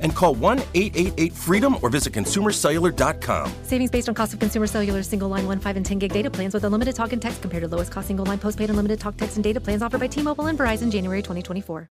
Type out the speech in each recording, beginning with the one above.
and call 1 888 freedom or visit consumercellular.com. Savings based on cost of consumer cellular single line 1, 5, and 10 gig data plans with unlimited talk and text compared to lowest cost single line postpaid unlimited talk, text, and data plans offered by T Mobile and Verizon January 2024.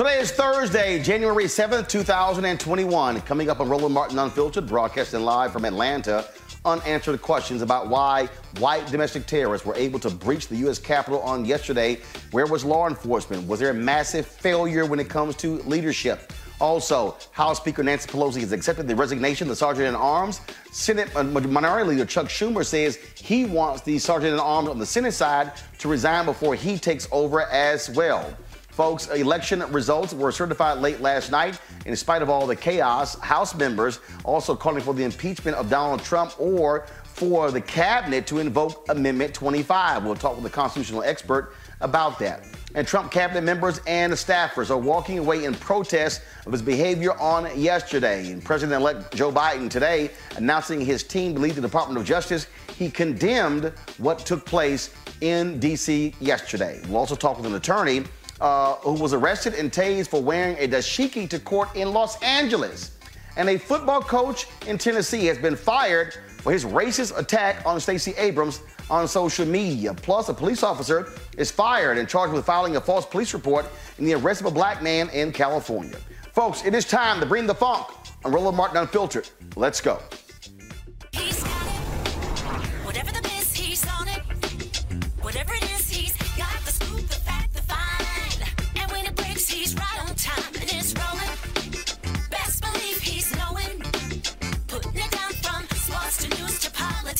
Today is Thursday, January 7th, 2021. Coming up on Roland Martin Unfiltered, broadcasting live from Atlanta. Unanswered questions about why white domestic terrorists were able to breach the U.S. Capitol on yesterday. Where was law enforcement? Was there a massive failure when it comes to leadership? Also, House Speaker Nancy Pelosi has accepted the resignation of the Sergeant at Arms. Senate Minority Leader Chuck Schumer says he wants the Sergeant at Arms on the Senate side to resign before he takes over as well. Folks, election results were certified late last night. In spite of all the chaos, House members also calling for the impeachment of Donald Trump or for the cabinet to invoke Amendment 25. We'll talk with a constitutional expert about that. And Trump cabinet members and staffers are walking away in protest of his behavior on yesterday. And President elect Joe Biden today announcing his team believes the Department of Justice. He condemned what took place in D.C. yesterday. We'll also talk with an attorney uh, who was arrested and tased for wearing a dashiki to court in Los Angeles. And a football coach in Tennessee has been fired for his racist attack on Stacey Abrams on social media. Plus, a police officer is fired and charged with filing a false police report in the arrest of a black man in California. Folks, it is time to bring the funk on Roland Martin Unfiltered. Let's go.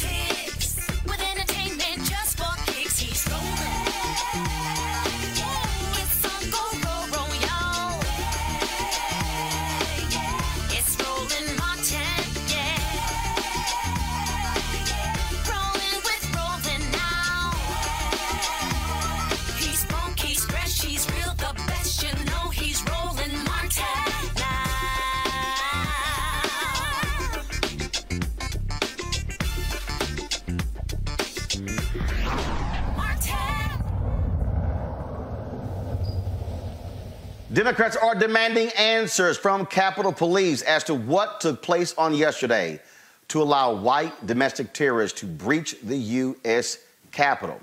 Team. Democrats are demanding answers from Capitol Police as to what took place on yesterday to allow white domestic terrorists to breach the U.S. Capitol.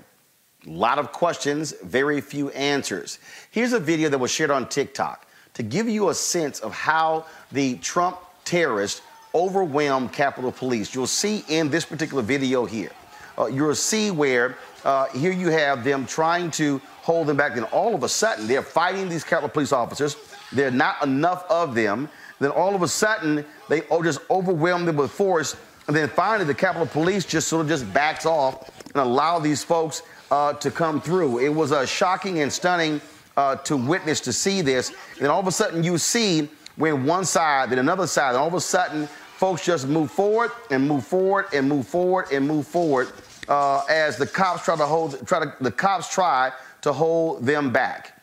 A lot of questions, very few answers. Here's a video that was shared on TikTok to give you a sense of how the Trump terrorists overwhelmed Capitol Police. You'll see in this particular video here, uh, you'll see where uh, here you have them trying to hold them back. Then all of a sudden, they're fighting these Capitol Police officers. There are not enough of them. Then all of a sudden, they just overwhelm them with force. And then finally, the Capitol Police just sort of just backs off and allow these folks uh, to come through. It was a shocking and stunning uh, to witness to see this. And then all of a sudden, you see when one side, then another side, and all of a sudden, folks just move forward and move forward and move forward and move forward uh, as the cops try to hold, try to, the cops try to hold them back.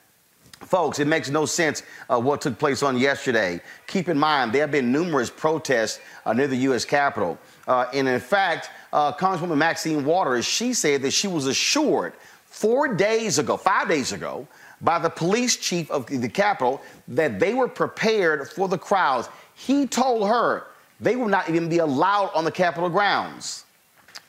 Folks, it makes no sense uh, what took place on yesterday. Keep in mind, there have been numerous protests uh, near the U.S. Capitol. Uh, and in fact, uh, Congresswoman Maxine Waters, she said that she was assured four days ago, five days ago, by the police chief of the Capitol that they were prepared for the crowds. He told her they will not even be allowed on the Capitol grounds.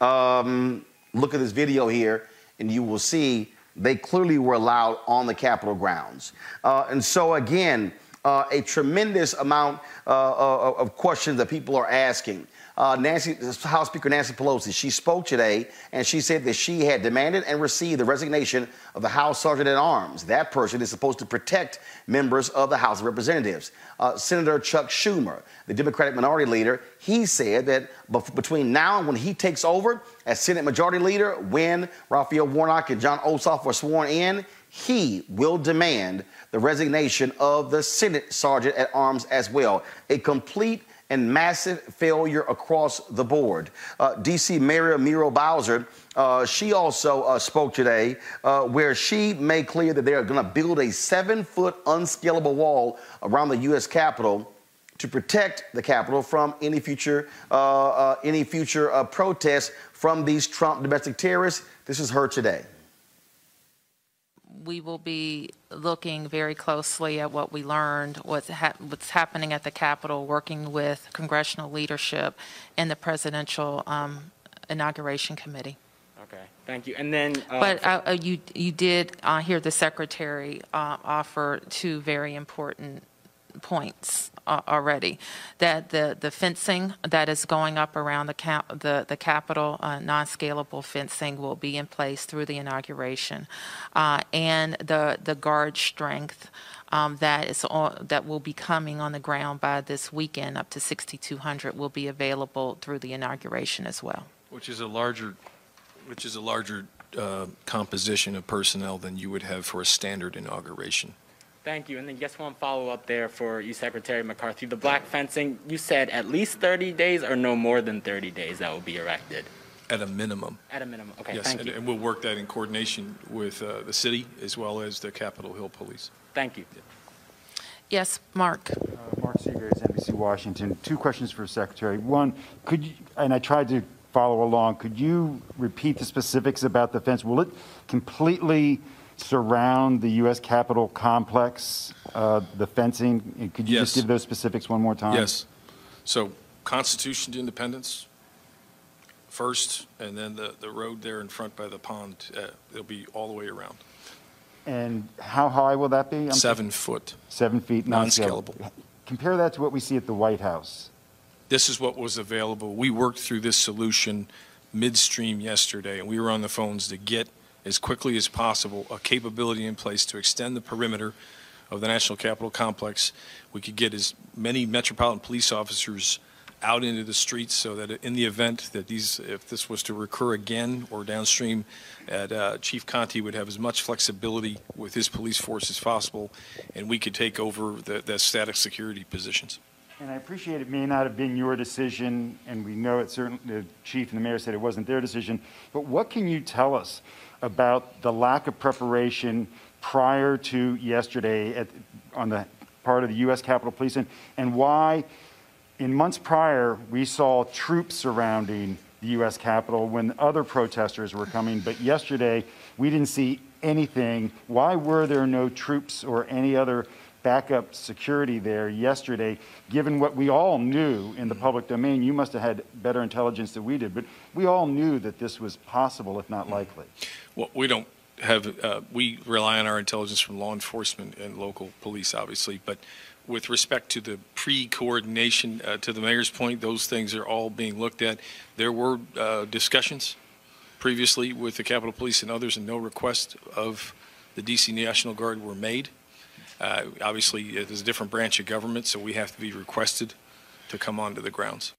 Um, look at this video here, and you will see they clearly were allowed on the Capitol grounds. Uh, and so, again, uh, a tremendous amount uh, uh of questions that people are asking uh, Nancy, House Speaker Nancy Pelosi, she spoke today and she said that she had demanded and received the resignation of the House Sergeant at Arms. That person is supposed to protect members of the House of Representatives. Uh, Senator Chuck Schumer, the Democratic Minority Leader, he said that between now and when he takes over as Senate Majority Leader, when Raphael Warnock and Jon Ossoff were sworn in, he will demand the resignation of the Senate Sergeant at Arms as well. A complete and massive failure across the board. Uh, D.C. Mayor Muriel Bowser, uh, she also uh, spoke today uh, where she made clear that they are going to build a seven foot unscalable wall around the U.S. Capitol to protect the Capitol from any future, uh, uh, any future protests from these Trump domestic terrorists. This is her today we will be looking very closely at what we learned, what's, ha- what's happening at the Capitol, working with congressional leadership and the presidential um, inauguration committee. Okay, thank you. And then, uh, but uh, uh, you you did uh, hear the secretary uh, offer two very important points uh, already. That the, the fencing that is going up around the cap, the, the Capitol, uh, non-scalable fencing will be in place through the inauguration. Uh, and the, the guard strength um, that is on, that will be coming on the ground by this weekend, up to 6,200, will be available through the inauguration as well. Which is a larger, which is a larger uh, composition of personnel than you would have for a standard inauguration. Thank you. And then just one follow up there for you, Secretary McCarthy. The black fencing, you said at least 30 days or no more than 30 days that will be erected? At a minimum. At a minimum. Okay, yes, thank and, you. and we'll work that in coordination with uh, the city as well as the Capitol Hill Police. Thank you. Yes, Mark. Uh, Mark Seeger, NBC Washington. Two questions for Secretary. One, could you, and I tried to follow along, could you repeat the specifics about the fence? Will it completely surround the U.S. Capitol complex, uh, the fencing? Could you yes. just give those specifics one more time? Yes. So, Constitution to Independence first, and then the, the road there in front by the pond, uh, it'll be all the way around. And how high will that be? I'm Seven foot. Seven feet, non-scalable. Compare that to what we see at the White House. This is what was available. We worked through this solution midstream yesterday, and we were on the phones to get as quickly as possible a capability in place to extend the perimeter of the National Capitol Complex. We could get as many Metropolitan Police officers out into the streets so that in the event that these, if this was to recur again or downstream, that uh, Chief Contee would have as much flexibility with his police force as possible, and we could take over the, the static security positions. And I appreciate it may not have been your decision, and we know it certainly, the chief and the mayor said it wasn't their decision, but what can you tell us about the lack of preparation prior to yesterday at, on the part of the U.S. Capitol Police and, and why in months prior we saw troops surrounding the U.S. Capitol when other protesters were coming, but yesterday we didn't see anything. Why were there no troops or any other backup security there yesterday, given what we all knew in the public domain. You must have had better intelligence than we did, but we all knew that this was possible, if not likely. Well, we don't have, uh, we rely on our intelligence from law enforcement and local police, obviously, but with respect to the pre-coordination, uh, to the mayor's point, those things are all being looked at. There were uh, discussions previously with the Capitol Police and others, and no request of the DC National Guard were made. Uh, obviously, it is a different branch of government, so we have to be requested to come onto the grounds.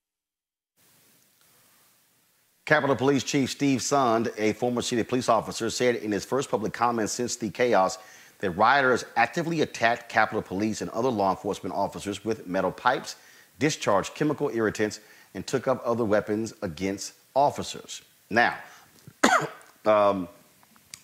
Capitol Police Chief Steve Sund, a former city police officer, said in his first public comments since the chaos that rioters actively attacked Capitol Police and other law enforcement officers with metal pipes, discharged chemical irritants, and took up other weapons against officers. Now, um,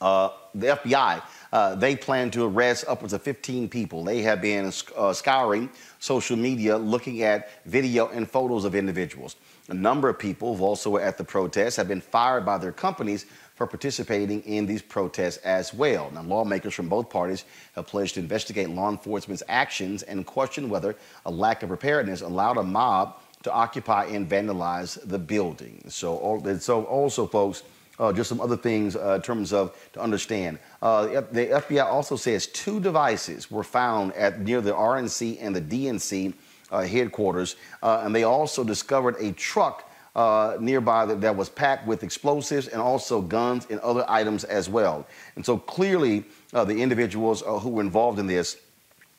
uh, the FBI, uh, they plan to arrest upwards of 15 people. They have been uh, scouring social media looking at video and photos of individuals. A number of people who also were at the protests have been fired by their companies for participating in these protests as well. Now, lawmakers from both parties have pledged to investigate law enforcement's actions and question whether a lack of preparedness allowed a mob to occupy and vandalize the building. So, so also, folks, uh, just some other things uh, in terms of to understand. Uh, the FBI also says two devices were found at near the RNC and the DNC uh, headquarters, uh, and they also discovered a truck uh, nearby that, that, was packed with explosives and also guns and other items as well. And so clearly, the individuals who were involved in this,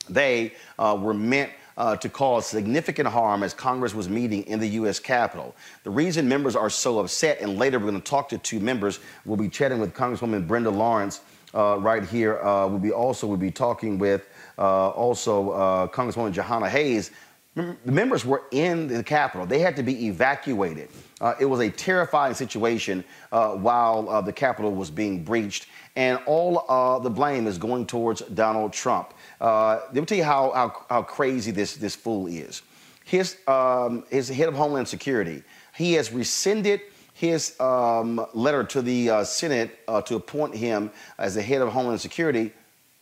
they were meant uh, to cause significant harm as Congress was meeting in the U.S. Capitol. The reason members are so upset, and later we're going to talk to two members, we'll be chatting with Congresswoman Brenda Lawrence uh, right here. Uh, we'll be also we'll be talking with uh, also uh, Congresswoman Jahana Hayes. The members were in the Capitol. They had to be evacuated. Uh, it was a terrifying situation while the Capitol was being breached, and all the blame is going towards Donald Trump. Uh, let me tell you how, how, how, crazy this, this fool is. His, um, his head of Homeland Security, he has rescinded his um, letter to the uh, Senate uh, to appoint him as the head of Homeland Security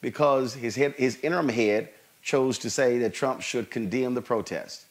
because his, head, his interim head chose to say that Trump should condemn the protest.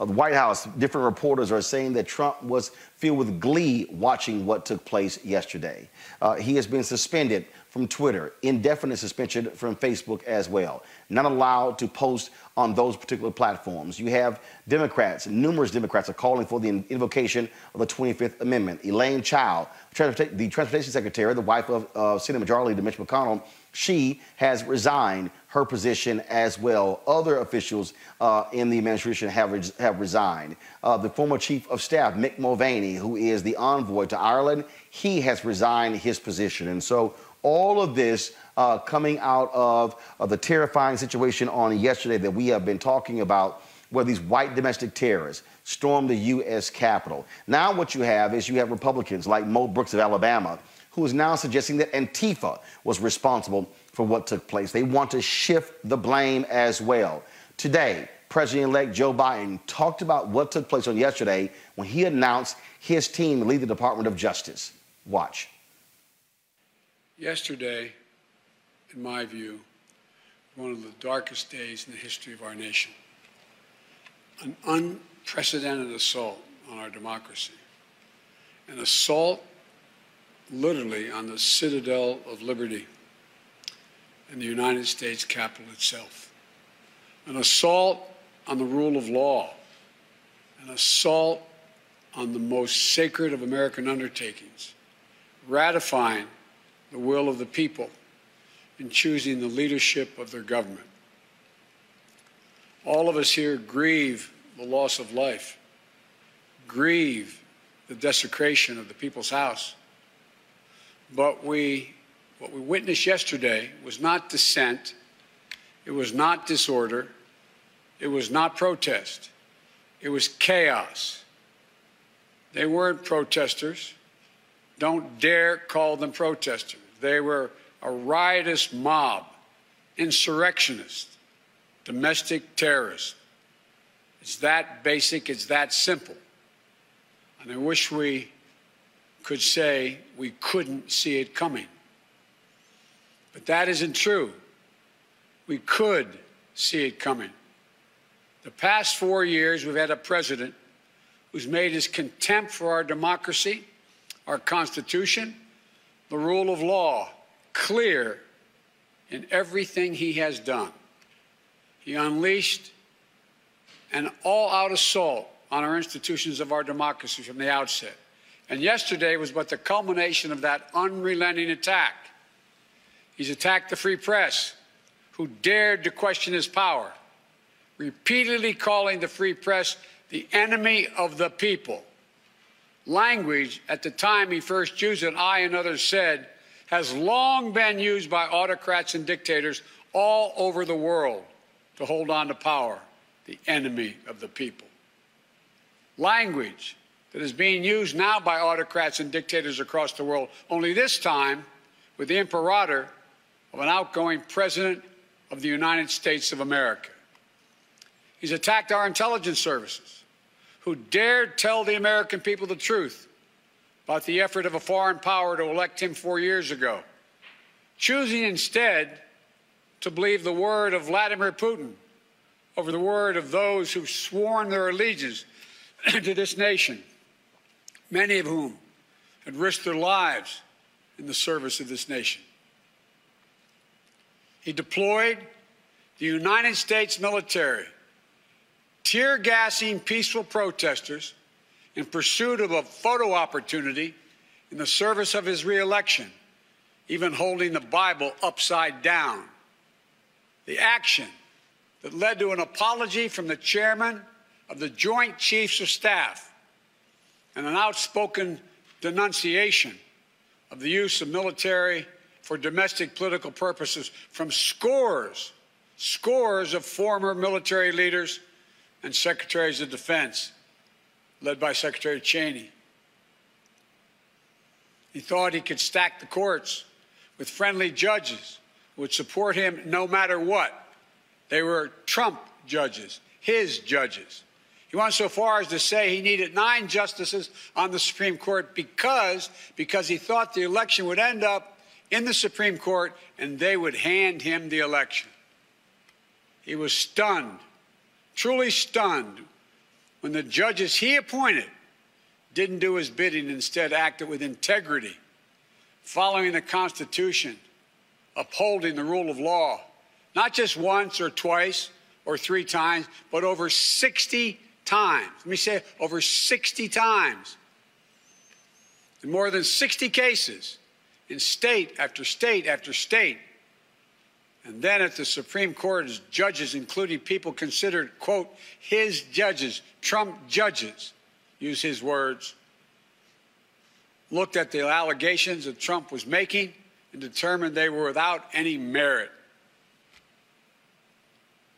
Uh, the White House, different reporters are saying that Trump was filled with glee watching what took place yesterday. Uh, he has been suspended from Twitter, indefinite suspension from Facebook as well. Not allowed to post on those particular platforms. You have Democrats, numerous Democrats are calling for the invocation of the 25th Amendment. Elaine Chao, the Transportation Secretary, the wife of uh, Senate Majority Leader Mitch McConnell, she has resigned her position as well. Other officials uh, in the administration have, have resigned. Uh, the former chief of staff, Mick Mulvaney, who is the envoy to Ireland, he has resigned his position. And so all of this uh, coming out of, of the terrifying situation on yesterday that we have been talking about, where these white domestic terrorists stormed the U.S. Capitol. Now, what you have is you have Republicans like Mo Brooks of Alabama, who is now suggesting that Antifa was responsible for what took place. They want to shift the blame as well. Today, President elect Joe Biden talked about what took place on yesterday when he announced his team to lead the Department of Justice. Watch. Yesterday, in my view, one of the darkest days in the history of our nation. An unprecedented assault on our democracy. An assault literally on the citadel of liberty in the United States Capitol itself. An assault on the rule of law. An assault on the most sacred of American undertakings. Ratifying the will of the people in choosing the leadership of their government. All of us here grieve the loss of life, grieve the desecration of the people's house. But we, what we witnessed yesterday was not dissent, it was not disorder, it was not protest, it was chaos. They weren't protesters. Don't dare call them protesters. They were a riotous mob, insurrectionists, domestic terrorists. It's that basic, it's that simple. And I wish we could say we couldn't see it coming. But that isn't true. We could see it coming. The past four years, we've had a president who's made his contempt for our democracy, our Constitution, the rule of law clear in everything he has done. He unleashed an all out assault on our institutions of our democracy from the outset. And yesterday was but the culmination of that unrelenting attack. He's attacked the free press, who dared to question his power, repeatedly calling the free press the enemy of the people. Language at the time he first used it, I and others said, has long been used by autocrats and dictators all over the world to hold on to power, the enemy of the people. Language that is being used now by autocrats and dictators across the world, only this time with the imprimatur of an outgoing president of the United States of America. He's attacked our intelligence services, who dared tell the American people the truth about the effort of a foreign power to elect him four years ago, choosing instead to believe the word of Vladimir Putin over the word of those who've sworn their allegiance to this nation, many of whom had risked their lives in the service of this nation. He deployed the United States military, tear gassing peaceful protesters in pursuit of a photo opportunity in the service of his reelection, even holding the Bible upside down. The action that led to an apology from the chairman of the Joint Chiefs of Staff and an outspoken denunciation of the use of military for domestic political purposes from scores, scores of former military leaders and secretaries of defense, led by Secretary Cheney. He thought he could stack the courts with friendly judges who would support him no matter what. They were Trump judges, his judges. He went so far as to say he needed nine justices on the Supreme Court because, because he thought the election would end up in the Supreme Court and they would hand him the election. He was stunned, truly stunned, when the judges he appointed didn't do his bidding, instead acted with integrity, following the Constitution, upholding the rule of law, not just once or twice or three times, but over 60 times. Let me say over 60 times. In more than 60 cases, in state after state after state. And then at the Supreme Court, as judges, including people considered, quote, his judges, Trump judges, use his words, looked at the allegations that Trump was making and determined they were without any merit.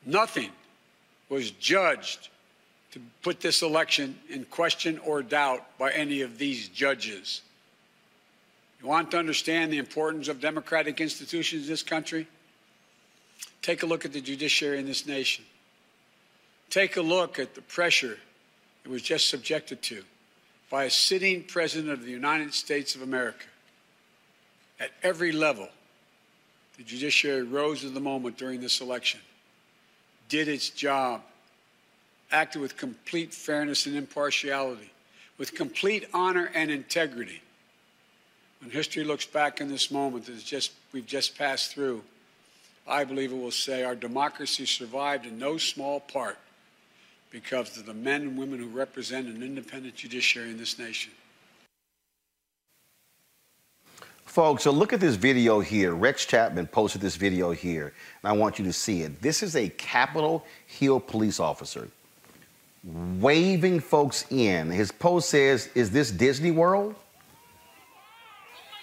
Nothing was judged to put this election in question or doubt by any of these judges. You want to understand the importance of democratic institutions in this country? Take a look at the judiciary in this nation. Take a look at the pressure it was just subjected to by a sitting president of the United States of America. At every level, the judiciary rose to the moment during this election, did its job, acted with complete fairness and impartiality, with complete honor and integrity. When history looks back in this moment that just, we've just passed through, I believe it will say our democracy survived in no small part because of the men and women who represent an independent judiciary in this nation. Folks, so look at this video here. Rex Chapman posted this video here, and I want you to see it. This is a Capitol Hill police officer waving folks in. His post says, Is this Disney World?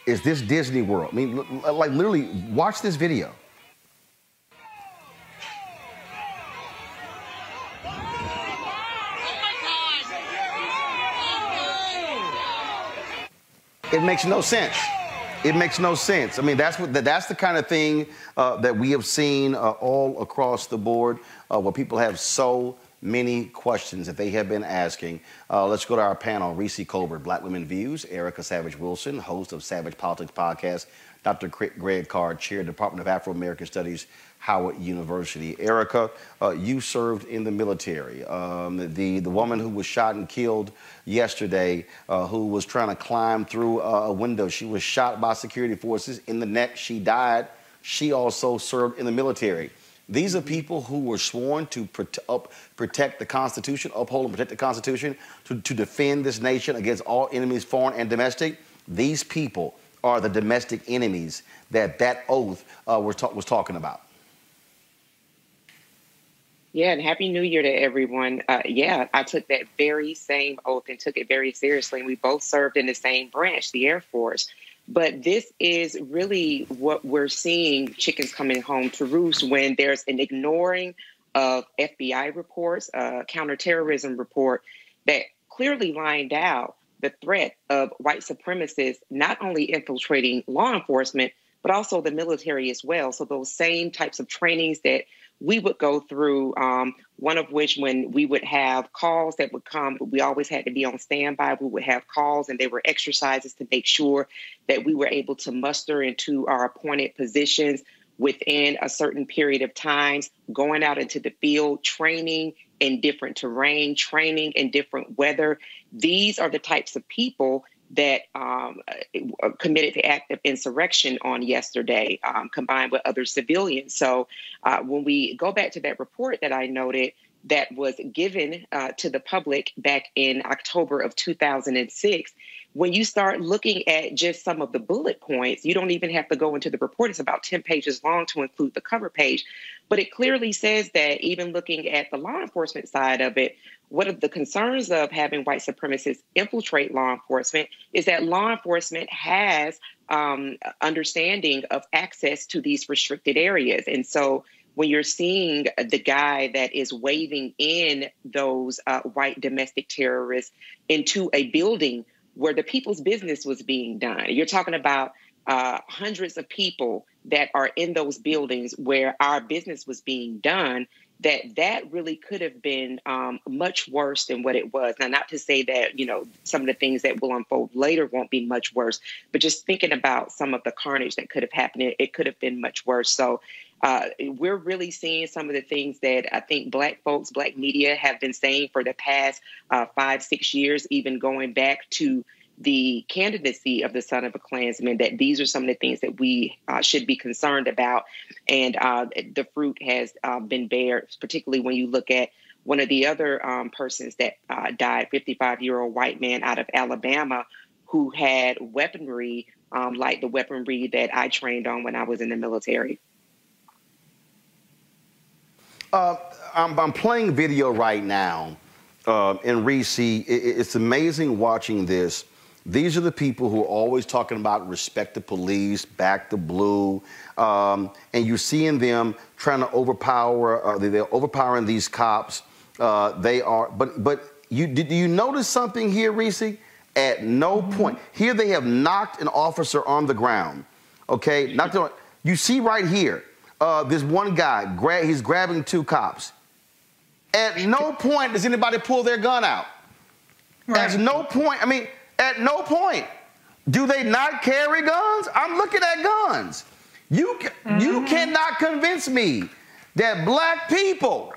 Is this Disney World? I mean, like literally, watch this video. It makes no sense. It makes no sense. I mean, that's what that's the kind of thing uh, that we have seen uh, all across the board, uh, where people have so many questions that they have been asking. Uh, let's go to our panel. Reecie Colbert, Black Women Views, Erica Savage Wilson, host of Savage Politics Podcast, Dr. Greg Carr, Chair, Department of Afro American Studies, Howard University. Erica, uh, you served in the military. Um, the, the woman who was shot and killed yesterday, uh, who was trying to climb through a window, she was shot by security forces in the neck. She died. She also served in the military. These are people who were sworn to up, protect the Constitution, uphold and protect the Constitution, to, to defend this nation against all enemies, foreign and domestic. These people are the domestic enemies that that oath uh, was, ta was talking about. Yeah, and Happy New Year to everyone. Uh, yeah, I took that very same oath and took it very seriously. And we both served in the same branch, the Air Force. But this is really what we're seeing chickens coming home to roost when there's an ignoring of FBI reports, a counterterrorism report that clearly lined out the threat of white supremacists not only infiltrating law enforcement, but also the military as well. So, those same types of trainings that we would go through, um, one of which when we would have calls that would come, we always had to be on standby. We would have calls, and they were exercises to make sure that we were able to muster into our appointed positions within a certain period of times, going out into the field, training in different terrain, training in different weather. These are the types of people that um, uh, committed to active insurrection on yesterday, um, combined with other civilians. So uh, when we go back to that report that I noted, that was given uh, to the public back in October of 2006. When you start looking at just some of the bullet points, you don't even have to go into the report. It's about 10 pages long to include the cover page. But it clearly says that even looking at the law enforcement side of it, one of the concerns of having white supremacists infiltrate law enforcement is that law enforcement has um, understanding of access to these restricted areas. And so when you're seeing the guy that is waving in those uh, white domestic terrorists into a building where the people's business was being done, you're talking about uh, hundreds of people that are in those buildings where our business was being done that that really could have been um, much worse than what it was. Now, not to say that you know some of the things that will unfold later won't be much worse, but just thinking about some of the carnage that could have happened, it, could have been much worse. So. Uh, we're really seeing some of the things that I think Black folks, Black media have been saying for the past uh, five, six years, even going back to the candidacy of the son of a Klansman, that these are some of the things that we uh, should be concerned about. And uh, the fruit has uh, been bared, particularly when you look at one of the other um, persons that uh, died, 55 year old white man out of Alabama who had weaponry um, like the weaponry that I trained on when I was in the military. Uh, I'm, I'm, playing video right now uh, in Reecie. It, it's amazing watching this these are the people who are always talking about respect the police, back the blue, um, and you're seeing them trying to overpower. Uh, they're overpowering these cops. Uh, they are, but but you did you notice something here, Reecie? At no mm-hmm. point here they have knocked an officer on the ground. Okay, not the, you see right here. Uh, this one guy, gra- he's grabbing two cops. At no point does anybody pull their gun out. Right. At no point, I mean, at no point do they not carry guns. I'm looking at guns. You, mm-hmm. you cannot convince me that black people,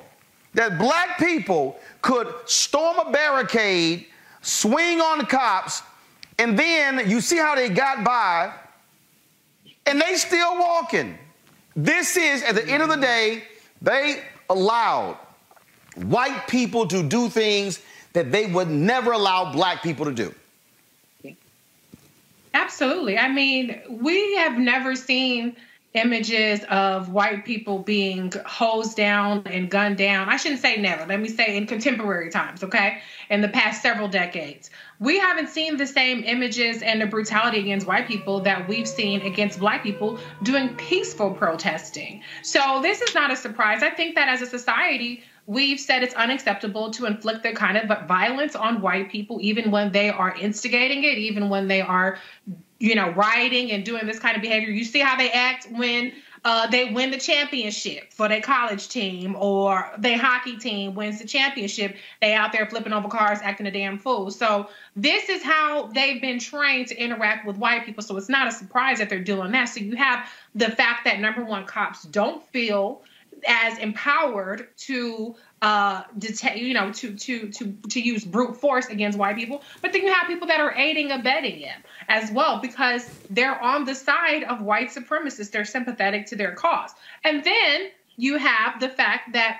that black people could storm a barricade, swing on the cops, and then you see how they got by, and they still walking. This is, at the end of the day, they allowed white people to do things that they would never allow black people to do. Absolutely. I mean, we have never seen images of white people being hosed down and gunned down. I shouldn't say never. Let me say in contemporary times, okay? In the past several decades. We haven't seen the same images and the brutality against white people that we've seen against black people doing peaceful protesting. So this is not a surprise. I think that as a society, we've said it's unacceptable to inflict that kind of violence on white people, even when they are instigating it, even when they are, you know, rioting and doing this kind of behavior. You see how they act when uh, they win the championship for their college team or their hockey team wins the championship, they out there flipping over cars, acting a damn fool. So this is how they've been trained to interact with white people. So it's not a surprise that they're doing that. So you have the fact that number one, cops don't feel as empowered to uh detect you know to to to to use brute force against white people. But then you have people that are aiding abetting it as well because they're on the side of white supremacists. They're sympathetic to their cause. And then you have the fact that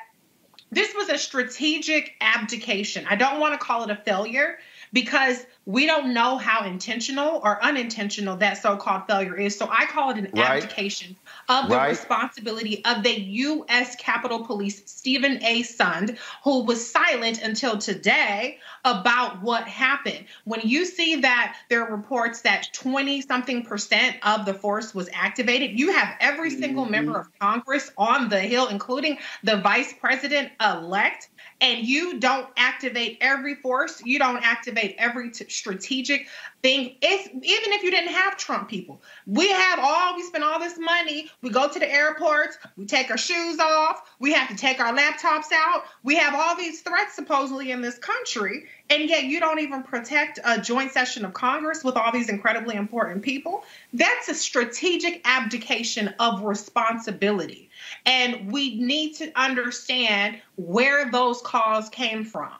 this was a strategic abdication. I don't want to call it a failure because we don't know how intentional or unintentional that so-called failure is. So I call it an right. abdication of the right. responsibility of the U.S. Capitol Police, Steven A. Sund, who was silent until today about what happened. When you see that there are reports that 20 something percent of the force was activated, you have every single mm-hmm. member of Congress on the Hill, including the vice president elect, and you don't activate every force, you don't activate every t- strategic thing. It's even if you didn't have Trump people, we have all we spend all this money. We go to the airports, we take our shoes off, we have to take our laptops out. We have all these threats supposedly in this country, and yet you don't even protect a joint session of Congress with all these incredibly important people. That's a strategic abdication of responsibility. And we need to understand where those calls came from.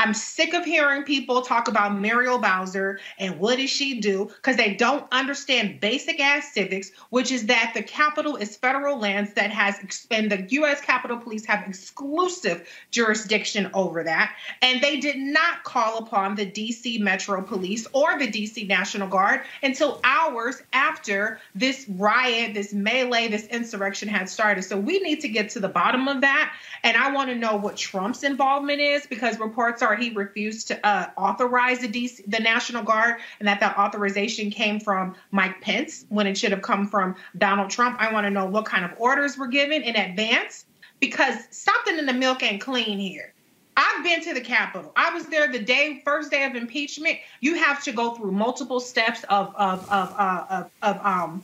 I'm sick of hearing people talk about Muriel Bowser and what does she do because they don't understand basic ass civics, which is that the Capitol is federal lands that has and the U.S. Capitol Police have exclusive jurisdiction over that, and they did not call upon the D.C. Metro Police or the D.C. National Guard until hours after this riot, this melee, this insurrection had started. So we need to get to the bottom of that, and I want to know what Trump's involvement is because reports are he refused to uh, authorize the DC, the National Guard, and that that authorization came from Mike Pence when it should have come from Donald Trump. I want to know what kind of orders were given in advance because something in the milk ain't clean here. I've been to the Capitol. I was there the day, first day of impeachment. You have to go through multiple steps of of of uh, of, of um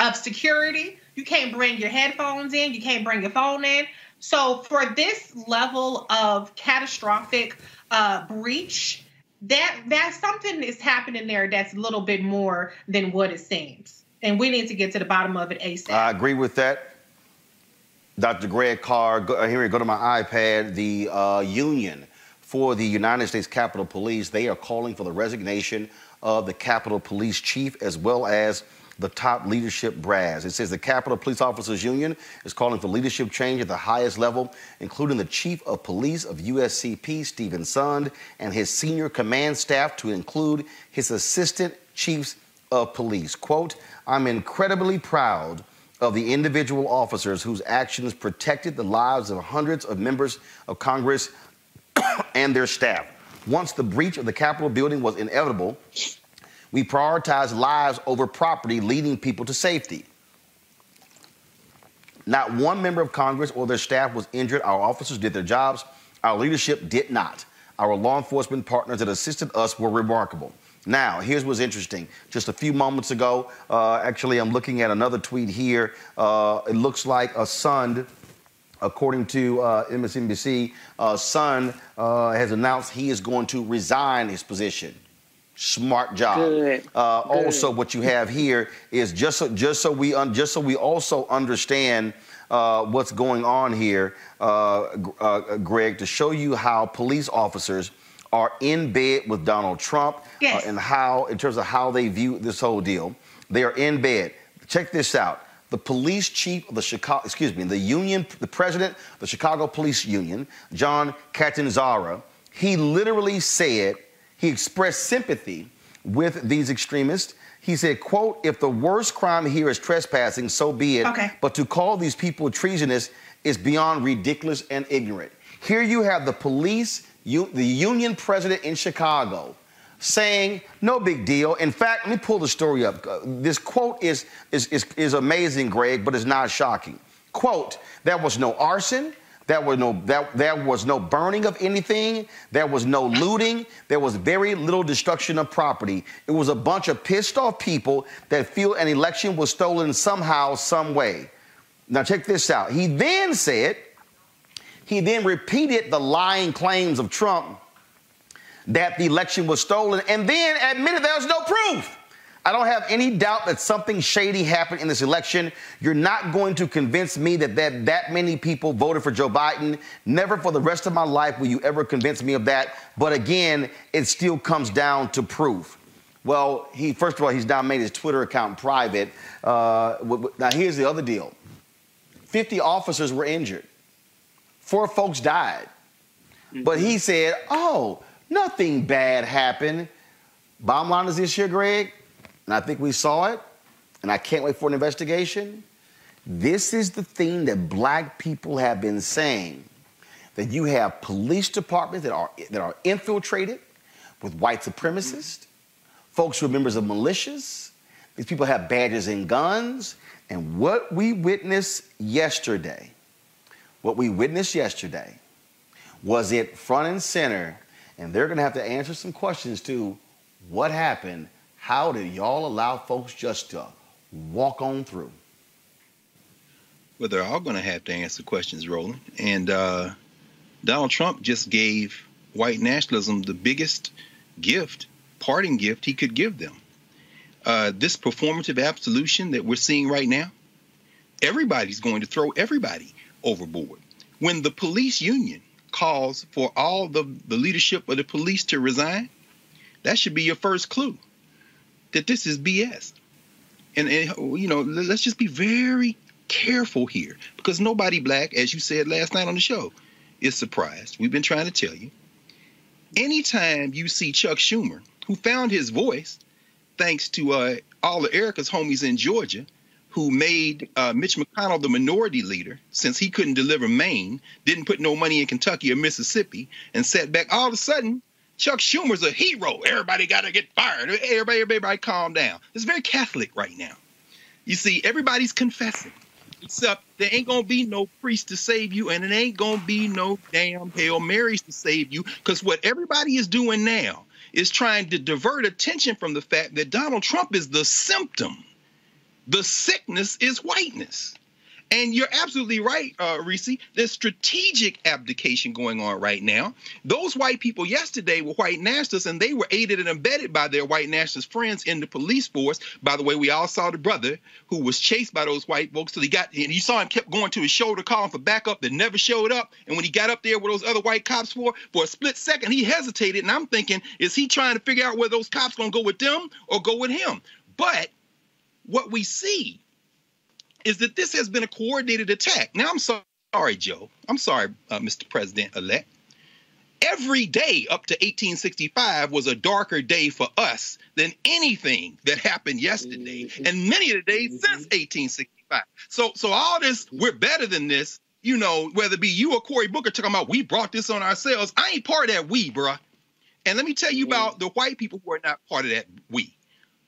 of security. You can't bring your headphones in. You can't bring your phone in. So for this level of catastrophic uh, breach, that that something is happening there that's a little bit more than what it seems, and we need to get to the bottom of it asap. I agree with that. Dr. Greg Carr, go, uh, here, go to my iPad. The uh, union for the United States Capitol Police, they are calling for the resignation of the Capitol Police chief as well as the top leadership brass. It says the Capitol Police Officers Union is calling for leadership change at the highest level, including the Chief of Police of USCP, Steven Sund, and his senior command staff to include his assistant chiefs of police. Quote, I'm incredibly proud of the individual officers whose actions protected the lives of hundreds of members of Congress and their staff. Once the breach of the Capitol building was inevitable, we prioritize lives over property, leading people to safety. Not one member of Congress or their staff was injured. Our officers did their jobs. Our leadership did not. Our law enforcement partners that assisted us were remarkable. Now, here's what's interesting. Just a few moments ago, uh, actually, I'm looking at another tweet here. Uh, it looks like a Sund, according to uh, MSNBC, uh, uh, has announced he is going to resign his position. Smart job. Good. Uh, Good. Also, what you have here is just so, just so we un, just so we also understand uh, what's going on here, uh, uh Greg, to show you how police officers are in bed with Donald Trump uh, yes. and how, in terms of how they view this whole deal, they are in bed. Check this out. The police chief of the Chicago, excuse me, the union, the president of the Chicago Police Union, John Catanzara, he literally said he expressed sympathy with these extremists. He said, quote, if the worst crime here is trespassing, so be it. Okay. But to call these people treasonous is beyond ridiculous and ignorant. Here you have the police, you, the union president in Chicago saying, no big deal. In fact, let me pull the story up. Uh, this quote is, is, is, is amazing, Greg, but it's not shocking. Quote, there was no arson, there was no that there was no burning of anything. There was no looting. There was very little destruction of property. It was a bunch of pissed off people that feel an election was stolen somehow, some way. Now, check this out. He then said, he then repeated the lying claims of Trump that the election was stolen and then admitted there was no proof. I don't have any doubt that something shady happened in this election. You're not going to convince me that that, that many people voted for Joe Biden. Never for the rest of my life will you ever convince me of that. But again, it still comes down to proof. Well, he first of all, he's now made his Twitter account private. Uh, now, here's the other deal 50 officers were injured, four folks died. But he said, oh, nothing bad happened. Bottom line is this here, Greg and I think we saw it, and I can't wait for an investigation. This is the thing that black people have been saying that you have police departments that are, that are infiltrated with white supremacists, folks who are members of militias. These people have badges and guns. And what we witnessed yesterday, what we witnessed yesterday, was it front and center. And they're going to have to answer some questions to what happened how did y'all allow folks just to walk on through? Well, they're all going to have to answer questions, Roland. And uh, Donald Trump just gave white nationalism the biggest gift, parting gift he could give them. Uh, this performative absolution that we're seeing right now, everybody's going to throw everybody overboard. When the police union calls for all the, the leadership of the police to resign, that should be your first clue that this is BS. And, and you know, let's just be very careful here because nobody black, as you said last night on the show, is surprised. We've been trying to tell you. Anytime you see Chuck Schumer, who found his voice thanks to uh, all of Erica's homies in Georgia, who made uh, Mitch McConnell the minority leader since he couldn't deliver Maine, didn't put no money in Kentucky or Mississippi, and sat back. All of a sudden, Chuck Schumer's a hero. Everybody got to get fired. Everybody, everybody, calm down. It's very Catholic right now. You see, everybody's confessing, except there ain't gonna be no priest to save you, and it ain't gonna be no damn Hail Marys to save you. Because what everybody is doing now is trying to divert attention from the fact that Donald Trump is the symptom. The sickness is whiteness. And you're absolutely right, uh, Reese. There's strategic abdication going on right now. Those white people yesterday were white nationalists, and they were aided and abetted by their white nationalist friends in the police force. By the way, we all saw the brother who was chased by those white folks till he got, and you saw him kept going to his shoulder, calling for backup that never showed up. And when he got up there with those other white cops for, for a split second, he hesitated. And I'm thinking, is he trying to figure out whether those cops gonna go with them or go with him? But what we see is that this has been a coordinated attack. Now, I'm sorry, Joe. I'm sorry, uh, Mr. President elect. Every day up to 1865 was a darker day for us than anything that happened yesterday, mm-hmm. and many of the days mm-hmm. since 1865. So, so all this, we're better than this. You know, whether it be you or Cory Booker talking about we brought this on ourselves. I ain't part of that we, bruh. And let me tell you about the white people who are not part of that we.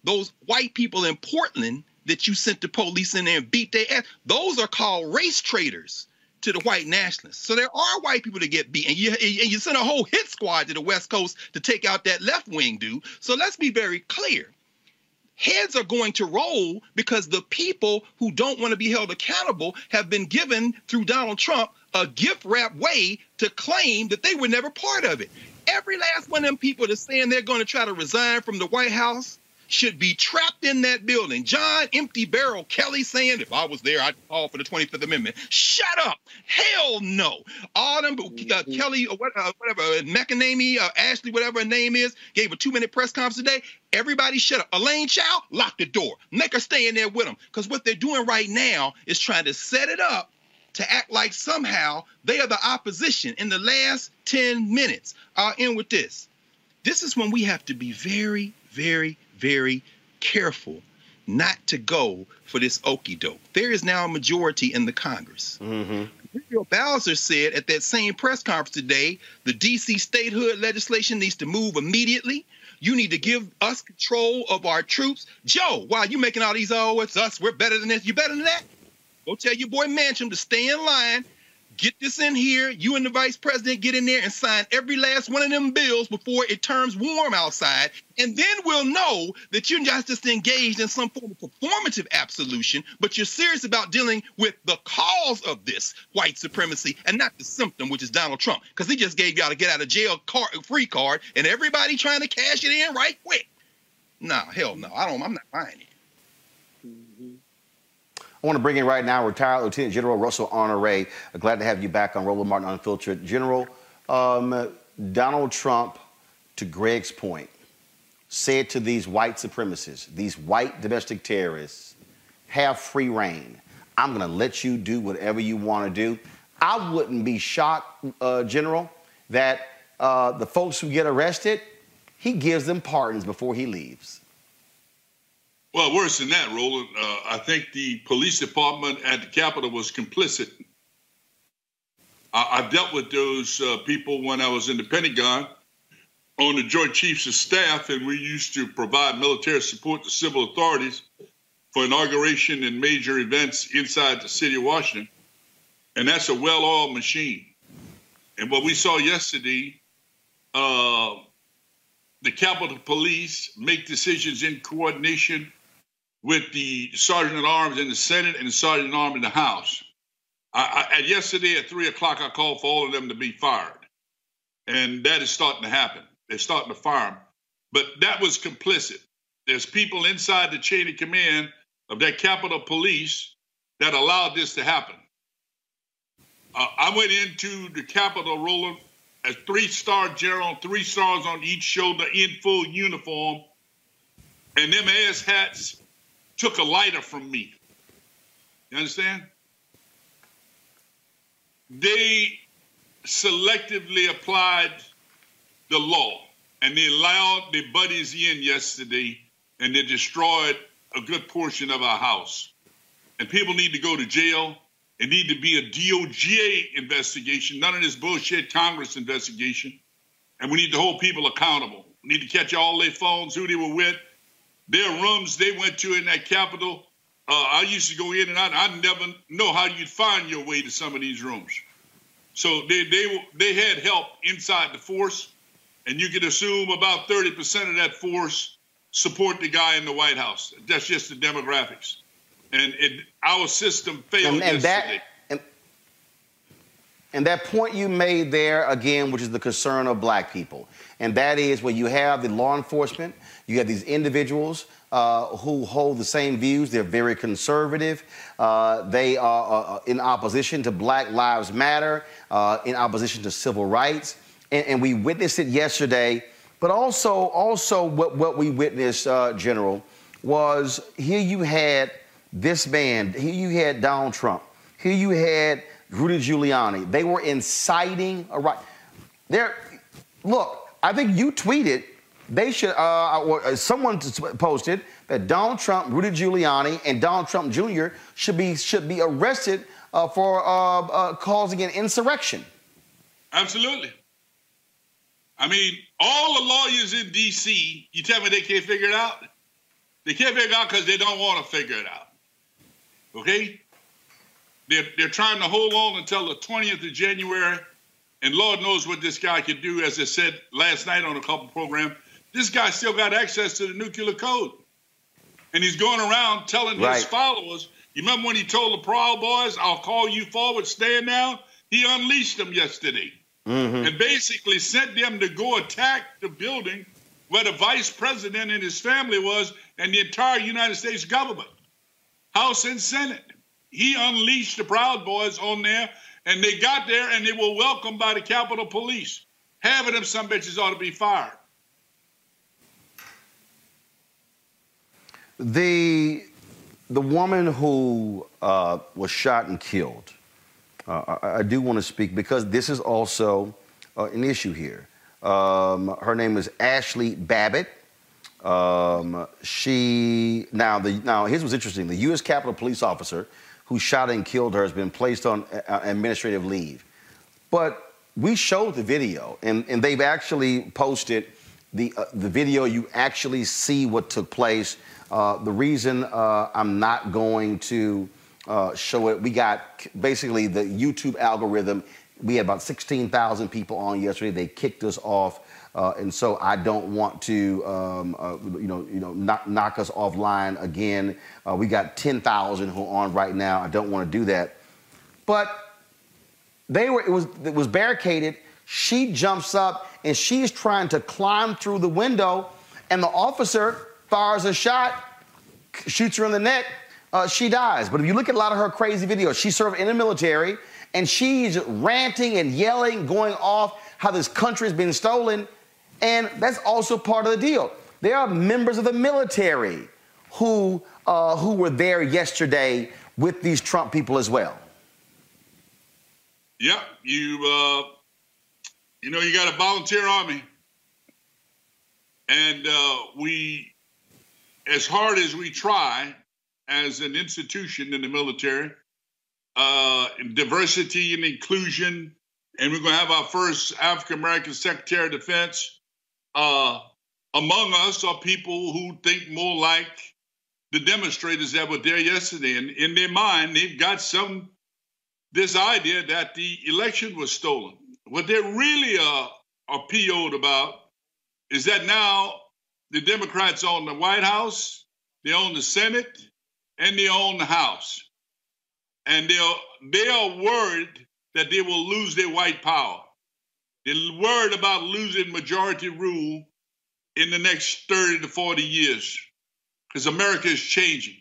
Those white people in Portland that you sent the police in there and beat their ass. Those are called race traitors to the white nationalists. So there are white people that get beat, and you and you send a whole hit squad to the West Coast to take out that left wing dude. So let's be very clear. Heads are going to roll because the people who don't want to be held accountable have been given through Donald Trump a gift wrap way to claim that they were never part of it. Every last one of them people that's saying they're going to try to resign from the White House should be trapped in that building. John Empty Barrel Kelly saying, if I was there, I'd call for the 25th Amendment. Shut up. Hell no. All them, uh, Kelly, uh, whatever, uh, McEnany, uh, Ashley, whatever her name is, gave a two minute press conference today. Everybody shut up. Elaine Chao, lock the door. Make her stay in there with them. Because what they're doing right now is trying to set it up to act like somehow they are the opposition in the last 10 minutes. I'll end with this. This is when we have to be very, very, very careful not to go for this okey doke. There is now a majority in the Congress. Mm-hmm. Bowser said at that same press conference today the DC statehood legislation needs to move immediately. You need to give us control of our troops. Joe, why are you making all these, oh, it's us, we're better than this. You better than that? Go tell your boy Manchin to stay in line. Get this in here. You and the vice president get in there and sign every last one of them bills before it turns warm outside. And then we'll know that you're not just engaged in some form of performative absolution, but you're serious about dealing with the cause of this white supremacy and not the symptom, which is Donald Trump. Because he just gave y'all a get out of jail card, free card and everybody trying to cash it in right quick. Nah, hell no. I don't, I'm not buying it. I want to bring in right now retired Lieutenant General Russell Honore. Glad to have you back on Roland Martin Unfiltered. General, um, Donald Trump, to Greg's point, said to these white supremacists, these white domestic terrorists, have free reign. I'm going to let you do whatever you want to do. I wouldn't be shocked, uh, General, that uh, the folks who get arrested, he gives them pardons before he leaves. Well, worse than that, Roland. Uh, I think the police department at the Capitol was complicit. I, I dealt with those uh, people when I was in the Pentagon on the Joint Chiefs of Staff, and we used to provide military support to civil authorities for inauguration and major events inside the city of Washington. And that's a well oiled machine. And what we saw yesterday, uh, the Capitol Police make decisions in coordination with the sergeant at arms in the Senate and the sergeant at arms in the House. I, I, yesterday at three o'clock, I called for all of them to be fired, and that is starting to happen. They're starting to fire them, but that was complicit. There's people inside the chain of command of that Capitol Police that allowed this to happen. Uh, I went into the Capitol Roland as three-star general, three stars on each shoulder in full uniform, and them ass hats took a lighter from me. You understand? They selectively applied the law and they allowed their buddies in yesterday and they destroyed a good portion of our house. And people need to go to jail. It need to be a DOJ investigation, none of this bullshit Congress investigation. And we need to hold people accountable. We need to catch all their phones, who they were with, their rooms they went to in that Capitol. Uh, I used to go in and out. I never know how you'd find your way to some of these rooms. So they they they had help inside the force, and you can assume about thirty percent of that force support the guy in the White House. That's just the demographics, and it, our system failed and, and yesterday. That, and, and that point you made there again, which is the concern of black people, and that is when you have the law enforcement you have these individuals uh, who hold the same views. They're very conservative. Uh, they are uh, uh in opposition to Black Lives Matter, uh, in opposition to civil rights. And, and, we witnessed it yesterday. But also, also what, what we witnessed, uh, General, was here you had this man, here you had Donald Trump, here you had Rudy Giuliani. They were inciting a right. There, look, I think you tweeted they should, uh, uh, someone posted that Donald Trump, Rudy Giuliani, and Donald Trump Jr. should be should be arrested uh, for uh, uh, causing an insurrection. Absolutely. I mean, all the lawyers in D.C. You tell me they can't figure it out? They can't figure it out because they don't want to figure it out. Okay? They're, they're trying to hold on until the 20th of January, and Lord knows what this guy could do. As I said last night on a couple programs, this guy still got access to the nuclear code. And he's going around telling right. his followers, you remember when he told the Proud Boys, I'll call you forward, stand now? He unleashed them yesterday mm-hmm. and basically sent them to go attack the building where the vice president and his family was and the entire United States government, House and Senate. He unleashed the Proud Boys on there, and they got there and they were welcomed by the Capitol Police. Having them some bitches ought to be fired. The the woman who uh, was shot and killed. Uh, I, I, do want to speak because this is also uh, an issue here. Um, her name is Ashli Babbitt. Um, she now the now here's what's interesting. The U.S. Capitol Police officer who shot and killed her has been placed on uh, administrative leave, but we showed the video and, and they've actually posted the uh, the video. You actually see what took place. Uh, the reason uh, I'm not going to uh, show it. We got basically the YouTube algorithm. We had about 16,000 people on yesterday. They kicked us off. Uh, and so I don't want to, um, uh, you know, you know, knock, knock us offline again. We got 10,000 who are on right now. I don't want to do that. But they were, it was, it was barricaded. She jumps up and she's trying to climb through the window, and the officer fires a shot, shoots her in the neck. Uh, she dies. But if you look at a lot of her crazy videos, she served in the military and she's ranting and yelling, going off how this country has been stolen. And that's also part of the deal. There are members of the military who, uh, who were there yesterday with these Trump people as well. Yep, you uh, you know you got a volunteer army, and uh, we, as hard as we try, as an institution in the military, uh, diversity and inclusion, and we're going to have our first African American Secretary of Defense. Uh, among us are people who think more like the demonstrators that were there yesterday. And in their mind, they've got some this idea that the election was stolen. What they really uh, are, are PO'd about is that now the Democrats own the White House, they own the Senate, and they own the House. And they are, they are worried that they will lose their white power. They're worried about losing majority rule in the next 30 to 40 years because America is changing.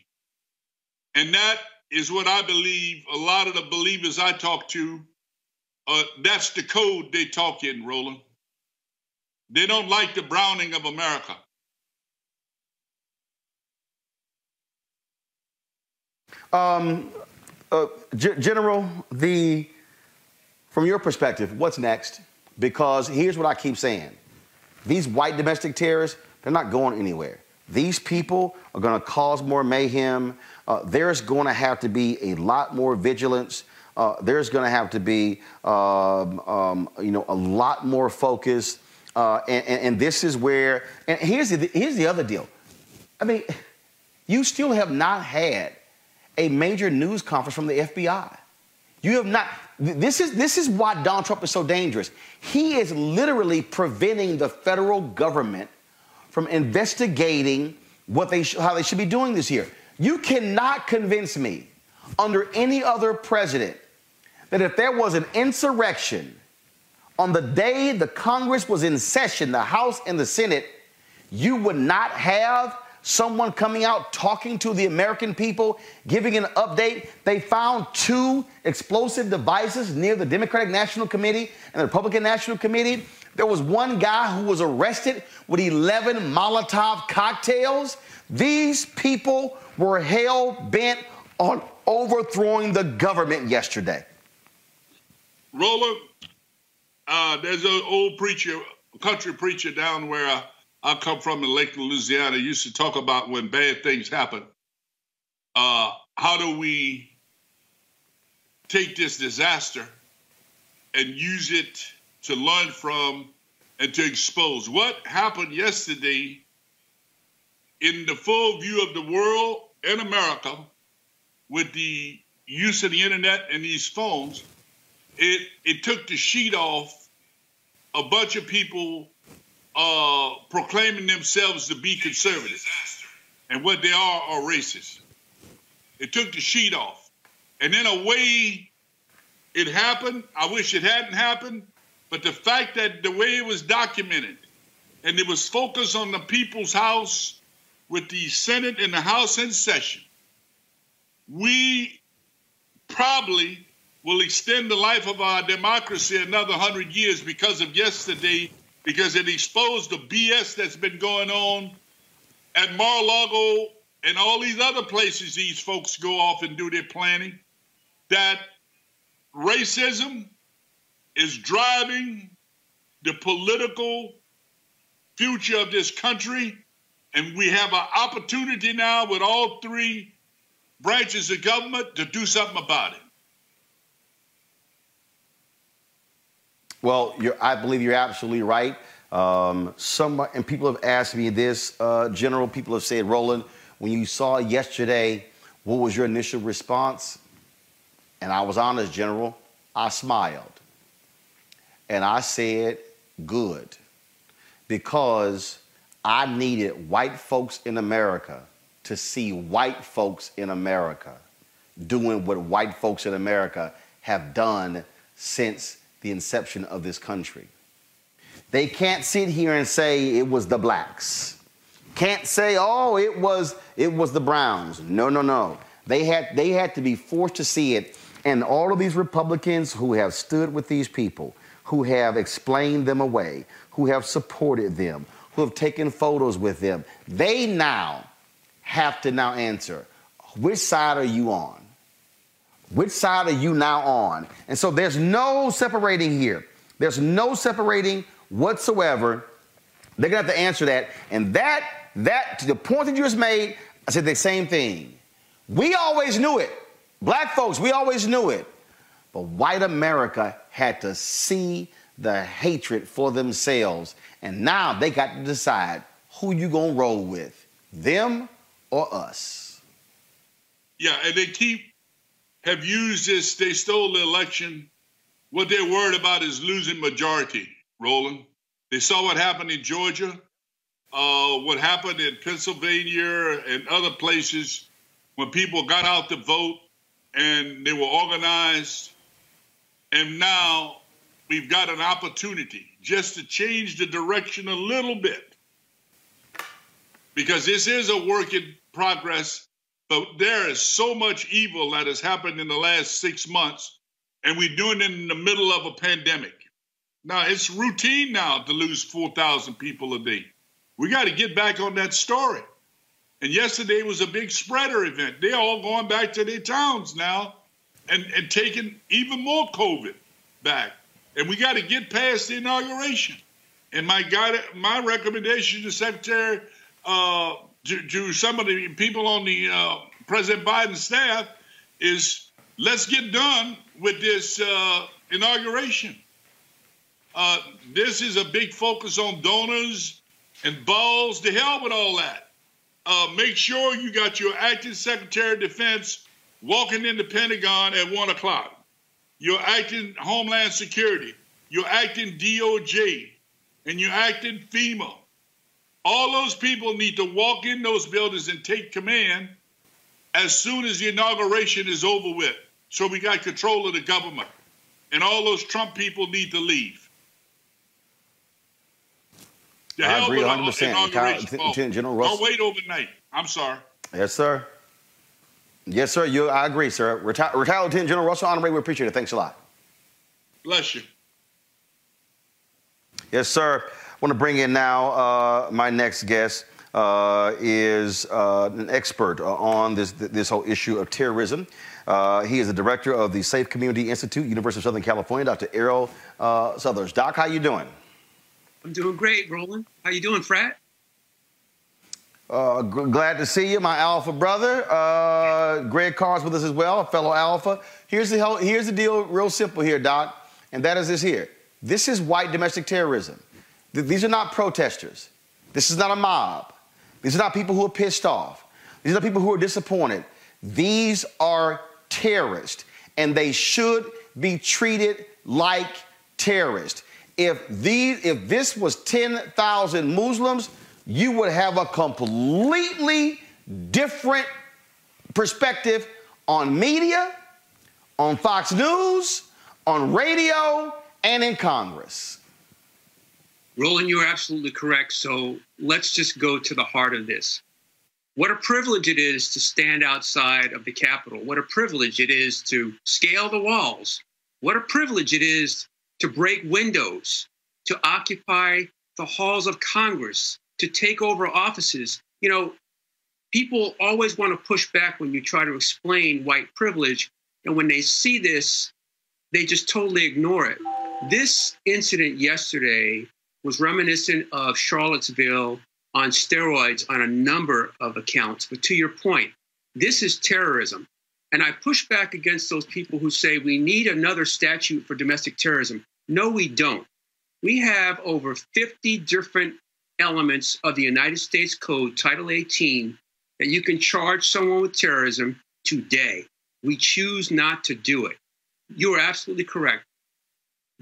And that is what I believe a lot of the believers I talk to, uh, that's the code they talk in, Roland. They don't like the browning of America. Um, uh, G- General, the from your perspective, what's next? Because here's what I keep saying: these white domestic terrorists, they're not going anywhere. These people are going to cause more mayhem. Uh, there's going to have to be a lot more vigilance. Uh, there's going to have to be, um, um, you know, a lot more focus. Uh, and, and, and, this is where, and here's the, here's the other deal. I mean, you still have not had a major news conference from the FBI. You have not. This is, this is why Donald Trump is so dangerous. He is literally preventing the federal government from investigating what they how they should be doing this year. You cannot convince me under any other president that if there was an insurrection on the day the Congress was in session, the House and the Senate, you would not have someone coming out talking to the American people, giving an update. They found two explosive devices near the Democratic National Committee and the Republican National Committee. There was one guy who was arrested with 11 Molotov cocktails. These people were hell bent on overthrowing the government yesterday. Roland, uh, there's an old preacher, country preacher down where I, I come from in Lake Louisiana, used to talk about when bad things happen. Uh, how do we take this disaster and use it to learn from and to expose? What happened yesterday in the full view of the world and America with the use of the internet and these phones, it it took the sheet off a bunch of people uh, proclaiming themselves to be conservative, and what they are are racist. It took the sheet off, and in a way, it happened. I wish it hadn't happened, but the fact that the way it was documented, and it was focused on the people's house with the Senate and the House in session, we probably will extend the life of our democracy another hundred years because of yesterday, because it exposed the BS that's been going on at Mar-a-Lago and all these other places these folks go off and do their planning, that racism is driving the political future of this country and we have an opportunity now with all three branches of government to do something about it. Well, I believe you're absolutely right. Um, some and people have asked me this, uh, General. People have said, Roland, when you saw yesterday What was your initial response? And I was honest, General. I smiled. And I said, good. Because I needed white folks in America to see white folks in America doing what white folks in America have done since the inception of this country. They can't sit here and say it was the blacks. Can't say, oh, it was it was the browns. No, no, no. They had they had to be forced to see it. And all of these Republicans who have stood with these people, who have explained them away, who have supported them, who have taken photos with them, they now have to now answer, which side are you on? Which side are you now on? And so there's no separating here. There's no separating whatsoever. They're gonna have to answer that. And that, that, to the point that you just made, I said the same thing. We always knew it. Black folks, we always knew it. But white America had to see the hatred for themselves. And now they got to decide who you gonna roll with, them or us. Yeah, and they keep have used this. They stole the election. What they're worried about is losing majority. Roland, they saw what happened in Georgia, uh, what happened in Pennsylvania and other places when people got out to vote and they were organized. And now we've got an opportunity just to change the direction a little bit. Because this is a work in progress, but there is so much evil that has happened in the last six months, and we're doing it in the middle of a pandemic. Now, it's routine now to lose 4,000 people a day. We got to get back on that story. And yesterday was a big spreader event. They're all going back to their towns now and, and taking even more COVID back. And we got to get past the inauguration. And my guide, my recommendation to Secretary, uh, to, to, some of the people on the uh, President Biden staff is let's get done with this uh, inauguration. Uh, this is a big focus on donors and balls. To hell with all that. Uh, make sure you got your acting Secretary of Defense walking in the Pentagon at one o'clock. You're acting Homeland Security. You're acting DOJ. And you're acting FEMA. All those people need to walk in those buildings and take command as soon as the inauguration is over with. So we got control of the government. And all those Trump people need to leave. The I agree 100%. Lieutenant General Russell. Don't wait overnight. I'm sorry. Yes, sir. Yes, sir. You, I agree, sir. Reti- retired Lieutenant General Russell Honore, we appreciate it. Thanks a lot. Bless you. Yes, sir. I want to bring in now uh, my next guest. Uh, is uh, an expert uh, on this this whole issue of terrorism. Uh, he is the director of the Safe Community Institute, University of Southern California. Dr. Errol uh, Southers. Doc, how you doing? I'm doing great, Roland. How you doing, Frat? Uh, glad to see you, my Alpha brother. Uh, Greg Carr's with us as well, a fellow Alpha. Here's the whole, here's the deal, real simple here, Doc, and that is this here. This is white domestic terrorism. Th- these are not protesters. This is not a mob. These are not people who are pissed off. These are not people who are disappointed. These are terrorists, and they should be treated like terrorists. If these, if this was 10,000 Muslims, you would have a completely different perspective on media, on Fox News, on radio, and in Congress. Roland, you're absolutely correct. So let's just go to the heart of this. What a privilege it is to stand outside of the Capitol. What a privilege it is to scale the walls. What a privilege it is to break windows, to occupy the halls of Congress, to take over offices. You know, people always want to push back when you try to explain white privilege. And when they see this, they just totally ignore it. This incident yesterday was reminiscent of Charlottesville on steroids on a number of accounts. But to your point, this is terrorism. And I push back against those people who say we need another statute for domestic terrorism. No, we don't. We have over 50 different elements of the United States Code, Title 18, that you can charge someone with terrorism. today. We choose not to do it. You are absolutely correct.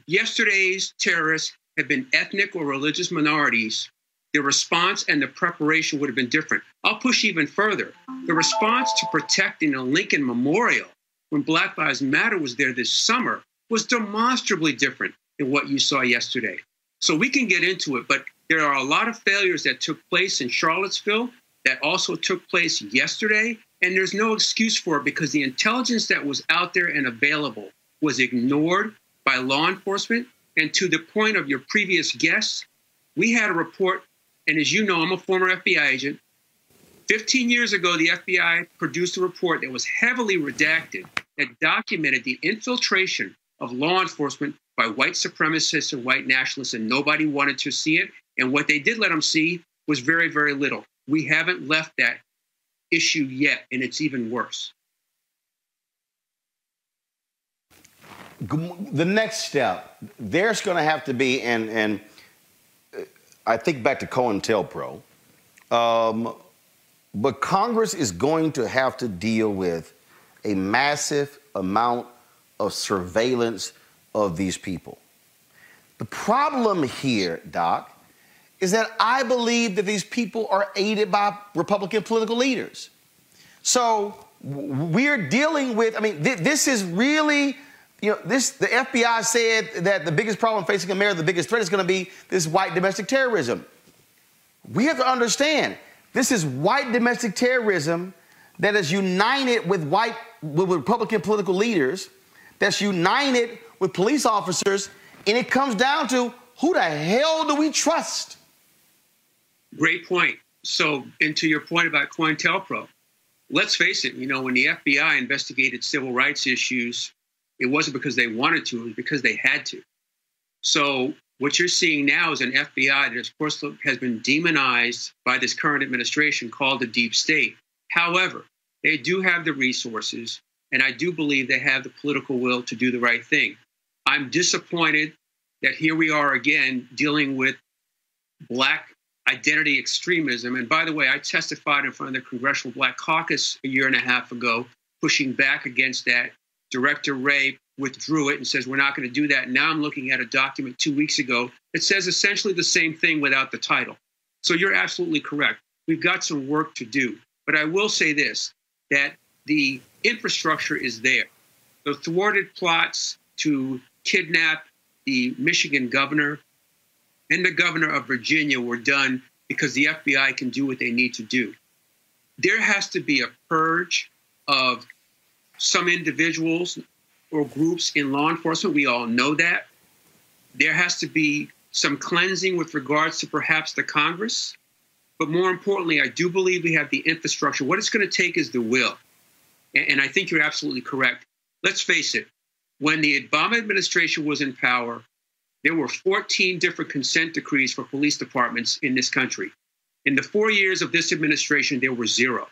Yesterday's terrorists had been ethnic or religious minorities. The response and the preparation would have been different. I'll push even further. The response to protecting a Lincoln Memorial when Black Lives Matter was there this summer was demonstrably different than what you saw yesterday. So we can get into it, but there are a lot of failures that took place in Charlottesville that also took place yesterday. And there's no excuse for it because the intelligence that was out there and available was ignored by law enforcement. And to the point of your previous guests, we had a report, and as you know, I'm a former FBI agent. 15 years ago, the FBI produced a report that was heavily redacted that documented the infiltration of law enforcement by white supremacists and white nationalists, and nobody wanted to see it. And what they did let them see was very, very little. We haven't left that issue yet, and it's even worse. The next step, there's going to have to be, and and uh, I think back to COINTELPRO, um, but Congress is going to have to deal with a massive amount of surveillance of these people. The problem here, Doc, is that I believe that these people are aided by Republican political leaders. So we're dealing with, I mean, th- this is really, you know, this, the FBI said that the biggest problem facing America, the biggest threat is going to be this white domestic terrorism. We have to understand this is white domestic terrorism that is united with white, with Republican political leaders, that's united with police officers, and it comes down to who the hell do we trust? Great point. So, and to your point about COINTELPRO, let's face it, you know, when the FBI investigated civil rights issues, it wasn't because they wanted to, it was because they had to. So, what you're seeing now is an FBI that, of course, has been demonized by this current administration called the deep state. However, they do have the resources, and I do believe they have the political will to do the right thing. I'm disappointed that here we are again dealing with black identity extremism. And by the way, I testified in front of the Congressional Black Caucus a year and a half ago, pushing back against that. Director Wray withdrew it and says, We're not going to do that. Now I'm looking at a document two weeks ago that says essentially the same thing without the title. So you're absolutely correct. We've got some work to do. But I will say this that the infrastructure is there. The thwarted plots to kidnap the Michigan governor and the governor of Virginia were done because the FBI can do what they need to do. There has to be a purge of some individuals or groups in law enforcement. We all know that. There has to be some cleansing with regards to perhaps the Congress. But more importantly, I do believe we have the infrastructure. What it's going to take is the will. And I think you're absolutely correct. Let's face it, when the Obama administration was in power, there were 14 different consent decrees for police departments in this country. In the four years of this administration, there were zero.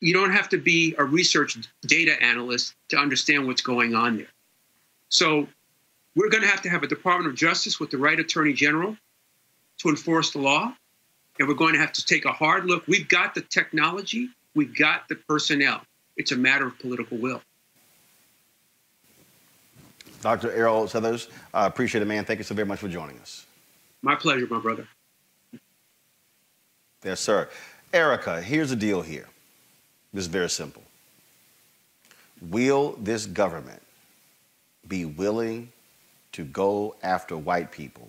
You don't have to be a research data analyst to understand what's going on there. So we're going to have to have a Department of Justice with the right attorney general to enforce the law. And we're going to have to take a hard look. We've got the technology, we've got the personnel. It's a matter of political will. Dr. Errol Southers, I appreciate it, man. Thank you so very much for joining us. My pleasure, my brother. Yes, sir. Erica, here's the deal here. This is very simple. Will this government be willing to go after white people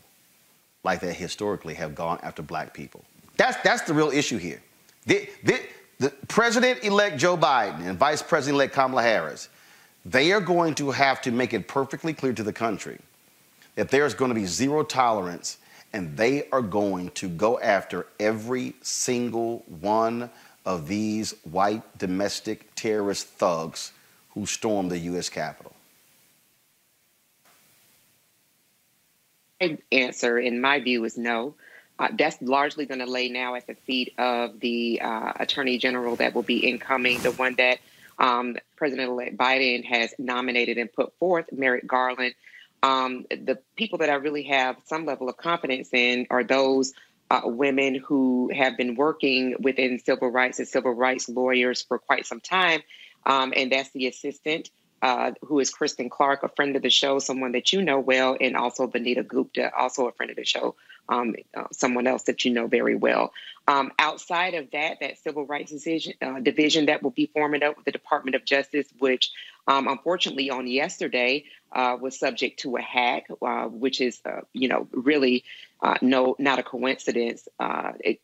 like they historically have gone after black people? That's, that's the real issue here. The, the, the President elect Joe Biden and Vice President elect Kamala Harris they are going to have to make it perfectly clear to the country that there's going to be zero tolerance and they are going to go after every single one of these white domestic terrorist thugs who stormed the U.S. Capitol? My answer, in my view, is no. Uh, that's largely going to lay now at the feet of the uh, attorney general that will be incoming, the one that um, President-elect Biden has nominated and put forth, Merrick Garland. Um, the people that I really have some level of confidence in are those uh, women who have been working within civil rights and civil rights lawyers for quite some time. um, and that's the assistant. Uh, who is Kristen Clarke, a friend of the show, someone that you know well, and also Vanita Gupta, also a friend of the show, um, uh, someone else that you know very well. Um, outside of that, that civil rights decision, uh, division that will be forming up with the Department of Justice, which um, unfortunately on yesterday uh, was subject to a hack, uh, which is, uh, you know, really uh, no, not a coincidence. It,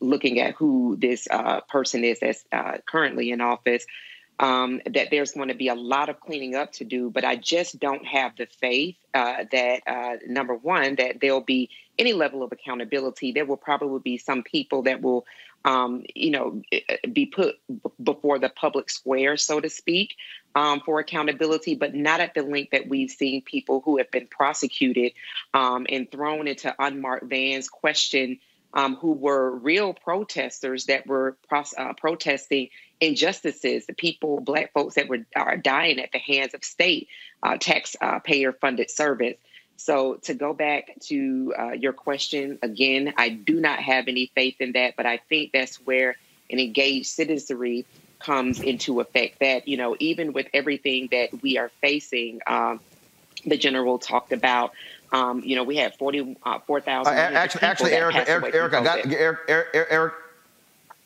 looking at who this person is that's currently in office. Um, that there's going to be a lot of cleaning up to do, but I just don't have the faith uh, that, uh, number one, that there'll be any level of accountability. There will probably be some people that will, um, you know, be put before the public square, so to speak, um, for accountability, but not at the length that we've seen people who have been prosecuted um, and thrown into unmarked vans, questioned. Um, who were real protesters that were uh, protesting injustices, the people, black folks that were are dying at the hands of state uh, taxpayer funded service. So to go back to uh, your question again, I do not have any faith in that, but I think that's where an engaged citizenry comes into effect. That you know, even with everything that we are facing, um, the general talked about. Um, you know, we had 44,000. Uh, actually, actually, Eric, Eric, Eric, I got Eric, Eric,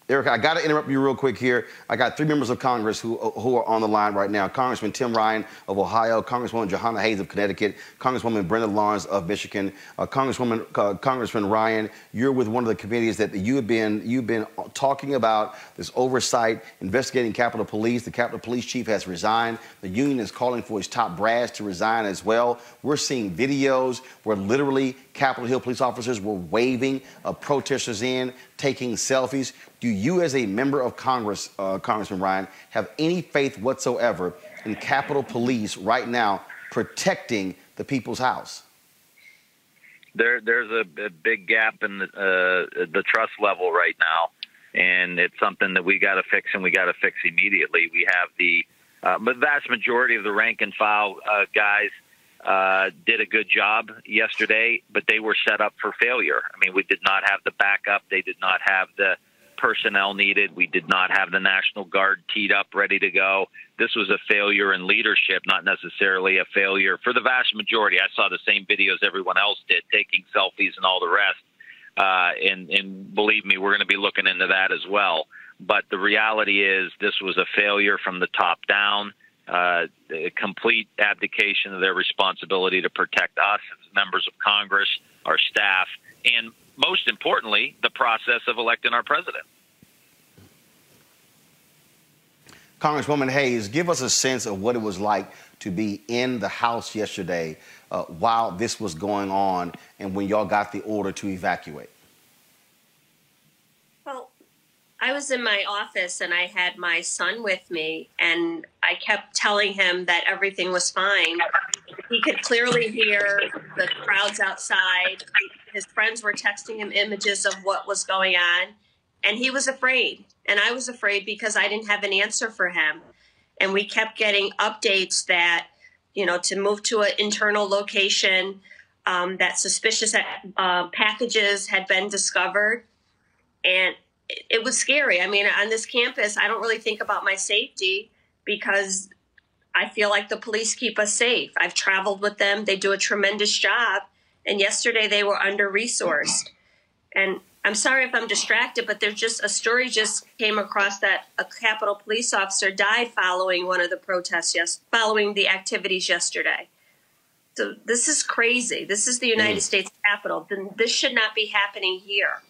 Eric, I got to interrupt you real quick here. I got three members of Congress who, who are on the line right now. Congressman Tim Ryan of Ohio, Congresswoman Jahana Hayes of Connecticut, Congresswoman Brenda Lawrence of Michigan. Uh, Congresswoman, uh, Congressman Ryan, you're with one of the committees that you've been, you've been talking about this oversight, investigating Capitol Police. The Capitol Police chief has resigned. The union is calling for his top brass to resign as well. We're seeing videos where literally Capitol Hill police officers were waving uh, protesters in, taking selfies. Do you, as a member of Congress, uh, Congressman Ryan, have any faith whatsoever in Capitol Police right now protecting the people's house? There, there's a, a big gap in the, uh, the trust level right now, and it's something that we got to fix, and we got to fix immediately. We have the uh, vast majority of the rank and file uh, guys uh, did a good job yesterday, but they were set up for failure. I mean, we did not have the backup. They did not have the personnel needed. We did not have the National Guard teed up, ready to go. This was a failure in leadership, not necessarily a failure for the vast majority. I saw the same videos everyone else did, taking selfies and all the rest. Uh, and, and believe me, we're going to be looking into that as well. But the reality is, this was a failure from the top down. Uh, a complete abdication of their responsibility to protect us as members of Congress, our staff, and most importantly, the process of electing our president. Congresswoman Hayes, give us a sense of what it was like to be in the House yesterday uh, while this was going on and when y'all got the order to evacuate. Well, I was in my office and I had my son with me, and I kept telling him that everything was fine. He could clearly hear the crowds outside. His friends were texting him images of what was going on, and he was afraid. And I was afraid because I didn't have an answer for him. And we kept getting updates that, you know, to move to an internal location, um, that suspicious uh, packages had been discovered. And it, it was scary. I mean, on this campus, I don't really think about my safety because I feel like the police keep us safe. I've traveled with them, they do a tremendous job. And yesterday they were under resourced. And I'm sorry if I'm distracted, but there's just a story just came across that a Capitol police officer died following one of the protests, yes, following the activities yesterday. So this is crazy. This is the United mm. States Capitol. Then this should not be happening here.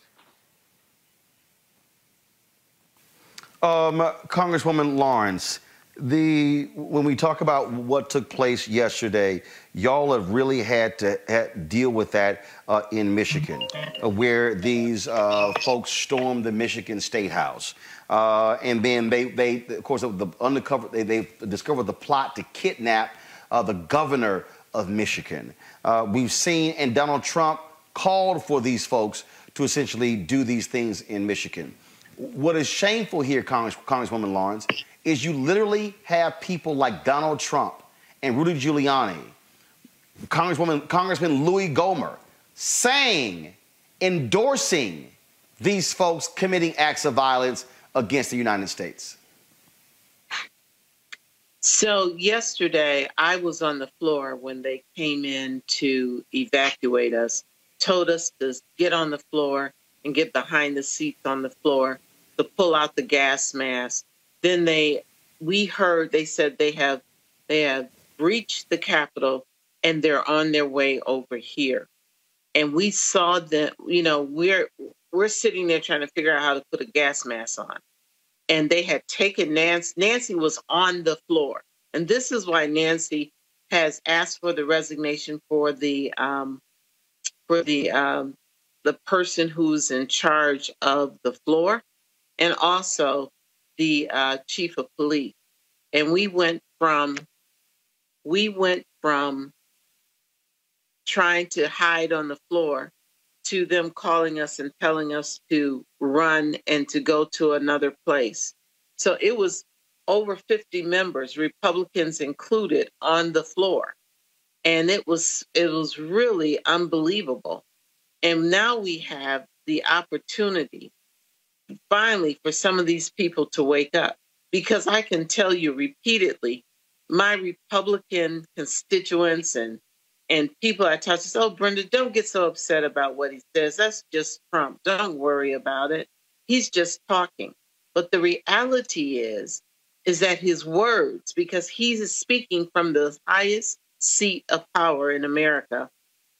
Um, Congresswoman Lawrence, the when we talk about what took place yesterday, y'all have really had to had, deal with that uh, in Michigan, uh, where these uh, folks stormed the Michigan State House, uh, and then they, they, of course, the undercover they, they discovered the plot to kidnap uh, the governor of Michigan. Uh, we've seen, and Donald Trump called for these folks to essentially do these things in Michigan. What is shameful here, Congress, Congresswoman Lawrence, is you literally have people like Donald Trump and Rudy Giuliani, Congresswoman, Congressman Louis Gohmert, saying, endorsing these folks committing acts of violence against the United States. So yesterday, I was on the floor when they came in to evacuate us, told us to get on the floor and get behind the seats on the floor to pull out the gas mask. Then they, we heard they said they have, they have breached the Capitol and they're on their way over here. And we saw them, you know, we're we're sitting there trying to figure out how to put a gas mask on and they had taken Nancy. Nancy was on the floor, and this is why Nancy has asked for the resignation for the um, for the um, the person who's in charge of the floor, and also the uh, chief of police. And we went from we went from trying to hide on the floor to them calling us and telling us to run and to go to another place. So it was over 50 members, Republicans included, on the floor. And it was it was really unbelievable. And now we have the opportunity finally for some of these people to wake up because I can tell you repeatedly my Republican constituents and and people I talk to say, oh, Brenda, don't get so upset about what he says. That's just Trump. Don't worry about it. He's just talking. But the reality is, is that his words, because he's speaking from the highest seat of power in America,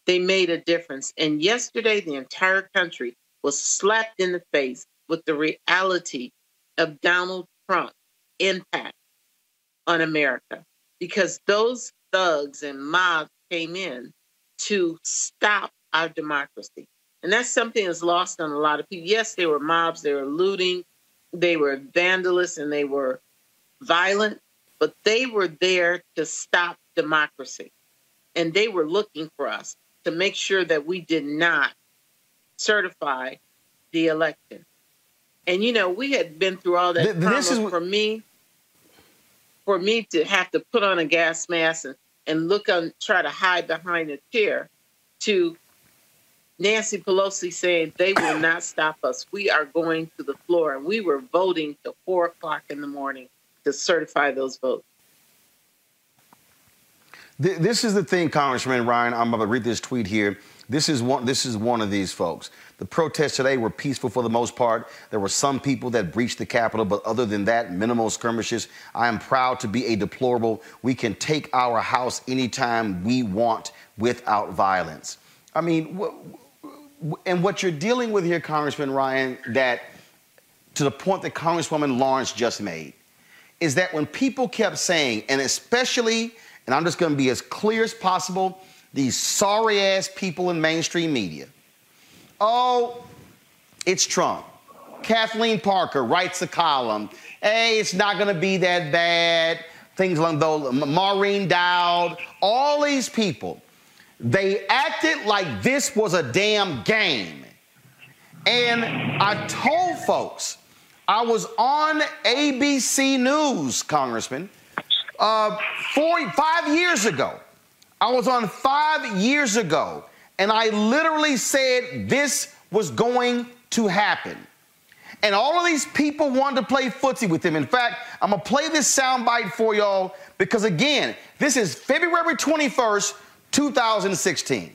they made a difference. And yesterday, the entire country was slapped in the face with the reality of Donald Trump's impact on America because those thugs and mobs came in to stop our democracy. And that's something that's lost on a lot of people. Yes, they were mobs, they were looting, they were vandalous, and they were violent, but they were there to stop democracy. And they were looking for us to make sure that we did not certify the election. And you know, we had been through all that. This is for me. For me to have to put on a gas mask and and look on try to hide behind a chair to Nancy Pelosi saying they will not stop us. We are going to the floor. And we were voting till four o'clock in the morning to certify those votes. This is the thing, Congressman Ryan. I'm going to read this tweet here. This is one. This is one of these folks. The protests today were peaceful for the most part. There were some people that breached the Capitol, but other than that, minimal skirmishes. I am proud to be a deplorable. We can take our house anytime we want without violence. I mean, and what you're dealing with here, Congressman Ryan, that to the point that Congresswoman Lawrence just made, is that when people kept saying, and especially, and I'm just going to be as clear as possible, these sorry ass people in mainstream media Oh, it's Trump. Kathleen Parker writes a column. Hey, it's not going to be that bad. Things like those. Maureen Dowd, all these people, they acted like this was a damn game. And I told folks, I was on ABC News, Congressman, uh, four, five years ago. I was on five years ago and I literally said this was going to happen. And all of these people wanted to play footsie with him. In fact, I'm to play this soundbite for y'all because, again, this is February 21st, 2016.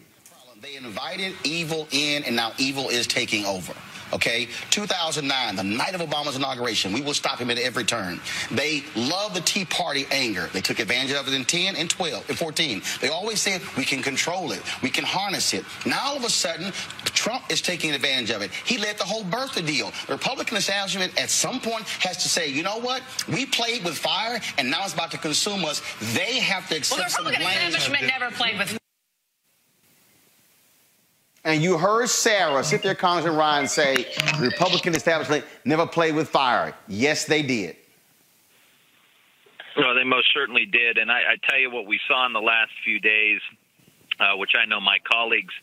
They invited evil in, and now evil is taking over. Okay, 2009, the night of Obama's inauguration, we will stop him at every turn. They love the Tea Party anger. They took advantage of it in 10 and 12 and 14. They always said we can control it, we can harness it. Now all of a sudden, Trump is taking advantage of it. He led the whole birther deal. The Republican establishment at some point has to say, you know what? We played with fire, and now it's about to consume us. They have to accept well, the Republican establishment never played with and you heard Sarah sit there, Congressman Ryan, say the Republican establishment never played with fire. Yes, they did. No, they most certainly did. And I, I tell you what we saw in the last few days, uh, which I know my colleagues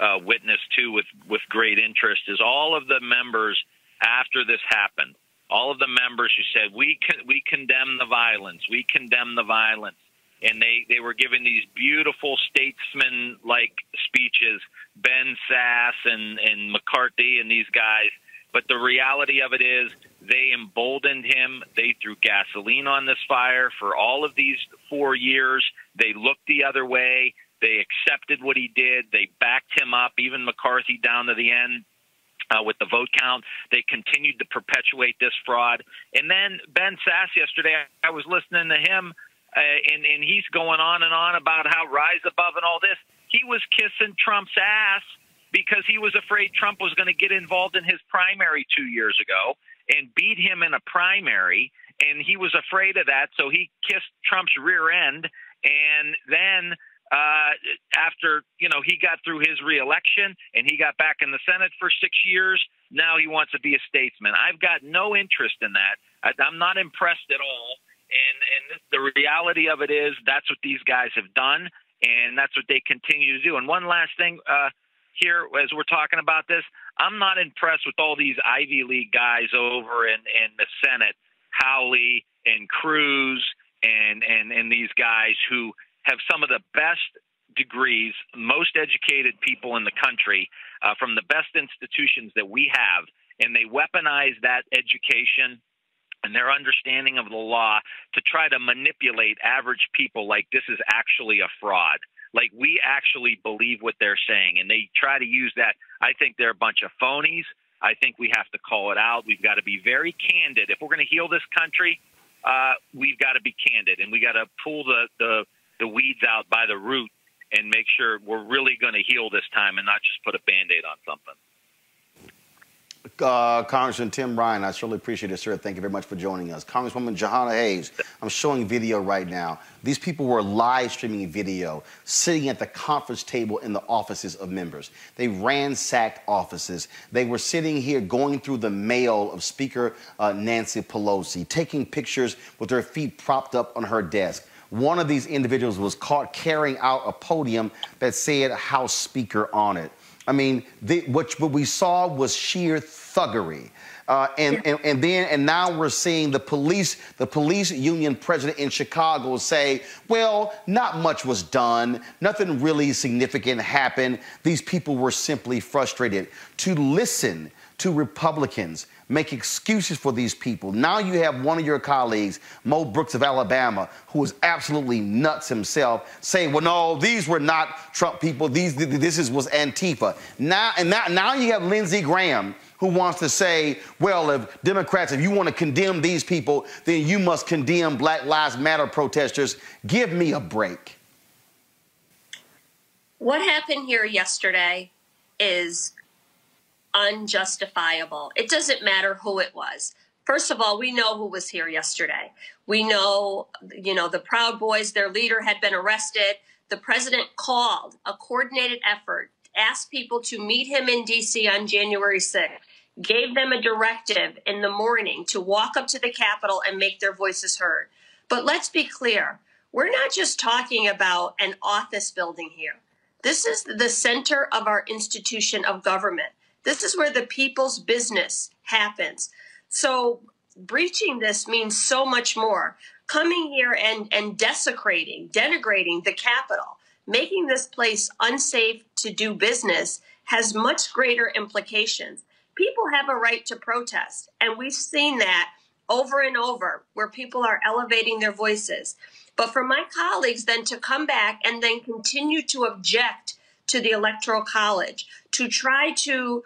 uh, witnessed too with, with great interest, is all of the members after this happened, all of the members who said, we, con- we condemn the violence, we condemn the violence and they they were giving these beautiful statesman like speeches ben sasse and and mccarthy and these guys but the reality of it is They emboldened him. They threw gasoline on this fire for all of these four years. They looked the other way. They accepted what he did. They backed him up, even McCarthy down to the end. Uh, with the vote count, they continued to perpetuate this fraud. And then Ben Sasse yesterday, I was listening to him, uh, and and he's going on and on about how rise above and all this. He was kissing Trump's ass because he was afraid Trump was going to get involved in his primary two years ago and beat him in a primary, and he was afraid of that, so he kissed Trump's rear end, and then uh, after you know he got through his reelection and he got back in the Senate for six years. Now he wants to be a statesman. I've got no interest in that. I, I'm not impressed at all. And and the reality of it is that's what these guys have done, and that's what they continue to do. And one last thing. Uh, here, as we're talking about this, I'm not impressed with all these Ivy League guys over in, in the Senate, Hawley and Cruz and, and, and these guys who have some of the best degrees, most educated people in the country uh, from the best institutions that we have, and they weaponize that education and their understanding of the law to try to manipulate average people like this is actually a fraud. Like we actually believe what they're saying, and they try to use that. I think they're a bunch of phonies. I think we have to call it out. We've got to be very candid. If we're going to heal this country, uh, we've got to be candid, and we got to pull the, the the weeds out by the root and make sure we're really going to heal this time and not just put a band aid on something. Uh, Congressman Tim Ryan, I surely appreciate it, sir. Thank you very much for joining us. Congresswoman Jahana Hayes, I'm showing video right now. These people were live streaming video, sitting at the conference table in the offices of members. They ransacked offices. They were sitting here going through the mail of Speaker uh, Nancy Pelosi, taking pictures with their feet propped up on her desk. One of these individuals was caught carrying out a podium that said House Speaker on it. I mean, the, what, what we saw was sheer thuggery. Uh, and, and, and then and now we're seeing the police the police union president in Chicago say, well, not much was done, nothing really significant happened. These people were simply frustrated. To listen to Republicans make excuses for these people. Now you have one of your colleagues, Mo Brooks of Alabama, who is absolutely nuts himself, saying, "Well, no, these were not Trump people. These this is was Antifa." Now and now, now you have Lindsey Graham who wants to say, well, if Democrats, if you want to condemn these people, then you must condemn Black Lives Matter protesters. Give me a break. What happened here yesterday is unjustifiable. It doesn't matter who it was. First of all, we know who was here yesterday. We know, you know, the Proud Boys, their leader had been arrested. The president called a coordinated effort, asked people to meet him in DC on January 6th, gave them a directive in the morning to walk up to the Capitol and make their voices heard. But let's be clear we're not just talking about an office building here. This is the center of our institution of government. This is where the people's business happens. So breaching this means so much more. Coming here and, and desecrating, denigrating the capital, making this place unsafe to do business has much greater implications. People have a right to protest, and we've seen that over and over where people are elevating their voices. But for my colleagues then to come back and then continue to object to the Electoral College, to try to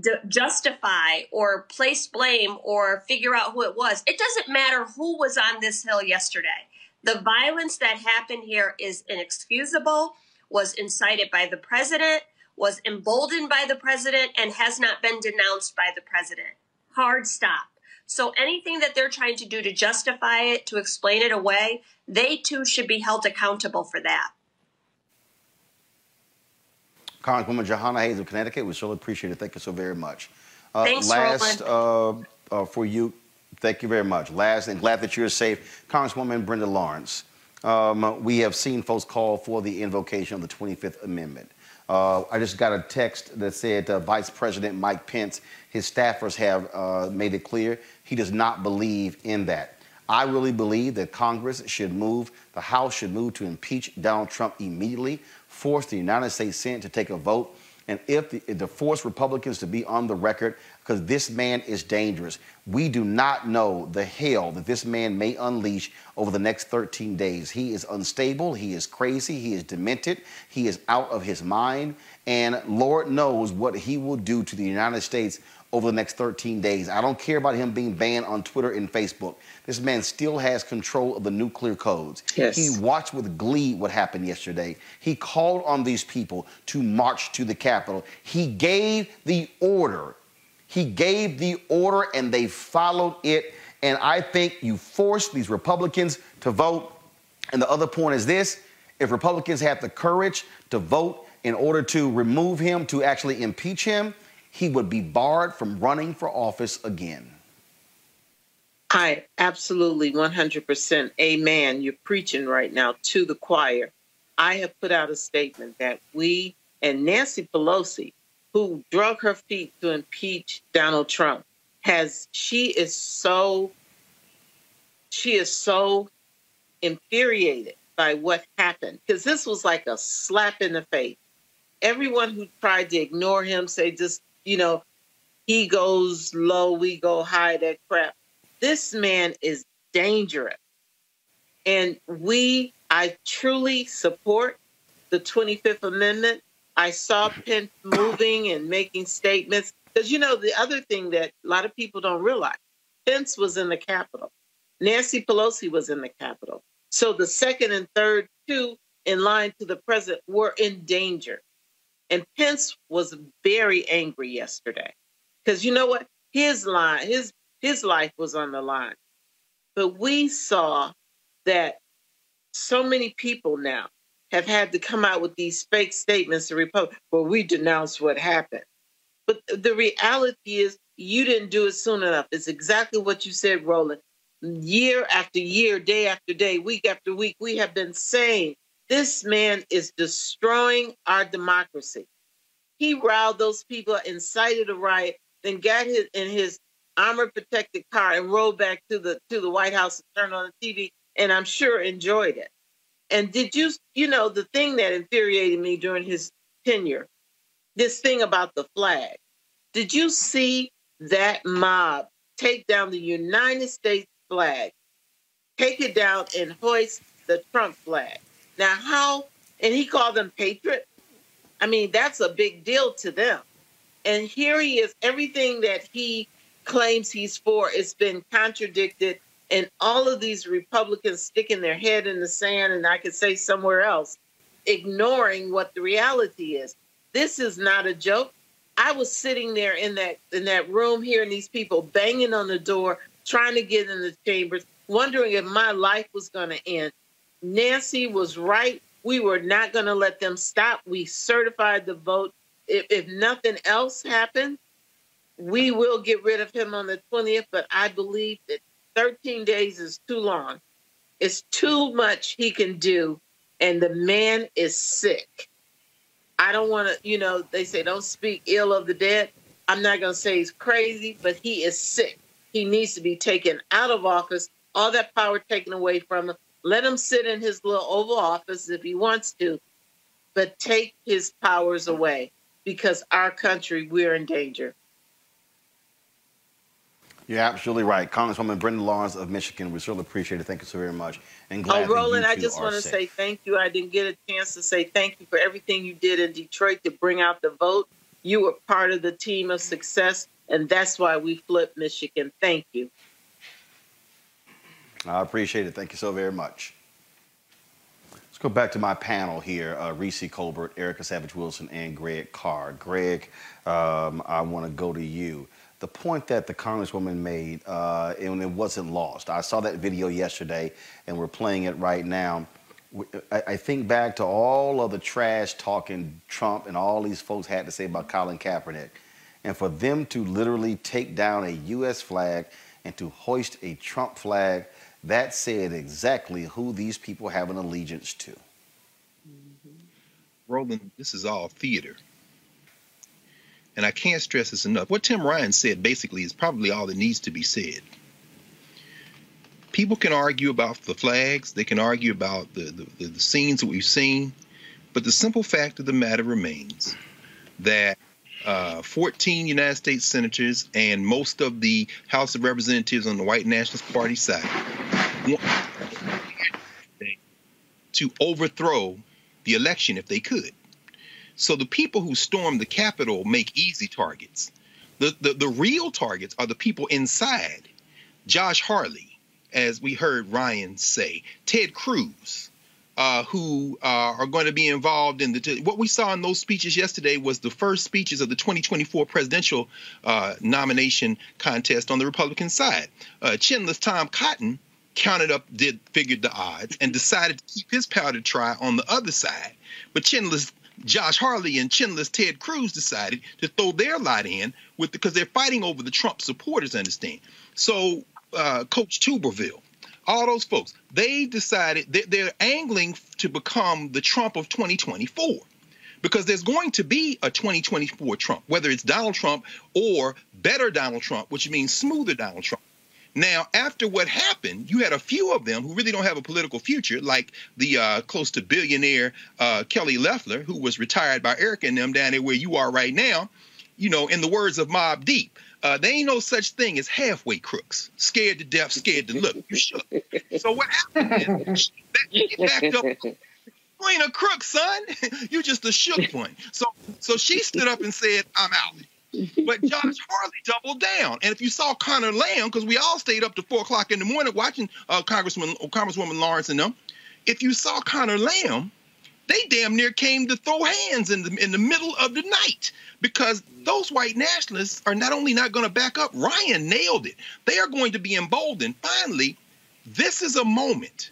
d- justify or place blame or figure out who it was. It doesn't matter who was on this hill yesterday. The violence that happened here is inexcusable, was incited by the president, was emboldened by the president, and has not been denounced by the president. Hard stop. So anything that they're trying to do to justify it, to explain it away, they too should be held accountable for that. Congresswoman Jahana Hayes of Connecticut, we surely appreciate it. Thank you so very much. Uh, Thanks, last uh, uh, for you, thank you very much. Last, and glad that you're safe, Congresswoman Brenda Lawrence. Um, we have seen folks call for the invocation of the 25th Amendment. Uh, I just got a text that said uh, Vice President Mike Pence, his staffers have uh, made it clear he does not believe in that. I really believe that Congress should move, the House should move to impeach Donald Trump immediately force the United States Senate to take a vote. And if the, the force Republicans to be on the record, because this man is dangerous. We do not know the hell that this man may unleash over the next 13 days. He is unstable, he is crazy, he is demented, he is out of his mind, and Lord knows what he will do to the United States over the next 13 days. I don't care about him being banned on Twitter and Facebook. This man still has control of the nuclear codes. Yes. He watched with glee what happened yesterday. He called on these people to march to the Capitol. He gave the order. He gave the order and they followed it. And I think you force these Republicans to vote. And the other point is this if Republicans have the courage to vote in order to remove him, to actually impeach him, he would be barred from running for office again. I absolutely 100% amen. You're preaching right now to the choir. I have put out a statement that we and Nancy Pelosi, who drug her feet to impeach Donald Trump, has she is so she is so infuriated by what happened because this was like a slap in the face. Everyone who tried to ignore him, say just you know, he goes low, we go high, that crap. This man is dangerous. And we, I truly support the 25th Amendment. I saw Pence moving and making statements. Because, you know, the other thing that a lot of people don't realize Pence was in the Capitol, Nancy Pelosi was in the Capitol. So the second and third two in line to the president were in danger. And Pence was very angry yesterday because you know what? His line, his his life was on the line. But we saw that so many people now have had to come out with these fake statements to Republic. Well, we denounce what happened. But the reality is you didn't do it soon enough. It's exactly what you said, Roland. Year after year, day after day, week after week, we have been saying this man is destroying our democracy. He riled those people, incited a riot, then got his in his armor protected car and rode back to the to the White House and turned on the TV, and I'm sure enjoyed it. And did you, you know, the thing that infuriated me during his tenure, this thing about the flag. Did you see that mob take down the United States flag, take it down and hoist the Trump flag? Now, how, and he called them patriot. I mean, that's a big deal to them. And here he is, everything that he claims he's for has been contradicted. And all of these Republicans sticking their head in the sand, and I could say somewhere else, ignoring what the reality is. This is not a joke. I was sitting there in that in that room hearing these people banging on the door, trying to get in the chambers, wondering if my life was going to end. Nancy was right. We were not going to let them stop. We certified the vote. If, if nothing else happened, we will get rid of him on the 20th. But I believe that 13 days is too long. It's too much he can do. And the man is sick. I don't want to, you know, they say don't speak ill of the dead. I'm not going to say he's crazy, but he is sick. He needs to be taken out of office, all that power taken away from him, let him sit in his little Oval Office if he wants to, but take his powers away because our country, we're in danger. You're absolutely right. Congresswoman Brenda Lawrence of Michigan, we certainly appreciate it. Thank you so very much. And glad oh, Roland, I just want to say thank you. I didn't get a chance to say thank you for everything you did in Detroit to bring out the vote. You were part of the team of success, and that's why we flipped Michigan. Thank you. I appreciate it. Thank you so very much. Let's go back to my panel here uh, Reecie Colbert, Erica Savage Wilson, and Greg Carr. Greg, um, I want to go to you. The point that the Congresswoman made, uh, and it wasn't lost. I saw that video yesterday, and we're playing it right now. I think back to all of the trash talking Trump and all these folks had to say about Colin Kaepernick. And for them to literally take down a U.S. flag and to hoist a Trump flag, that said exactly who these people have an allegiance to. Roland, this is all theater. And I can't stress this enough. What Tim Ryan said basically is probably all that needs to be said. People can argue about the flags, they can argue about the, the, the scenes that we've seen, but the simple fact of the matter remains that uh, 14 United States senators and most of the House of Representatives on the white nationalist party side to overthrow the election if they could. So the people who stormed the Capitol make easy targets. The, the, the real targets are the people inside. Josh Hawley, as we heard Ryan say, Ted Cruz, uh, who uh, are going to be involved in the. What we saw in those speeches yesterday was the first speeches of the 2024 presidential uh, nomination contest on the Republican side. Uh, chinless Tom Cotton counted up, did figured the odds, and decided to keep his powder dry on the other side. But chinless Josh Hawley and chinless Ted Cruz decided to throw their lot in with because they're fighting over the Trump supporters. Understand? So uh, Coach Tuberville all those folks, they decided that they're angling to become the Trump of 2024 because there's going to be a 2024 Trump, whether it's Donald Trump or better Donald Trump, which means smoother Donald Trump. Now, after what happened, you had a few of them who really don't have a political future, like the uh, close to billionaire uh, Kelly Loeffler, who was retired by Eric and them down there where you are right now. You know, in the words of Mobb Deep, uh, there ain't no such thing as halfway crooks. Scared to death, scared to look. You shook. So what happened is you backed up. You ain't a crook, son. you just a shook one. So so she stood up and said, I'm out. But Josh Hawley doubled down. And if you saw Connor Lamb, because we all stayed up to four o'clock in the morning watching uh, Congressman Congresswoman Lawrence and them, if you saw Connor Lamb, they damn near came to throw hands in the in the middle of the night because those white nationalists are not only not going to back up, Ryan nailed it. They are going to be emboldened. Finally, this is a moment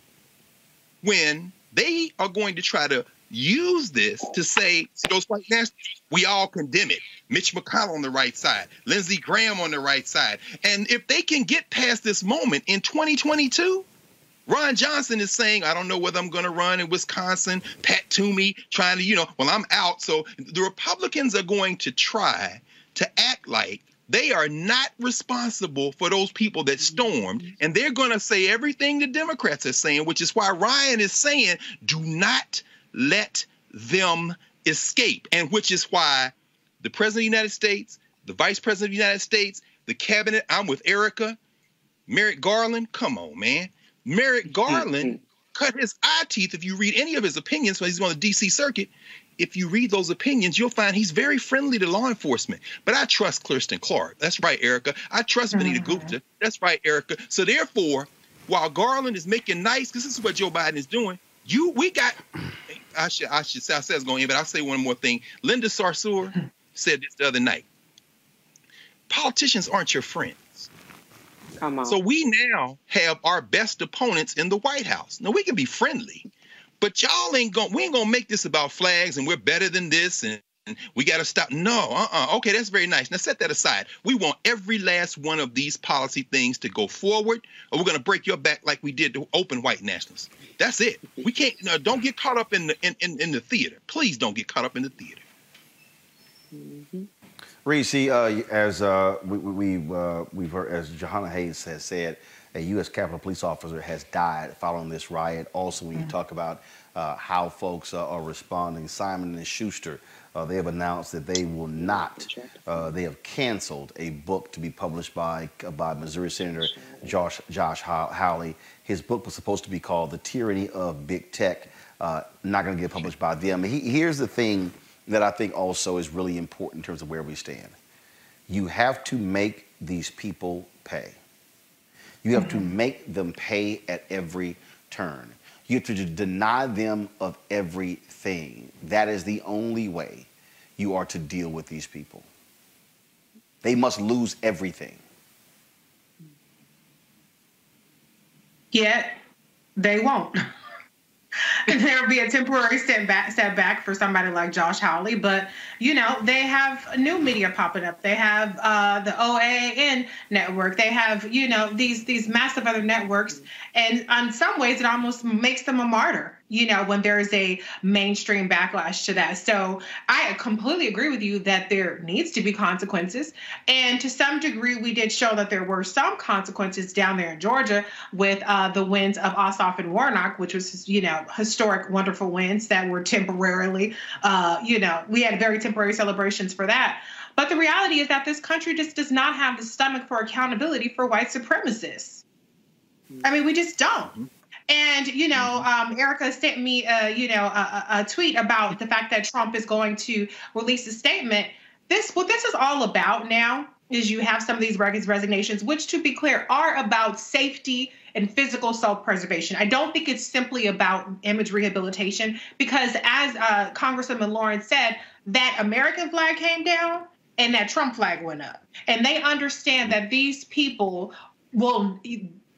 when they are going to try to use this to say those white nationalists, we all condemn it. Mitch McConnell on the right side, Lindsey Graham on the right side. And if they can get past this moment in 2022, Ron Johnson is saying, I don't know whether I'm going to run in Wisconsin. Pat Toomey trying to, you know, well, I'm out. So the Republicans are going to try to act like they are not responsible for those people that stormed. And they're going to say everything the Democrats are saying, which is why Ryan is saying, do not let them escape. And which is why the President of the United States, the Vice President of the United States, the cabinet, I'm with Erica, Merrick Garland, come on, man. Merrick Garland mm-hmm. cut his eye teeth. If you read any of his opinions when he's on the DC circuit, if you read those opinions, you'll find he's very friendly to law enforcement. But I trust Kristen Clarke. That's right, Erica. I trust mm-hmm. Vanita Gupta. That's right, Erica. So therefore, while Garland is making nice, because this is what Joe Biden is doing, you we got. I should I should say I said it's going in, but I'll say one more thing. Linda Sarsour said this the other night. Politicians aren't your friends. Come on. So we now have our best opponents in the White House. Now we can be friendly, but y'all ain't going. We ain't gonna make this about flags and we're better than this and. We got to stop. No, uh-uh. Okay, that's very nice. Now set that aside. We want every last one of these policy things to go forward, or we're going to break your back like we did to open white nationalists. That's it. We can't. No, don't get caught up in the in, in, in the theater. Please don't get caught up in the theater. Mm-hmm. Reese, uh, as uh, we, we, uh, we've heard, as Jahana Hayes has said, a U.S. Capitol police officer has died following this riot. Also, when you mm-hmm. talk about uh, how folks uh, are responding, Simon and Schuster, uh, they have announced that they will not. they have canceled a book to be published by by Missouri Senator Josh Josh Hawley. His book was supposed to be called "The Tyranny of Big Tech." not going to get published by them. He, here's the thing that I think also is really important in terms of where we stand. You have to make these people pay. You have mm-hmm. to make them pay at every turn. You have to deny them of everything. That is the only way you are to deal with these people. They must lose everything. Yet, they won't. there'll be a temporary setback setback for somebody like Josh Hawley, but you know they have new media popping up. They have uh, the OAN network. They have you know these these massive other networks, and in some ways it almost makes them a martyr you know, when there's a mainstream backlash to that. So I completely agree with you that there needs to be consequences. And to some degree, we did show that there were some consequences down there in Georgia with uh, the wins of Ossoff and Warnock, which was, you know, historic, wonderful wins that were temporarily, uh, you know, we had very temporary celebrations for that. But the reality is that this country just does not have the stomach for accountability for white supremacists. I mean, we just don't. And you know, um, Erica sent me, uh, you know, a, a, tweet about the fact that Trump is going to release a statement. This, what this is all about now, is you have some of these resignations, which, to be clear, are about safety and physical self-preservation. I don't think it's simply about image rehabilitation because, as uh, Congresswoman Lawrence said, that American flag came down and that Trump flag went up, and they understand that these people will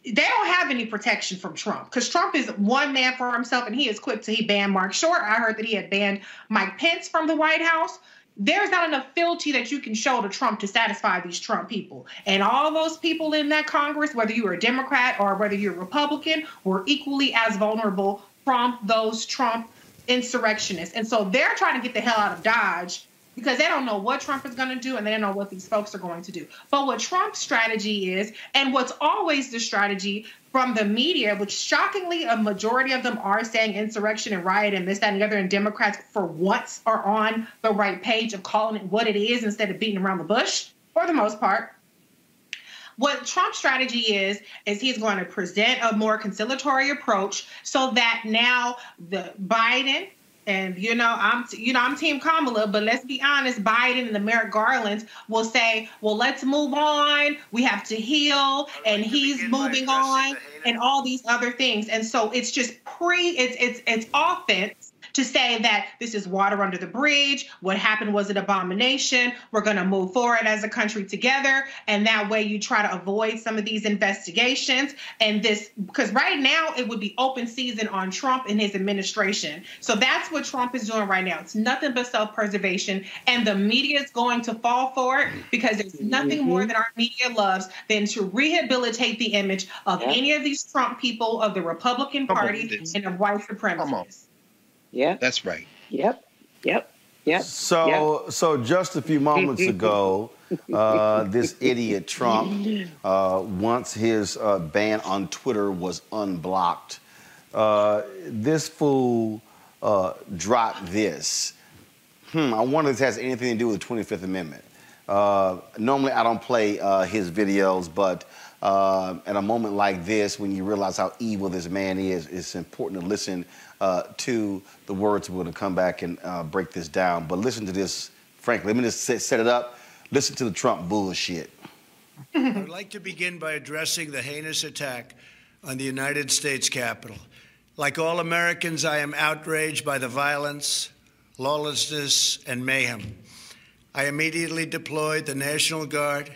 they don't have any protection from Trump because Trump is one man for himself and he is quick to he banned Marc Short. I heard that he had banned Mike Pence from the White House. There's not enough fealty that you can show to Trump to satisfy these Trump people. And all those people in that Congress, whether you are a Democrat or whether you're a Republican, were equally as vulnerable from those Trump insurrectionists. And so they're trying to get the hell out of Dodge because they don't know what Trump is going to do and they don't know what these folks are going to do. But what Trump's strategy is, and what's always the strategy from the media, which shockingly a majority of them are saying insurrection and riot and this, that, and the other, and Democrats for once are on the right page of calling it what it is instead of beating around the bush for the most part. What Trump's strategy is, is he's going to present a more conciliatory approach so that now the Biden and you know, I'm you know I'm Team Kamala, but let's be honest, Biden and the Merrick Garland will say, "Well, let's move on. We have to heal," and he's moving on, and all these other things. And so it's just pre, it's it's it's offense to say that this is water under the bridge. What happened was an abomination. We're going to move forward as a country together. And that way you try to avoid some of these investigations. And this, because right now it would be open season on Trump and his administration. So that's what Trump is doing right now. It's nothing but self preservation. And the media is going to fall for it because there's nothing mm-hmm. more that our media loves than to rehabilitate the image of yeah. any of these Trump people, of the Republican Party, and of white supremacists. Yeah. That's right. Yep. Yep. Yep. So, yep. so just a few moments ago, uh, this idiot Trump, uh, once his uh, ban on Twitter was unblocked, uh, this fool uh, dropped this. Hmm, I wonder if this has anything to do with the 25th Amendment. Uh, normally, I don't play his videos, but at a moment like this, when you realize how evil this man is, it's important to listen uh, to the words. We're going to come back and uh, break this down. But listen to this, frankly. Let me just set, set it up. Listen to the Trump bullshit. I would like to begin by addressing the heinous attack on the United States Capitol. Like all Americans, I am outraged by the violence, lawlessness, and mayhem. I immediately deployed the National Guard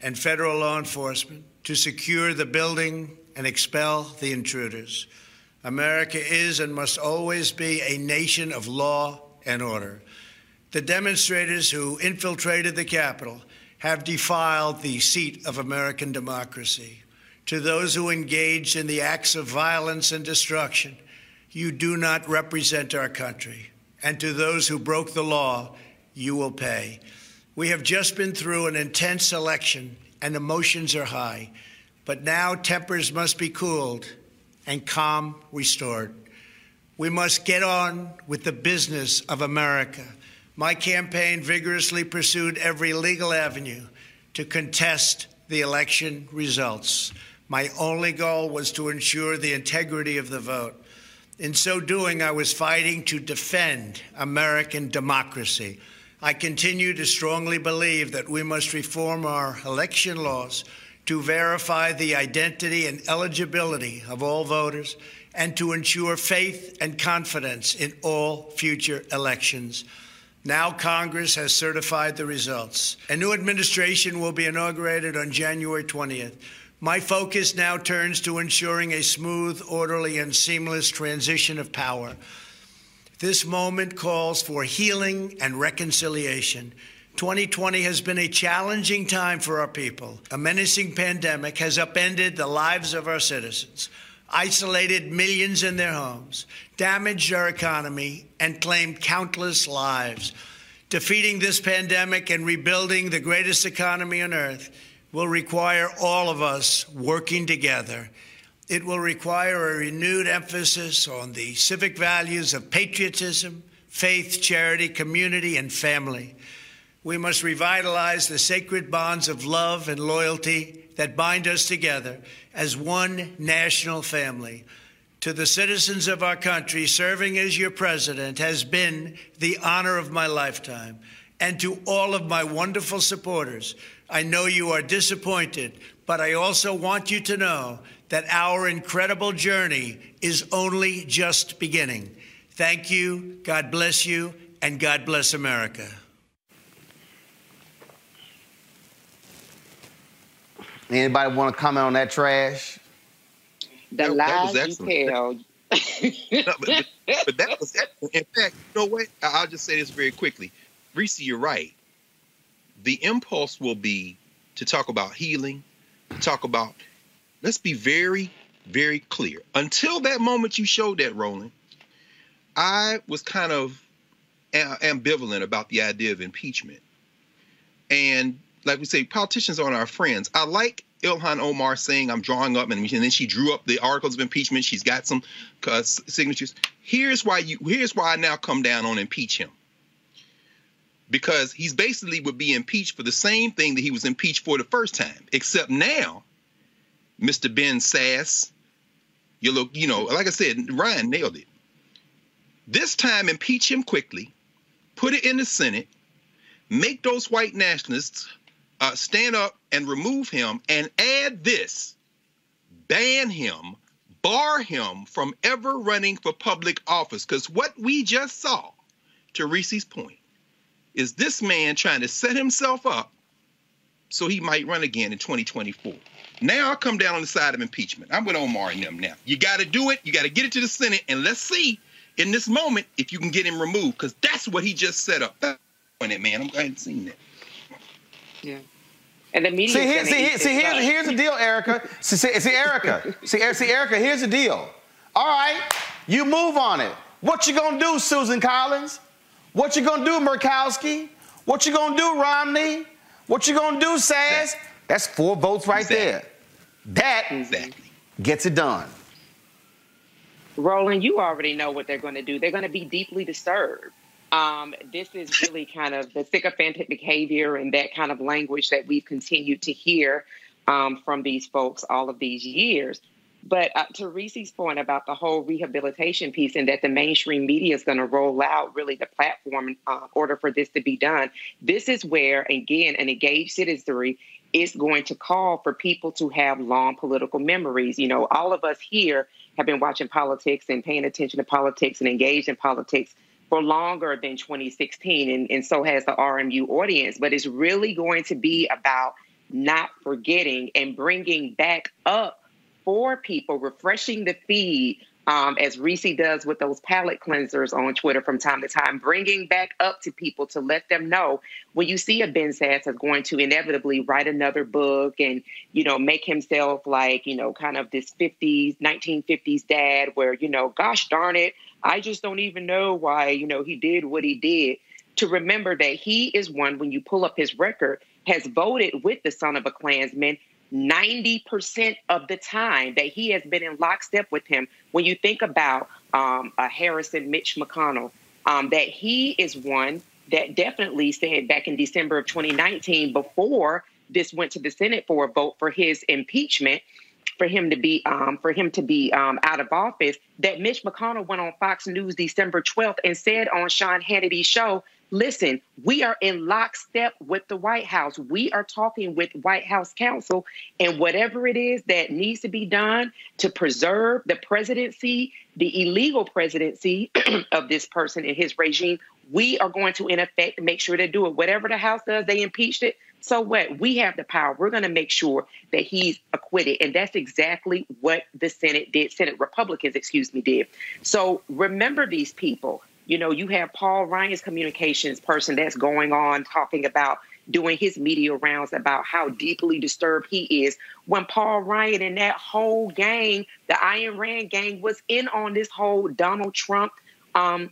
and federal law enforcement to secure the building and expel the intruders. America is and must always be a nation of law and order. The demonstrators who infiltrated the Capitol have defiled the seat of American democracy. To those who engaged in the acts of violence and destruction, you do not represent our country. And to those who broke the law, you will pay. We have just been through an intense election and emotions are high, but now tempers must be cooled and calm restored. We must get on with the business of America. My campaign vigorously pursued every legal avenue to contest the election results. My only goal was to ensure the integrity of the vote. In so doing, I was fighting to defend American democracy. I continue to strongly believe that we must reform our election laws to verify the identity and eligibility of all voters and to ensure faith and confidence in all future elections. Now Congress has certified the results. A new administration will be inaugurated on January 20th. My focus now turns to ensuring a smooth, orderly, and seamless transition of power. This moment calls for healing and reconciliation. 2020 has been a challenging time for our people. A menacing pandemic has upended the lives of our citizens, isolated millions in their homes, damaged our economy, and claimed countless lives. Defeating this pandemic and rebuilding the greatest economy on earth will require all of us working together. It will require a renewed emphasis on the civic values of patriotism, faith, charity, community, and family. We must revitalize the sacred bonds of love and loyalty that bind us together as one national family. To the citizens of our country, serving as your president has been the honor of my lifetime. And to all of my wonderful supporters, I know you are disappointed, but I also want you to know that our incredible journey is only just beginning. Thank you, God bless you, and God bless America. Anybody want to comment on that trash? The that was lies you tell. No, but, but that was excellent. In fact, you know what? I- I'll just say this very quickly. Reese, you're right. The impulse will be to talk about healing, to talk about, let's be very, very clear. Until that moment you showed that, Roland, I was kind of ambivalent about the idea of impeachment. And like we say, politicians aren't our friends. I like Ilhan Omar saying, I'm drawing up, and, and then she drew up the articles of impeachment. She's got some uh, signatures. Here's why you. Here's why I now come down on impeach him. Because he's basically would be impeached for the same thing that he was impeached for the first time, except now, Mr. Ben Sasse, you look, you know, like I said, Ryan nailed it. This time, impeach him quickly, put it in the Senate, make those white nationalists uh, stand up and remove him, and add this ban him, bar him from ever running for public office. Because what we just saw, to Reese's point, is this man trying to set himself up so he might run again in 2024. Now I come down on the side of impeachment. I'm with Omar and them now. You got to do it. You got to get it to the Senate, and let's see in this moment if you can get him removed, because that's what he just set up. It, man. I'm glad to see that. Yeah. And the media. See, here, see, here, see here's, here's the deal, Erica. See, see, see Erica. See, see, Erica, here's the deal. All right, you move on it. What you gonna do, Susan Collins? What you gonna do, Murkowski? What you gonna do, Romney? What you gonna do, Sasse? That's four votes right there. That exactly. gets it done. Roland, you already know what they're to do. They're to be deeply disturbed. Um, this is really kind of the sycophantic behavior and that kind of language that we've continued to hear um, from these folks all of these years. But uh, to Reese's point about the whole rehabilitation piece and that the mainstream media is going to roll out really the platform in uh, order for this to be done, this is where, again, an engaged citizenry is going to call for people to have long political memories. You know, all of us here have been watching politics and paying attention to politics and engaged in politics for longer than 2016, and, and so has the RMU audience. But it's really going to be about not forgetting and bringing back up for people, refreshing the feed, um, as Reese does with those palate cleansers on Twitter from time to time, bringing back up to people to let them know when you see a Ben Sasse is going to inevitably write another book and, you know, make himself like, you know, kind of this 50s, 1950s dad where, you know, gosh darn it, I just don't even know why, you know, he did what he did. To remember that he is one, when you pull up his record, has voted with the son of a Klansman 90% of the time that he has been in lockstep with him. When you think about um, Harrison, Mitch McConnell, um, that he is one that definitely said back in December of 2019, before this went to the Senate for a vote for his impeachment, for him to be um, for him to be um, out of office, that Mitch McConnell went on Fox News December 12th and said on Sean Hannity's show, "Listen, we are in lockstep with the White House. We are talking with White House counsel, and whatever it is that needs to be done to preserve the presidency, the illegal presidency of this person and his regime, we are going to, in effect, make sure they do it. Whatever the House does, they impeached it." So what? We have the power. We're going to make sure that he's acquitted. And that's exactly what the Senate did. Senate Republicans, excuse me, did. So remember these people. You know, you have Paul Ryan's communications person that's going on talking about doing his media rounds about how deeply disturbed he is when Paul Ryan and that whole gang, the Ayn Rand gang, was in on this whole Donald Trump um,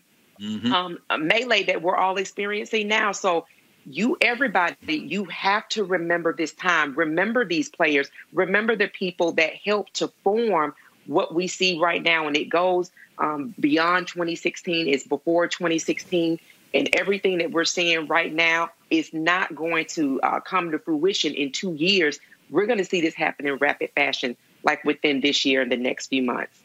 um, melee that we're all experiencing now. So you everybody you have to remember this time. Remember these players. Remember the people that helped to form what we see right now. And it goes um, beyond 2016 it's before 2016 and everything that we're seeing right now is not going to uh, come to fruition in two years, we're going to see this happen in rapid fashion, like within this year and the next few months.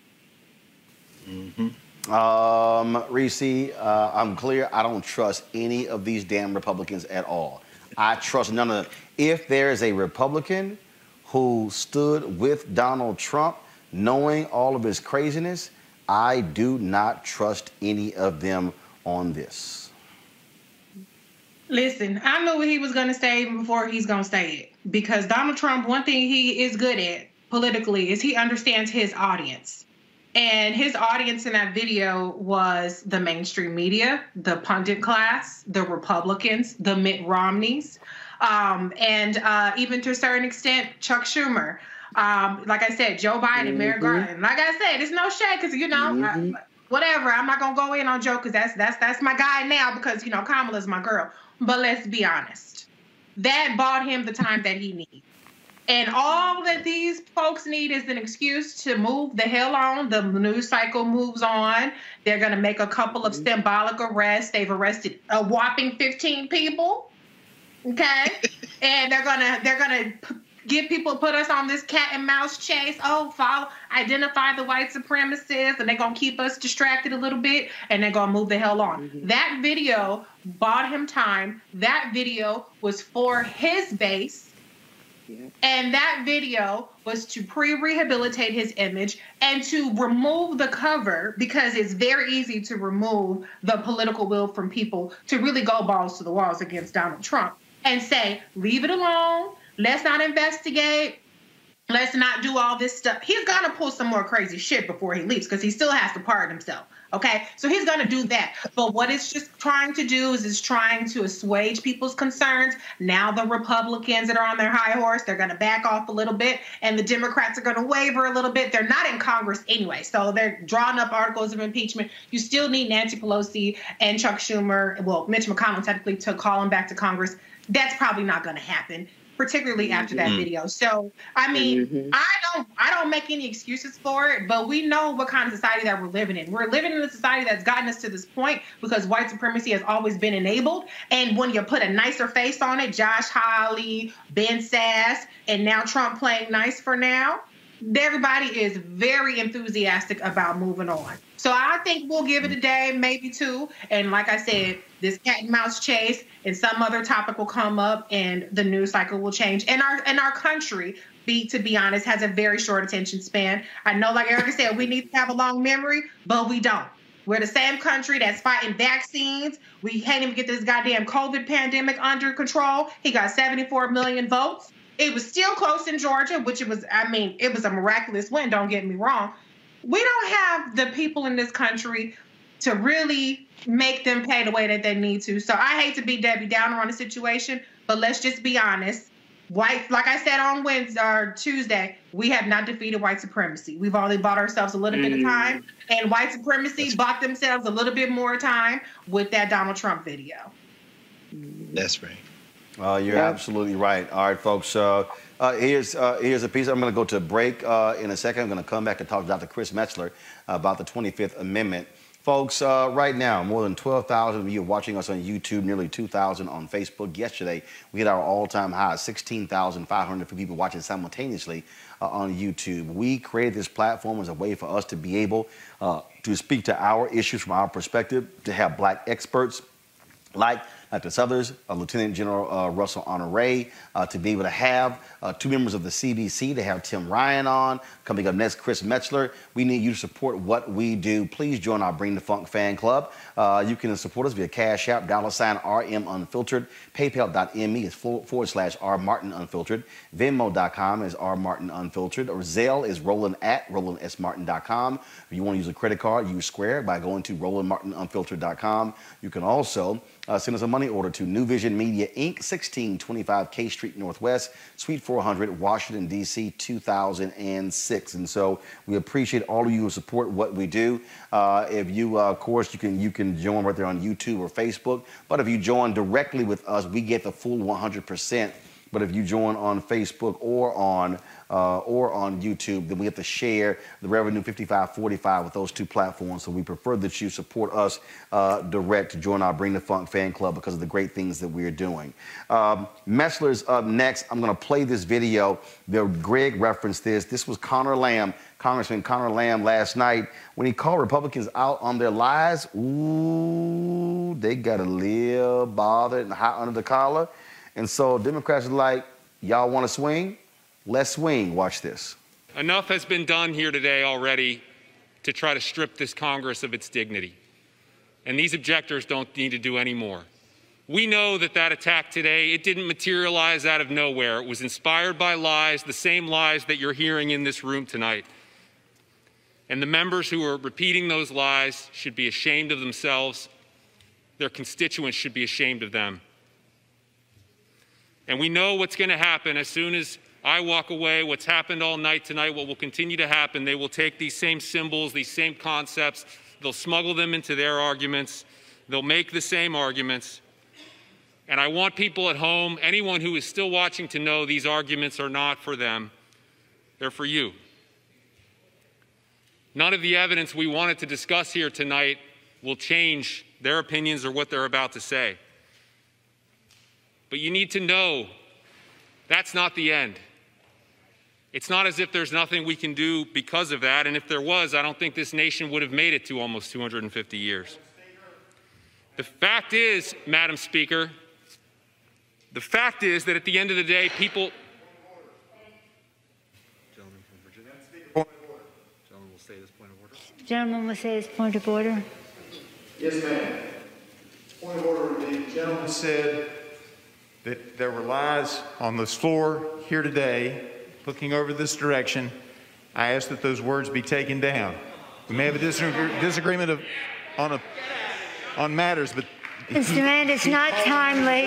Mm-hmm. Um, Reese, uh, I'm clear. I don't trust any of these damn Republicans at all. I trust none of them. If there is a Republican who stood with Donald Trump, knowing all of his craziness, I do not trust any of them on this. Listen, I knew what he was going to say before he's going to say it. Because Donald Trump, one thing he is good at politically is he understands his audience. And his audience in that video was the mainstream media, the pundit class, the Republicans, the Mitt Romneys, um, and uh, even to a certain extent, Chuck Schumer. Um, like I said, Joe Biden, mm-hmm. Merrick Garland. Like I said, it's no shade because you know, mm-hmm. I, whatever. I'm not gonna go in on Joe because that's that's that's my guy now because you know Kamala's my girl. But let's be honest, that bought him the time that he needs. And all that these folks need is an excuse to move the hell on. The news cycle moves on. They're going to make a couple of symbolic arrests. They've arrested a whopping 15 people. Okay? and they're going to they're going to get people put us on this cat and mouse chase. Oh, follow identify the white supremacists and they're going to keep us distracted a little bit and they're going to move the hell on. Mm-hmm. That video bought him time. That video was for his base and that video was to pre rehabilitate his image and to remove the cover because it's very easy to remove the political will from people to really go balls to the walls against Donald Trump and say, leave it alone. Let's not investigate. Let's not do all this stuff. He's going to pull some more crazy shit before he leaves because he still has to pardon himself. Okay, so he's going to do that. But what it's just trying to do is it's trying to assuage people's concerns. Now the Republicans that are on their high horse, they're going to back off a little bit, and the Democrats are going to waver a little bit. They're not in Congress anyway, so they're drawing up articles of impeachment. You still need Nancy Pelosi and Chuck Schumer, well, Mitch McConnell technically to call them back to Congress. That's probably not going to happen particularly after that mm-hmm. video. So I mean, mm-hmm. I don't I don't make any excuses for it, but we know what kind of society that we're living in. We're living in a society that's gotten us to this point because white supremacy has always been enabled. And when you put a nicer face on it, Josh Hawley, Ben Sasse, and now Trump playing nice for now, everybody is very enthusiastic about moving on. So I think we'll give it a day, maybe two. And like I said, this cat and mouse chase and some other topic will come up and the news cycle will change. And our and our country, be to be honest, has a very short attention span. I know, like Erica said, we need to have a long memory, but we don't. We're the same country that's fighting vaccines. We can't even get this goddamn COVID pandemic under control. He got 74 million votes. It was still close in Georgia, which it was, I mean, it was a miraculous win, don't get me wrong. We don't have the people in this country to really make them pay the way that they need to. So I hate to be Debbie Downer on the situation, but let's just be honest. White, like I said on Wednesday or Tuesday, we have not defeated white supremacy. We've only bought ourselves a little mm. bit of mm. time, and white supremacy That's bought themselves a little bit more time with that Donald Trump video. That's right. Uh, you're yeah. absolutely right. All right, folks. Uh, uh, here's uh, here's a piece. I'm going to go to a break uh, in a second. I'm going to come back and talk to Dr. Chris Metzler about the 25th Amendment. Folks, uh, right now, more than 12,000 of you are watching us on YouTube, nearly 2,000 on Facebook. Yesterday, we hit our all-time high, 16,500 people watching simultaneously uh, on YouTube. We created this platform as a way for us to be able uh, to speak to our issues from our perspective, to have black experts like Dr. Suthers, uh, Lieutenant General uh, Russell Honore, uh, to be able to have two members of the CBC, to have Tim Ryan on. Coming up next, Chris Metzler. We need you to support what we do. Please join our Bring the Funk fan club. You can support us via Cash App, dollar sign RM Unfiltered, PayPal.me is forward slash R Martin Unfiltered, Venmo.com is R Martin Unfiltered, or Zelle is Roland at RolandSMartin.com. If you want to use a credit card, use Square by going to RolandMartinUnfiltered.com. You can also uh, send us a money order to New Vision Media Inc., 1625 K Street Northwest, Suite 400, Washington, D.C., 2006. And so we appreciate all of you who support what we do. Uh, if you, uh, of course, you can you can join right there on YouTube or Facebook. But if you join directly with us, we get the full 100% But if you join on Facebook or on uh, or on YouTube, then we have to share the revenue 5545 with those two platforms. So we prefer that you support us uh, direct to join our Bring the Funk fan club because of the great things that we're doing. Um, Metzler's up next. I'm going to play this video. The, Greg referenced this. This was Conor Lamb, Congressman Conor Lamb last night when he called Republicans out on their lies. Ooh, they got a little bothered and hot under the collar. And so Democrats are like, y'all want to swing? Let's swing. Watch this. Enough has been done here today already to try to strip this Congress of its dignity. And these objectors don't need to do any more. We know that that attack today, it didn't materialize out of nowhere. It was inspired by lies, the same lies that you're hearing in this room tonight. And the members who are repeating those lies should be ashamed of themselves. Their constituents should be ashamed of them. And we know what's going to happen as soon as I walk away, what's happened all night tonight, what will continue to happen, they will take these same symbols, these same concepts, they'll smuggle them into their arguments, they'll make the same arguments. And I want people at home, anyone who is still watching, to know these arguments are not for them, they're for you. None of the evidence we wanted to discuss here tonight will change their opinions or what they're about to say. But you need to know that's not the end. It's not as if there's nothing we can do because of that. And if there was, I don't think this nation would have made it to almost 250 years. The fact is, Madam Speaker, the fact is that at the end of the day, people. Gentleman from Virginia. Gentleman will say this point of order. Gentleman will say his point of order. Yes, ma'am. Point of order. The gentleman said that there were lies on this floor here today looking over this direction, I ask that those words be taken down. We may have a disagreement of, on, a, on matters, but Mr. Rand, it's not timely.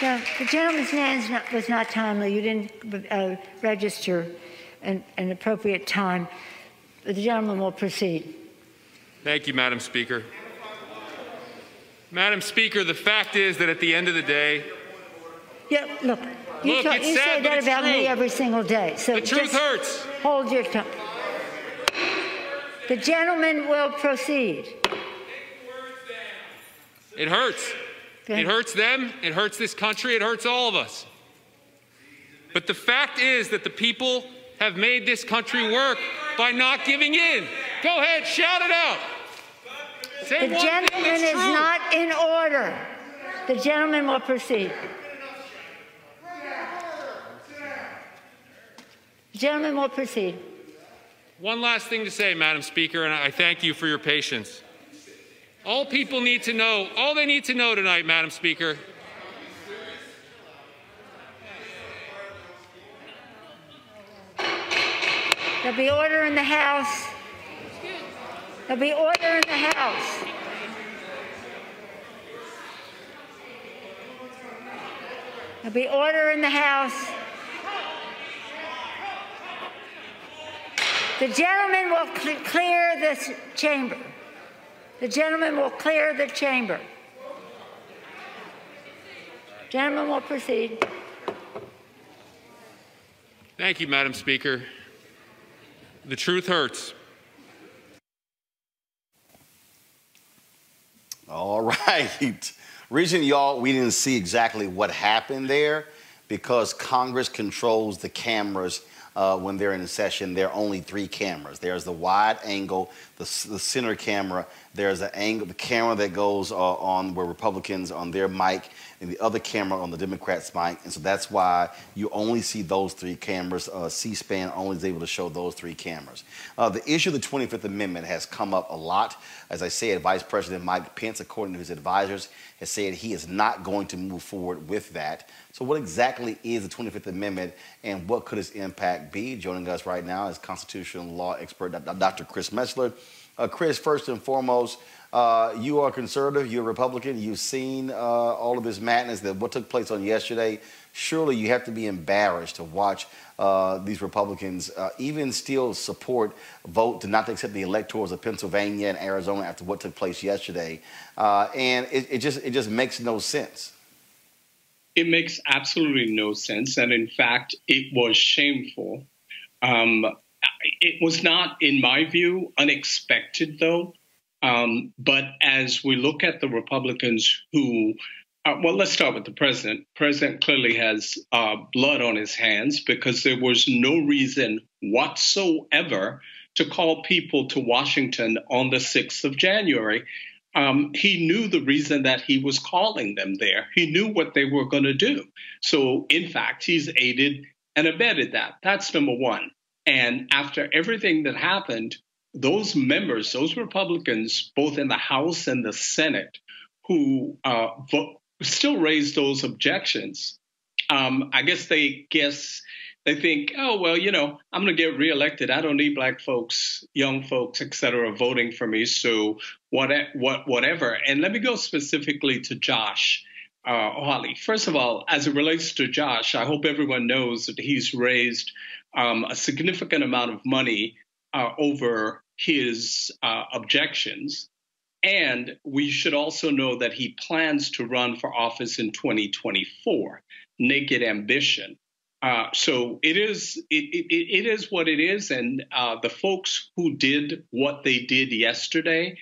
No, the gentleman's name not, was not timely. You didn't uh, register an, an appropriate time. The gentleman will proceed. Thank you, Madam Speaker. Madam Speaker, the fact is that at the end of the day, yeah, look, you, Look, you sad, say that about true. me every single day. So the truth just hurts. Hold your tongue. The gentleman will proceed. It hurts. It hurts them. It hurts this country. It hurts all of us. But the fact is that the people have made this country work by not giving in. Go ahead, shout it out. Say the gentleman is not in order. The gentleman will proceed. Gentleman will proceed. One last thing to say, Madam Speaker, and I thank you for your patience. All people need to know, all they need to know tonight, Madam Speaker, There'll be order in the House. There'll be order in the House. There'll be order in the House. The gentleman will cl- clear this chamber. The gentleman will clear the chamber. Gentleman will proceed. thank you, Madam Speaker. The truth hurts. All right. Reason, y'all, we didn't see exactly what happened there because Congress controls the cameras uh, when they're in session. There are only three cameras. There's the wide angle, the, the center camera. There's the angle, the camera that goes uh, on where Republicans on their mic, and the other camera on the Democrats' mic. And so that's why you only see those three cameras. Uh, C-SPAN only is able to show those three cameras. Uh, the issue of the 25th Amendment has come up a lot. As I said, Vice President Mike Pence, according to his advisors, has said he is not going to move forward with that. So, what exactly is the 25th Amendment and what could its impact be? Joining us right now is constitutional law expert Dr. Chris Metzler. Uh, Chris, first and foremost, uh, you are conservative, you're a Republican, you've seen uh, all of this madness that what took place on yesterday. Surely you have to be embarrassed to watch uh, these Republicans uh, even still support vote to not accept the electors of Pennsylvania and Arizona after what took place yesterday. Uh, and it, it just it just makes no sense. It makes absolutely no sense. And in fact, it was shameful. Um, it was not, in my view, unexpected, though. Um, but as we look at the Republicans who, uh, well, let's start with the president. President clearly has uh, blood on his hands because there was no reason whatsoever to call people to Washington on the 6th of January. Um, he knew the reason that he was calling them there. He knew what they were going to do. So, in fact, he's aided and abetted that. That's number one. And after everything that happened, those members, those Republicans, both in the House and the Senate, who uh, still raised those objections, um, I guess they guess they think, oh well, you know, I'm going to get reelected. I don't need black folks, young folks, et cetera, voting for me. So what, what, whatever. And let me go specifically to Josh. Uh, Hawley. First of all, as it relates to Josh, I hope everyone knows that he's raised um, a significant amount of money uh, over his uh, objections. And we should also know that he plans to run for office in 2024. Naked ambition. Uh, so it is it, it, it is what it is, and uh, the folks who did what they did yesterday,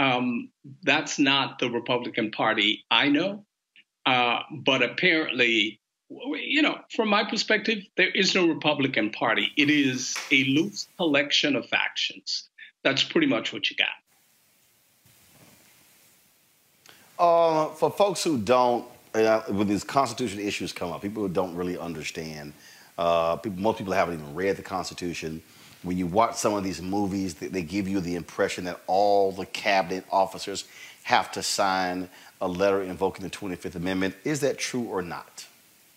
um, that's not the Republican Party I know. Uh, but apparently, you know, from my perspective, there is no Republican Party. It is a loose collection of factions. That's pretty much what you got. Uh, for folks who don't, when these constitutional issues come up, people don't really understand, uh, people, most people haven't even read the Constitution. When you watch some of these movies, they, they give you the impression that all the cabinet officers have to sign a letter invoking the 25th Amendment. Is that true or not?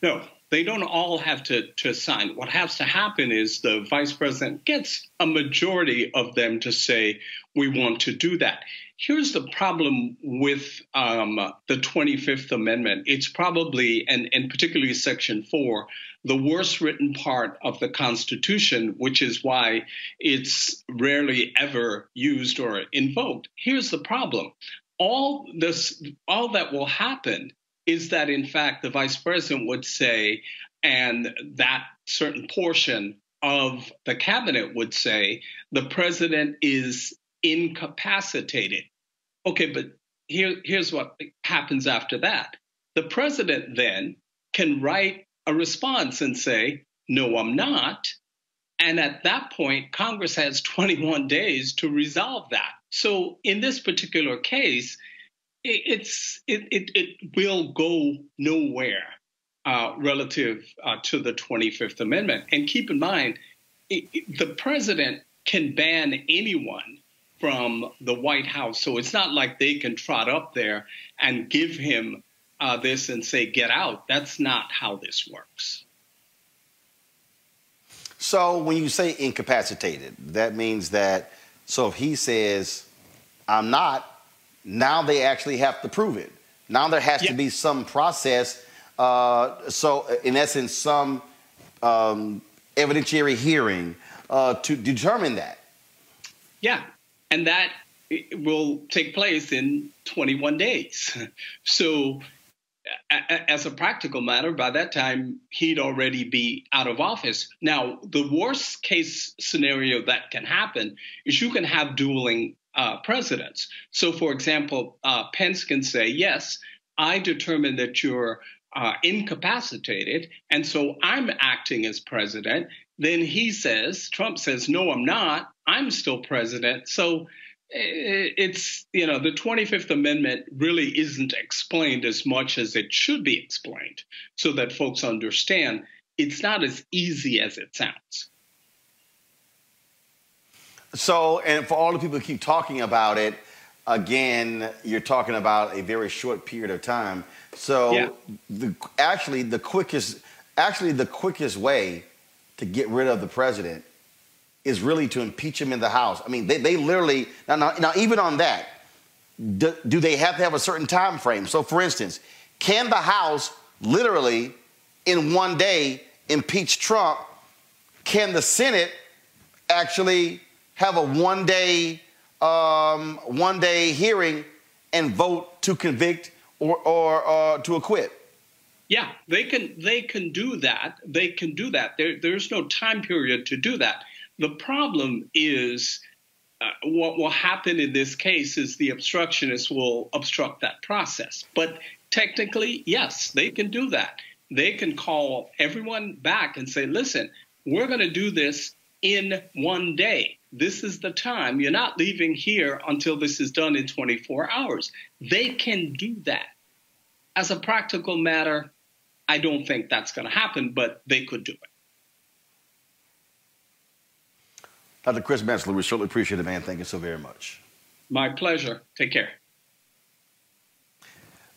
No, they don't all have to, to sign. What has to happen is the vice president gets a majority of them to say, we want to do that. Here's the problem with um, the 25th Amendment. It's probably, and, and particularly Section 4, the worst written part of the Constitution, which is why it's rarely ever used or invoked. Here's the problem all this all that will happen is that in fact the vice president would say and that certain portion of the cabinet would say the president is incapacitated okay but here, here's what happens after that. The president then can write a response and say no i'm not. And at that point congress has 21 days to resolve that. So in this particular case, it's it it, it will go nowhere uh, relative uh, to the 25th Amendment. And keep in mind, it, the president can ban anyone from the White House. So it's not like they can trot up there and give him uh, this and say, get out. That's not how this works. So when you say incapacitated, that means that, so if he says, I'm not, now they actually have to prove it. Now there has yeah. to be some process. Uh, so, in essence, some um, evidentiary hearing uh, to determine that. Yeah, and that will take place in 21 days. so, as a practical matter, by that time, he'd already be out of office. Now, the worst case scenario that can happen is you can have dueling uh, presidents. So, for example, uh, Pence can say, Yes, I determine that you're uh, incapacitated, and so I'm acting as president. Then he says, Trump says, No, I'm not. I'm still president. So, eh, it's, you know, the 25th Amendment really isn't explained as much as it should be explained so that folks understand it's not as easy as it sounds. So, and for all the people who keep talking about it, again, you're talking about a very short period of time. So, yeah. the, actually, the quickest, actually, the quickest way to get rid of the president is really to impeach him in the House. I mean, they, they literally now, now, now even on that, do, do they have to have a certain time frame? So, for instance, can the House literally in one day impeach Trump? Can the Senate actually have a one day um, one day hearing and vote to convict or, or uh, to acquit? Yeah, they can they can do that. They can do that. There, there's no time period to do that. The problem is uh, what will happen in this case is the obstructionists will obstruct that process. But technically, yes, they can do that. They can call everyone back and say, listen, we're going to do this in one day. This is the time. You're not leaving here until this is done in 24 hours. They can do that. As a practical matter, I don't think that's going to happen, but they could do it. Dr. Chris Metzler, we certainly appreciate it, man. Thank you so very much. My pleasure. Take care.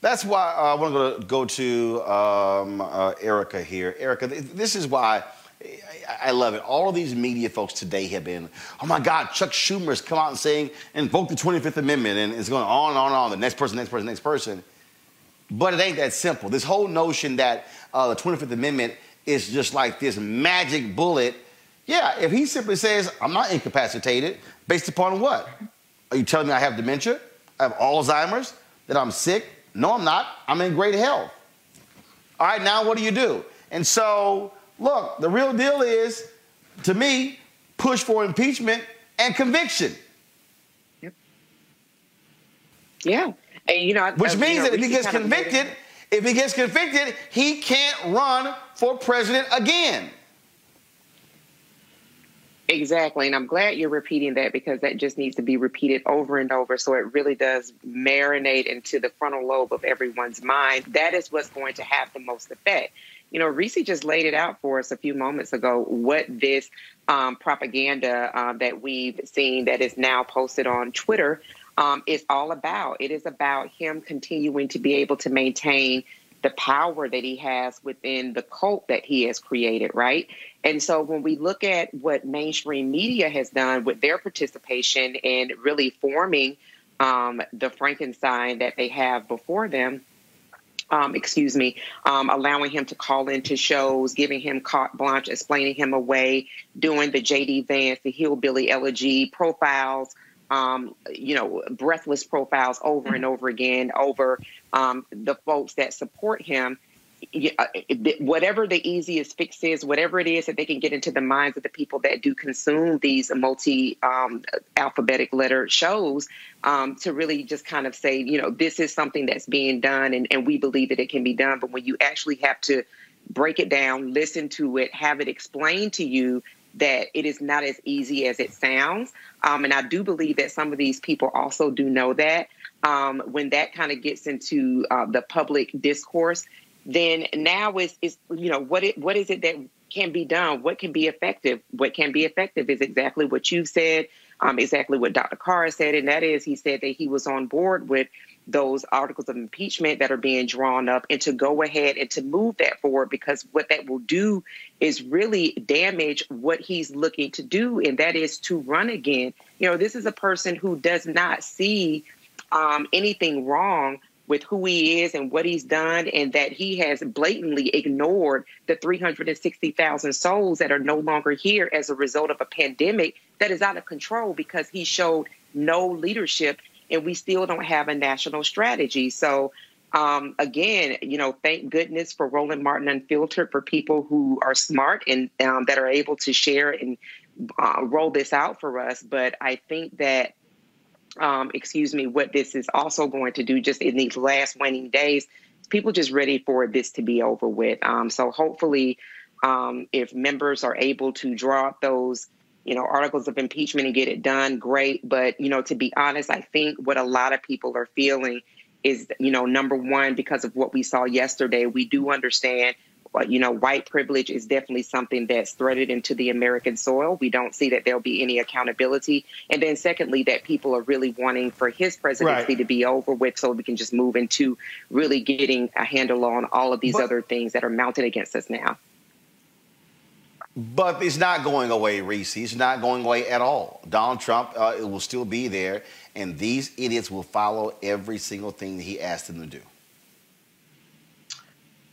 That's why I want to go to um, uh, Erica here. Erica, this is why I love it. All of these media folks today have been, oh my God, Chuck Schumer has come out and saying, invoke the 25th Amendment, and it's going on and on and on. The next person, next person, next person. But it ain't that simple. This whole notion that uh, the 25th Amendment is just like this magic bullet yeah, if he simply says, I'm not incapacitated, based upon what? Are you telling me I have dementia? I have Alzheimer's? That I'm sick? No, I'm not. I'm in great health. All right, now what do you do? And so, look, the real deal is, to me, push for impeachment and conviction. Yep. Yeah. And, you know, Which uh, means you know, that if he gets convicted, if he gets convicted, he can't run for president again. Exactly. And I'm glad you're repeating that because that just needs to be repeated over and over. So it really does marinate into the frontal lobe of everyone's mind. That is what's going to have the most effect. You know, Reese just laid it out for us a few moments ago what this um, propaganda um, that we've seen that is now posted on Twitter um, is all about. It is about him continuing to be able to maintain the power that he has within the cult that he has created, right? And so when we look at what mainstream media has done with their participation in really forming um, the Frankenstein that they have before them, um, excuse me, um, allowing him to call into shows, giving him carte blanche, explaining him away, doing the J.D. Vance, the hillbilly elegy profiles, um, you know, breathless profiles over and over again over um, the folks that support him. Uh, whatever the easiest fix is, whatever it is that they can get into the minds of the people that do consume these multi um, alphabetic letter shows, um, to really just kind of say, you know, this is something that's being done and, and we believe that it can be done. But when you actually have to break it down, listen to it, have it explained to you, that it is not as easy as it sounds. Um, and I do believe that some of these people also do know that. Um, when that kind of gets into uh, the public discourse, then now is is you know what it what is it that can be done? What can be effective? What can be effective is exactly what you've said, um, exactly what Dr. Carr said, and that is he said that he was on board with those articles of impeachment that are being drawn up and to go ahead and to move that forward because what that will do is really damage what he's looking to do, and that is to run again. You know, this is a person who does not see um, anything wrong with who he is and what he's done, and that he has blatantly ignored the 360,000 souls that are no longer here as a result of a pandemic that is out of control because he showed no leadership and we still don't have a national strategy. So, um, again, you know, thank goodness for Roland Martin Unfiltered for people who are smart and um, that are able to share and uh, roll this out for us. But I think that, um, excuse me, what this is also going to do just in these last waning days, people just ready for this to be over with. Um, so hopefully, um, if members are able to draw up those you know, articles of impeachment and get it done, great. But, you know, to be honest, I think what a lot of people are feeling is, you know, number one, because of what we saw yesterday, we do understand, you know, white privilege is definitely something that's threaded into the American soil. We don't see that there'll be any accountability. And then secondly, that people are really wanting for his presidency right. to be over with so we can just move into really getting a handle on all of these but, other things that are mounted against us now. But it's not going away, Reese. It's not going away at all. Donald Trump uh, it will still be there, and these idiots will follow every single thing that he asked them to do.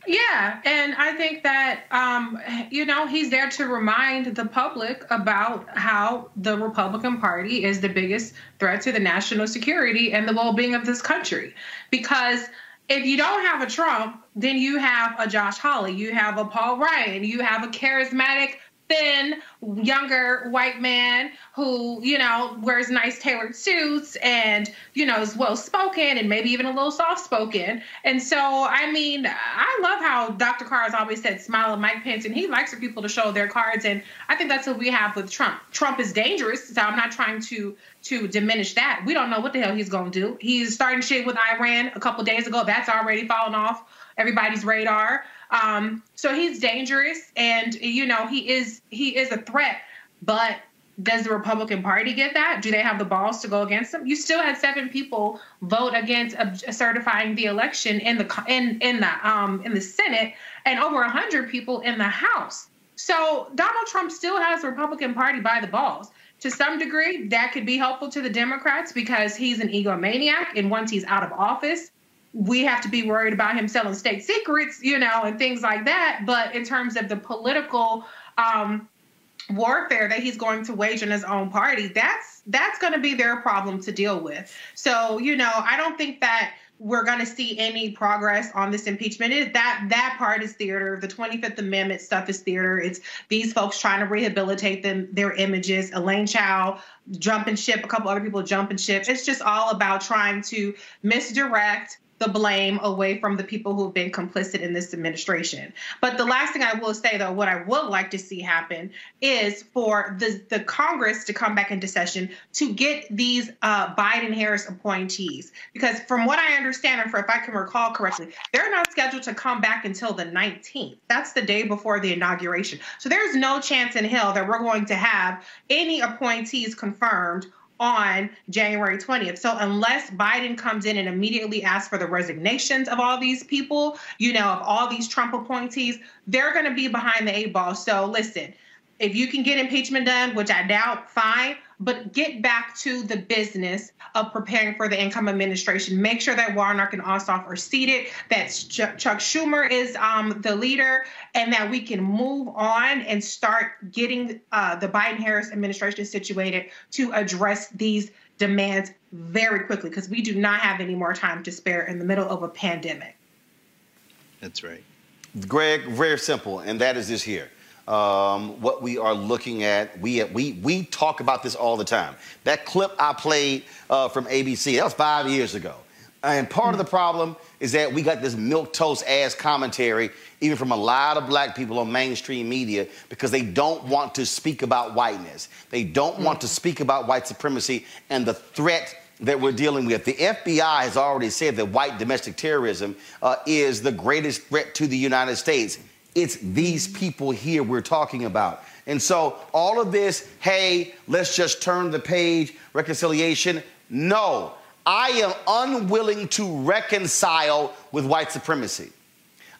Yeah, and I think that um, you know he's there to remind the public about how the Republican Party is the biggest threat to the national security and the well-being of this country, because if you don't have a Trump, then you have a Josh Hawley, you have a Paul Ryan, you have a charismatic thin, younger white man who, you know, wears nice tailored suits and, you know, is well spoken and maybe even a little soft spoken. And so, I mean, I love how Dr. Carr has always said, smile at Mike Pence, and he likes for people to show their cards. And I think that's what we have with Trump. Trump is dangerous, so I'm not trying to to diminish that. We don't know what the hell he's going to do. He's starting shit with Iran a couple days ago. That's already fallen off everybody's radar. Um, so he's dangerous, and you know he is he is a threat. But does the Republican Party get that? Do they have the balls to go against him? You still had seven people vote against certifying the election in the in in the um in the Senate, and over hundred people in the House. So Donald Trump still has the Republican Party by the balls. To some degree, that could be helpful to the Democrats because he's an egomaniac, and once he's out of office, we have to be worried about him selling state secrets, you know, and things like that. But in terms of the political um, warfare that he's going to wage in his own party, that's that's going to be their problem to deal with. So, you know, I don't think that we're going to see any progress on this impeachment. It, that that part is theater. The 25th Amendment stuff is theater. It's these folks trying to rehabilitate them their images. Elaine Chao jumping ship, a couple other people jumping ship. It's just all about trying to misdirect the blame away from the people who have been complicit in this administration. But the last thing I will say, though, what I would like to see happen is for the, the Congress to come back into session to get these uh, Biden Harris appointees. Because from what I understand, and for if I can recall correctly, they're not scheduled to come back until the 19th. That's the day before the inauguration. So there's no chance in hell that we're going to have any appointees confirmed on January 20th. So unless Biden comes in and immediately asks for the resignations of all these people, you know, of all these Trump appointees, they're going to be behind the eight ball. So listen, if you can get impeachment done, which I doubt, fine but get back to the business of preparing for the income administration. Make sure that Warnock and Ossoff are seated, that Chuck Schumer is um, the leader, and that we can move on and start getting uh, the Biden Harris administration situated to address these demands very quickly because we do not have any more time to spare in the middle of a pandemic. That's right. Greg, very simple, and that is this here um, what we are looking at. We, we, we talk about this all the time. That clip I played uh, from ABC, that was five years ago. And part of the problem is that we got this milk toast ass commentary, even from a lot of black people on mainstream media, because they don't want to speak about whiteness. They don't want to speak about white supremacy and the threat that we're dealing with. The FBI has already said that white domestic terrorism uh, is the greatest threat to the United States. It's these people here we're talking about. And so all of this, hey, let's just turn the page, reconciliation. No, I am unwilling to reconcile with white supremacy.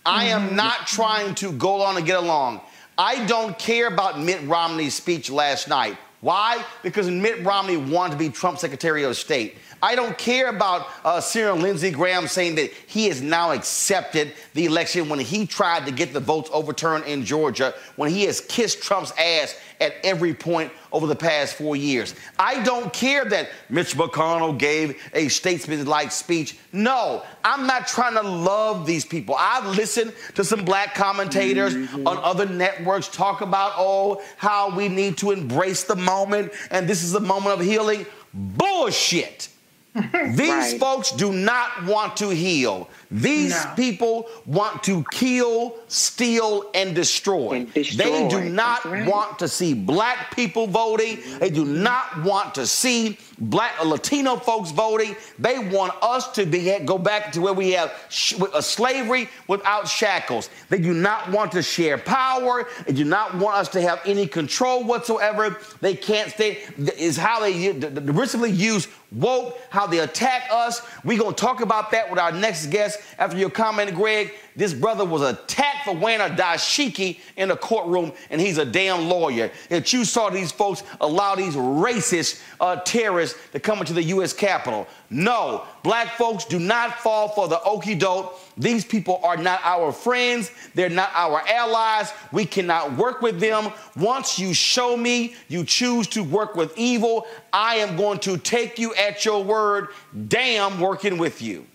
I am mm-hmm. not trying to go along and get along. I don't care about Mitt Romney's speech last night. Why? Because Mitt Romney wanted to be Trump's Secretary of State. I don't care about uh, Senator Lindsey Graham saying that he has now accepted the election when he tried to get the votes overturned in Georgia, when he has kissed Trump's ass at every point over the past four years. I don't care that Mitch McConnell gave a statesman-like speech. No, I'm not trying to love these people. I've listened to some black commentators mm-hmm. on other networks talk about, oh, how we need to embrace the moment and this is a moment of healing. Bullshit. These right. folks do not want to heal. These no. people want to kill, steal, and destroy. And destroy. They do not right. want to see black people voting. They do not want to see black uh, Latino folks voting. They want us to be go back to where we have sh- a slavery without shackles. They do not want to share power. They do not want us to have any control whatsoever. They can't stay. Is how they derisively use woke, how they attack us. We're gonna talk about that with our next guest after your comment, Greg, this brother was attacked for wearing a dashiki in the courtroom, and he's a damn lawyer. That you saw these folks allow these racist uh, terrorists to come into the U.S. Capitol. No, black folks do not fall for the okey doke. These people are not our friends. They're not our allies. We cannot work with them. Once you show me you choose to work with evil, I am going to take you at your word. Damn, working with you.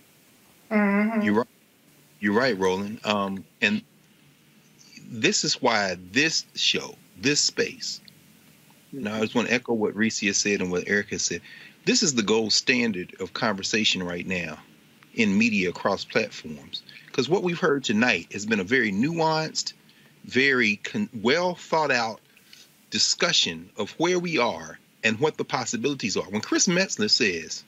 Mm-hmm. You're right. You're right, Roland. Um, and this is why this show, this space. Now, I just want to echo what Reese has said and what Eric has said. This is the gold standard of conversation right now in media across platforms. Because what we've heard tonight has been a very nuanced, very con- well thought out discussion of where we are and what the possibilities are. When Chris Metzler says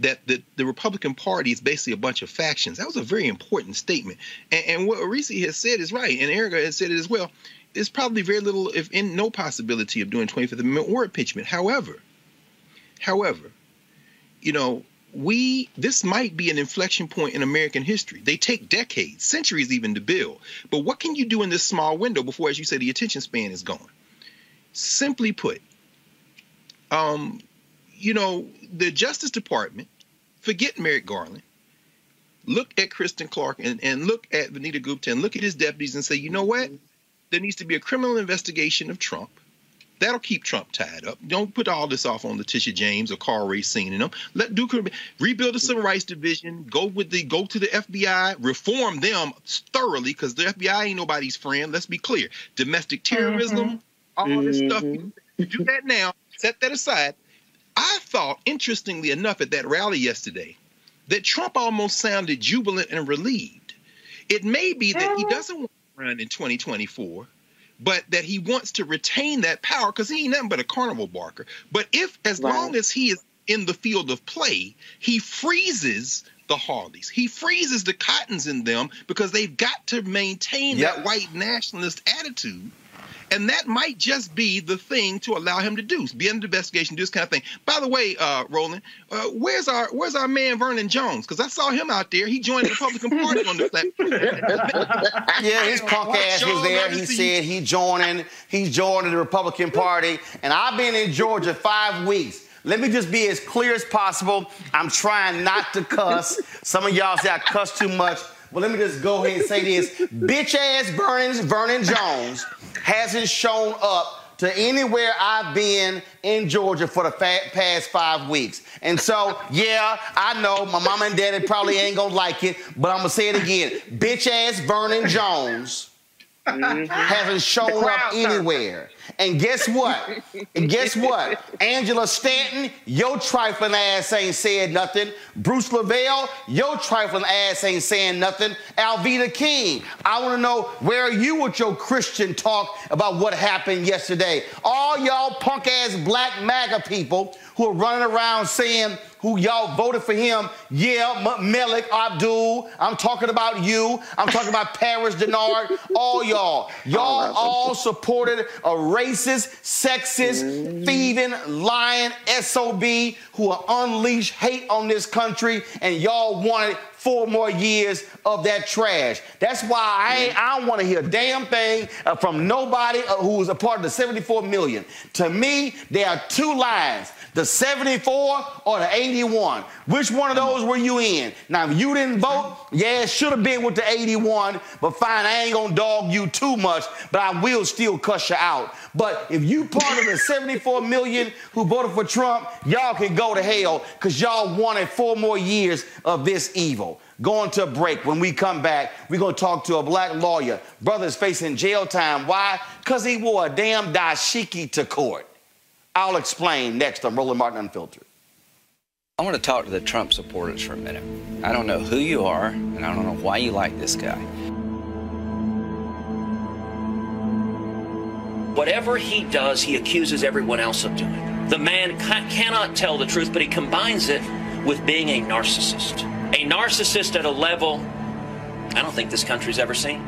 that the, the Republican Party is basically a bunch of factions, that was a very important statement. And, and what Reese has said is right, and Erica has said it as well. There's probably very little, if in no possibility of doing 25th Amendment or impeachment. However, however, you know, we this might be an inflection point in American history. They take decades, centuries even to build. But what can you do in this small window before, as you say, the attention span is gone? Simply put, um, you know, the Justice Department, forget Merrick Garland, look at Kristen Clarke and, and look at Vanita Gupta and look at his deputies and say, you know what? There needs to be a criminal investigation of Trump. That'll keep Trump tied up. Don't put all this off on Letitia James or Karl Racine and them. Let do rebuild the civil rights division. Go with the go to the FBI. Reform them thoroughly because the FBI ain't nobody's friend. Let's be clear. Domestic terrorism, mm-hmm. all mm-hmm. this stuff. Do that now. Set that aside. I thought, interestingly enough, at that rally yesterday, that Trump almost sounded jubilant and relieved. It may be that he uh-huh. doesn't want to run in 2024 but that he wants to retain that power because he ain't nothing but a carnival barker. But if, as right. long as he is in the field of play, he freezes the Hawleys, he freezes the Cottons in them because they've got to maintain that white nationalist attitude and that might just be the thing to allow him to do, be an investigation, do this kind of thing. By the way, uh, Roland, uh, where's our where's our man Vernon Jones? Because I saw him out there. He joined the Republican Party on the platform. yeah, his punk ass was there. He said he joining, he's joining the Republican Party. And I've been in Georgia five weeks. Let me just be as clear as possible. I'm trying not to cuss. Some of y'all say I cuss too much. Well, let me just go ahead and say this. Bitch ass Vernon, Vernon Jones hasn't shown up to anywhere I've been in Georgia for the past five weeks. And so, yeah, I know my mom and daddy probably ain't gonna like it, but I'm gonna say it again. Bitch ass Vernon Jones mm-hmm. hasn't shown up anywhere. And guess what? and guess what? Angela Stanton, your trifling ass ain't said nothing. Bruce LeVell, your trifling ass ain't saying nothing. Alveda King, I want to know where are you with your Christian talk about what happened yesterday? All y'all punk ass black MAGA people who are running around saying who y'all voted for him. Yeah, Malik Abdul. I'm talking about you. I'm talking about Paris Dennard. All y'all. Y'all all supported a racist, sexist, mm-hmm. thieving, lying SOB who will unleash hate on this country, and y'all wanted four more years of that trash. That's why I, I don't want to hear a damn thing uh, from nobody uh, who was a part of the 74 million. To me, there are two lines the 74 or the 81. Which one of those were you in? Now, if you didn't vote, yeah, it should have been with the 81, but fine, I ain't gonna dog you too much, but I will still cuss you out. But if you part of the 74 million who voted for Trump, y'all can go to hell because y'all wanted four more years of this evil. Going to break. When we come back, we're going to talk to a black lawyer. Brother's facing jail time. Why? Because he wore a damn dashiki to court. I'll explain next on Roland Martin Unfiltered. I want to talk to the Trump supporters for a minute. I don't know who you are, and I don't know why you like this guy. Whatever he does, he accuses everyone else of doing. The man ca- cannot tell the truth, but he combines it with being a narcissist. A narcissist at a level I don't think this country's ever seen.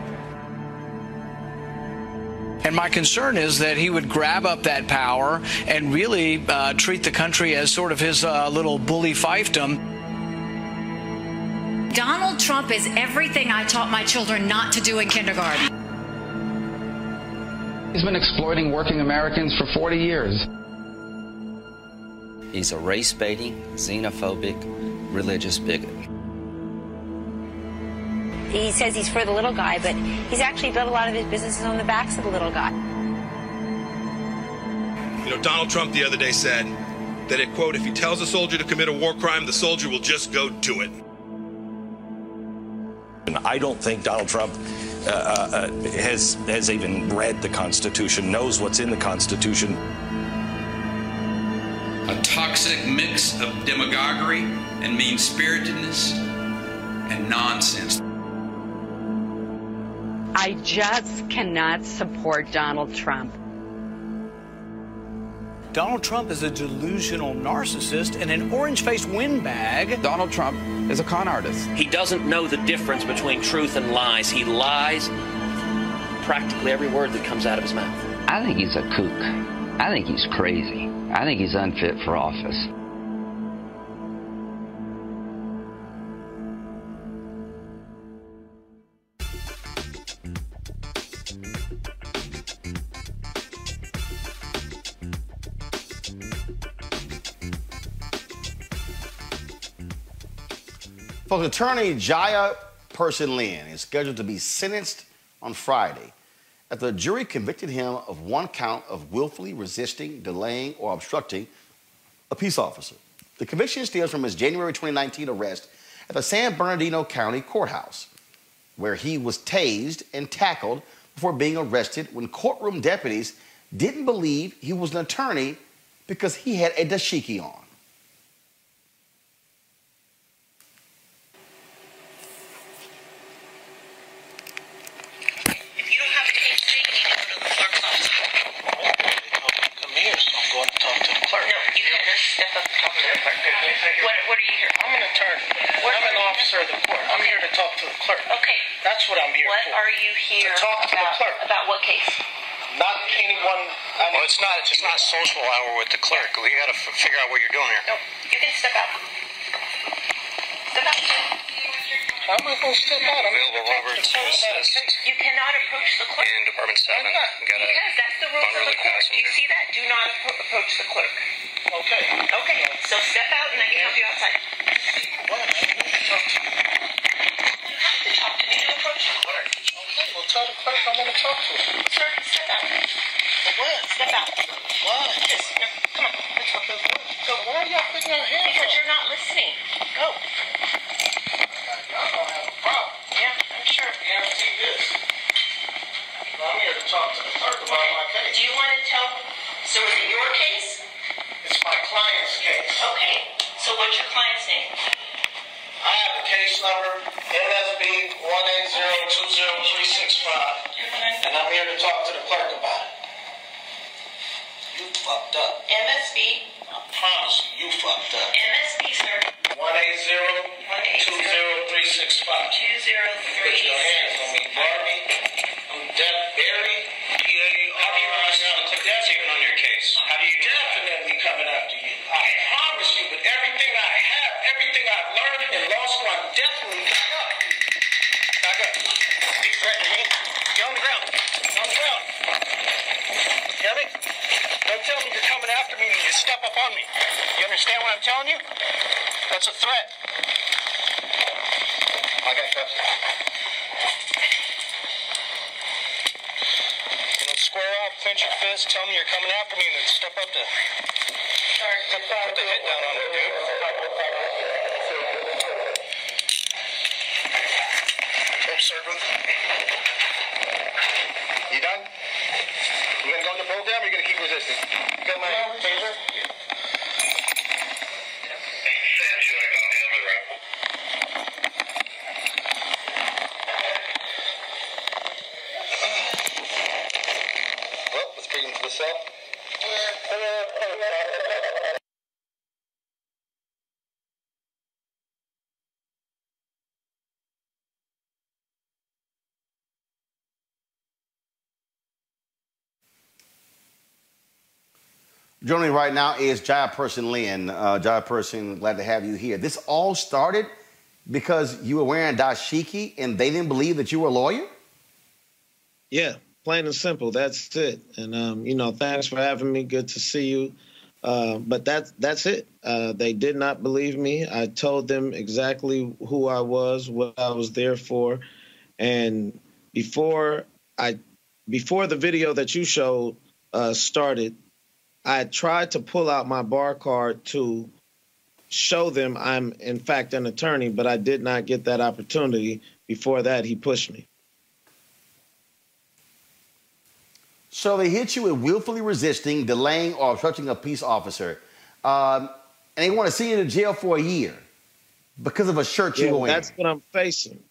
And my concern is that he would grab up that power and really uh, treat the country as sort of his uh, little bully fiefdom. Donald Trump is everything I taught my children not to do in kindergarten. He's been exploiting working Americans for 40 years. He's a race baiting, xenophobic, religious bigot. He says he's for the little guy, but he's actually built a lot of his businesses on the backs of the little guy. You know, Donald Trump the other day said that it, quote, if he tells a soldier to commit a war crime, the soldier will just go do it. And I don't think Donald Trump uh, uh, has has even read the Constitution, knows what's in the Constitution. A toxic mix of demagoguery and mean spiritedness and nonsense. I just cannot support Donald Trump. Donald Trump is a delusional narcissist and an orange faced windbag. Donald Trump is a con artist. He doesn't know the difference between truth and lies. He lies practically every word that comes out of his mouth. I think he's a kook. I think he's crazy. I think he's unfit for office. Folks, attorney Jaya Person Lin is scheduled to be sentenced on Friday after the jury convicted him of one count of willfully resisting, delaying, or obstructing a peace officer. The conviction stems from his January 2019 arrest at the San Bernardino County Courthouse, where he was tased and tackled before being arrested when courtroom deputies didn't believe he was an attorney because he had a dashiki on. Come here, so I'm going to talk to the clerk. No, you can't just step up and talk to the clerk. What, what are you here? I'm an attorney. I'm an officer of the court. I'm here to talk to the clerk. Okay. That's what I'm here What for. What are you here To talk to the clerk. About what case? Not anyone. I mean, well, it's not. It's just not social hour with the clerk. We got to f- figure out what you're doing here. No, you can step out. Step out. How am I going to step out? I'm Available Roberts assist You cannot approach the clerk. in Department 7. Got a Because that's the rules of the unruly court. You see that? Do not appro- approach the clerk. Okay. Okay, so step out and I can help you outside. What? I need to you. You have to talk to me to approach the clerk. Okay, well, tell the clerk I want to talk to her. Sir, step out. What? Step out. No, come on, let's go. So why are y'all putting your hands Because you're not listening. Oh. Go. Y'all gonna have a problem. Yeah, I'm sure. Guarantee this. I'm here to talk to the clerk about my case. Do case. you want to tell? So is it your case? It's my client's case. Okay. So what's your client's name? I have a case number NSB one eight zero two zero three six five, and I'm here to talk to the clerk about it. You fucked up. MSB. I promise you, you fucked up. MSB, sir. One eight zero two zero three six five. Two zero Put your hands on me, Barbie. Understand what I'm telling you? That's a threat. I got cuffs. You know, square off, clench your fist, tell me you're coming after me, and then step up to. Put, put the hit down on me, dude. Oh, servant. You done? You gonna go in the program or you gonna keep resisting? You got my taser? Well, let's bring him to the cell. Joining me right now is Jaya Person Lynn. Uh, Jaya Person, glad to have you here. This all started because you were wearing dashiki and they didn't believe that you were a lawyer? Yeah, plain and simple. That's it. And um, you know, thanks for having me. Good to see you. Uh, but that's that's it. Uh, they did not believe me. I told them exactly who I was, what I was there for, and before I, before the video that you showed uh, started, I tried to pull out my bar card to show them I'm in fact an attorney, but I did not get that opportunity before that, he pushed me. So they hit you with willfully resisting, delaying, or obstructing a peace officer. Um, and they want to see you in jail for a year because of a shirt you Yeah, were wearing. that's what I'm facing.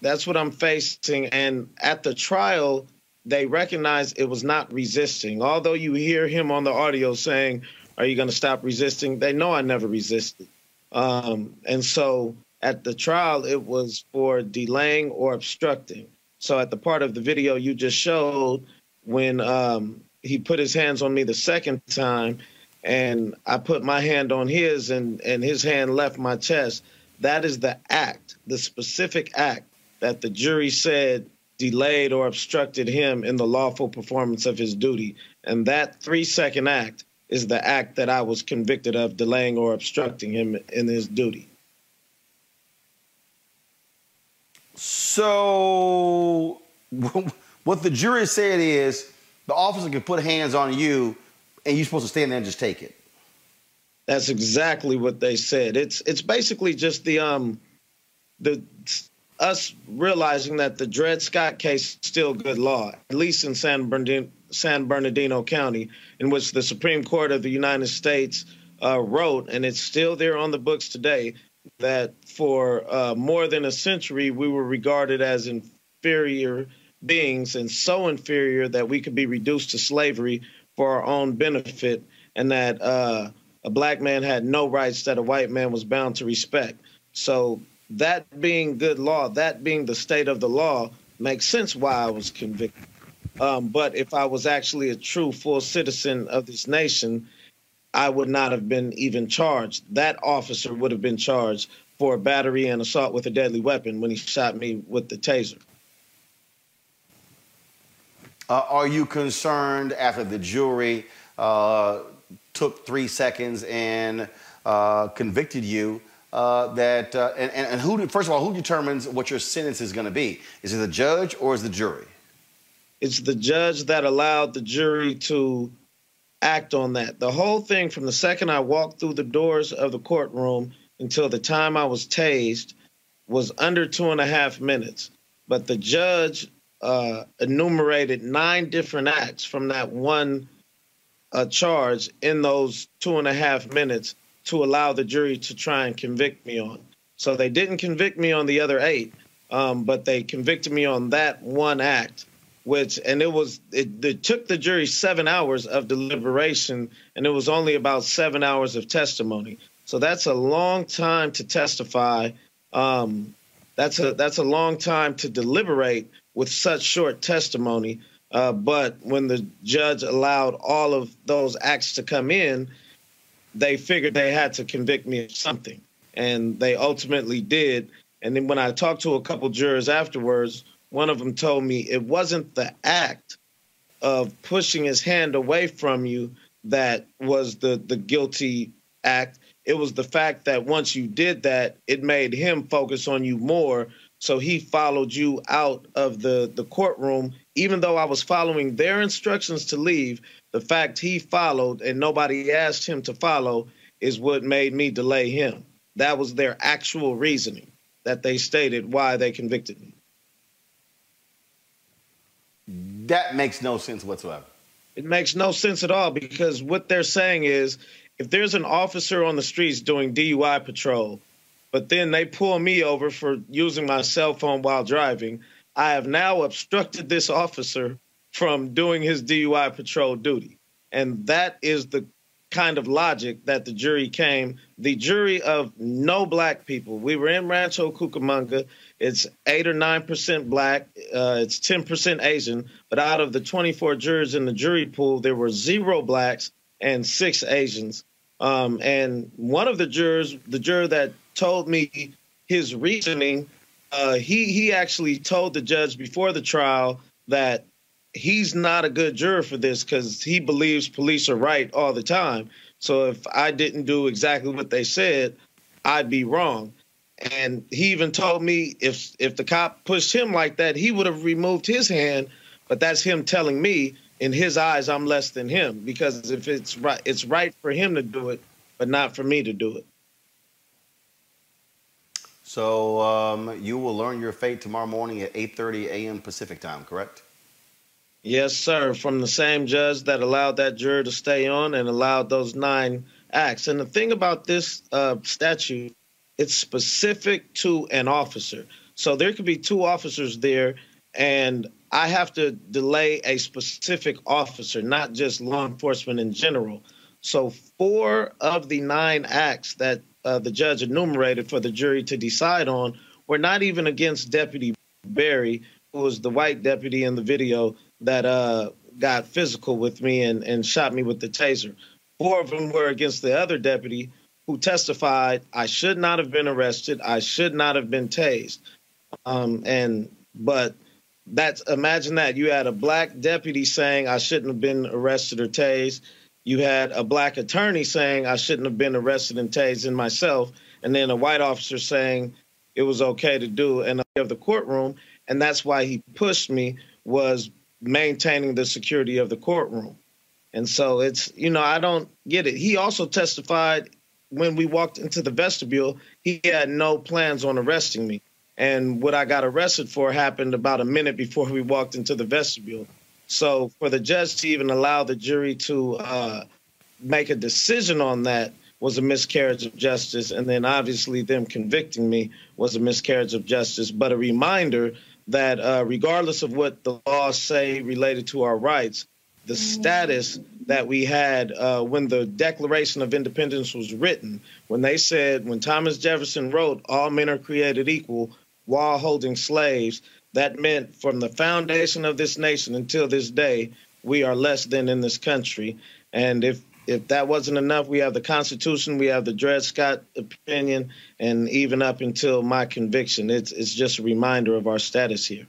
That's what I'm facing. And at the trial, they recognized it was not resisting. Although you hear him on the audio saying, Are you going to stop resisting? They know I never resisted. Um, and so at the trial, it was for delaying or obstructing. So at the part of the video you just showed, when um, he put his hands on me the second time, and I put my hand on his, and, and his hand left my chest, that is the act, the specific act that the jury said delayed or obstructed him in the lawful performance of his duty. And that three second act is the act that I was convicted of delaying or obstructing him in his duty. So what the jury said is the officer can put hands on you and you're supposed to stand there and just take it. That's exactly what they said. It's it's basically just the um the us realizing that the Dred Scott case is still good law, at least in San Bernardino, San Bernardino County, in which the Supreme Court of the United States uh, wrote, and it's still there on the books today, that for uh, more than a century we were regarded as inferior beings and so inferior that we could be reduced to slavery for our own benefit, and that uh, a black man had no rights that a white man was bound to respect. So that being good law, that being the state of the law, makes sense why I was convicted. Um, but if I was actually a true full citizen of this nation, I would not have been even charged. That officer would have been charged for battery and assault with a deadly weapon when he shot me with the taser. Uh, are you concerned after the jury uh, took three seconds and uh, convicted you uh, that, uh, and, and who, first of all, who determines what your sentence is going to be? Is it the judge or is the jury? It's the judge that allowed the jury to act on that. The whole thing from the second I walked through the doors of the courtroom until the time I was tased was under two and a half minutes. But the judge uh, enumerated nine different acts from that one uh, charge in those two and a half minutes to allow the jury to try and convict me on. So they didn't convict me on the other eight, um, but they convicted me on that one act, which and it was it, it took the jury seven hours of deliberation, and it was only about seven hours of testimony. So that's a long time to testify. Um, that's a that's a long time to deliberate with such short testimony. Uh, but when the judge allowed all of those acts to come in, they figured they had to convict me of something, and they ultimately did. And then when I talked to a couple jurors afterwards, one of them told me it wasn't the act of pushing his hand away from you that was the the guilty act. It was the fact that once you did that, it made him focus on you more. So he followed you out of the, the courtroom, even though I was following their instructions to leave. The fact he followed and nobody asked him to follow is what made me delay him. That was their actual reasoning that they stated why they convicted me. That makes no sense whatsoever. It makes no sense at all because what they're saying is if there's an officer on the streets doing DUI patrol, but then they pull me over for using my cell phone while driving, I have now obstructed this officer from doing his DUI patrol duty. And that is the kind of logic that the jury came. The jury of no black people. We were in Rancho Cucamonga. It's eight or nine percent black. Uh, it's ten percent Asian. But out of the 24 jurors in the jury pool, there were zero blacks and six Asians. Um, and one of the jurors, the juror that told me his reasoning, uh, he he actually told the judge before the trial that he's not a good juror for this because he believes police are right all the time. So if I didn't do exactly what they said, I'd be wrong. And he even told me if if the cop pushed him like that, he would have removed his hand. But that's him telling me in his eyes I'm less than him because if it's right, it's right for him to do it, but not for me to do it. So um, you will learn your fate tomorrow morning at 8:30 a.m. Pacific time, correct? Yes, sir. From the same judge that allowed that juror to stay on and allowed those nine acts. And the thing about this uh, statute, it's specific to an officer. So there could be two officers there, and I have to delay a specific officer, not just law enforcement in general. So four of the nine acts that uh, the judge enumerated for the jury to decide on were not even against Deputy Barry, who was the white deputy in the video that uh, got physical with me and, and shot me with the taser. Four of them were against the other deputy who testified, I should not have been arrested. I should not have been tased. Um, and, but that's, imagine that. You had a black deputy saying, I shouldn't have been arrested or tased. You had a black attorney saying, I shouldn't have been arrested and tased in myself. And then a white officer saying it was okay to do. And of the courtroom. And that's why he pushed me was maintaining the security of the courtroom. And so it's, you know, I don't get it. He also testified when we walked into the vestibule, he had no plans on arresting me. And what I got arrested for happened about a minute before we walked into the vestibule. So for the judge to even allow the jury to uh, make a decision on that was a miscarriage of justice. And then obviously them convicting me was a miscarriage of justice. But a reminder that uh, regardless of what the laws say related to our rights, the status that we had uh, when the Declaration of Independence was written, when they said, when Thomas Jefferson wrote, all men are created equal while holding slaves, that meant from the foundation of this nation until this day, we are less than in this country. And if if that wasn't enough, we have the Constitution, we have the Dred Scott opinion, and even up until my conviction, it's it's just a reminder of our status here.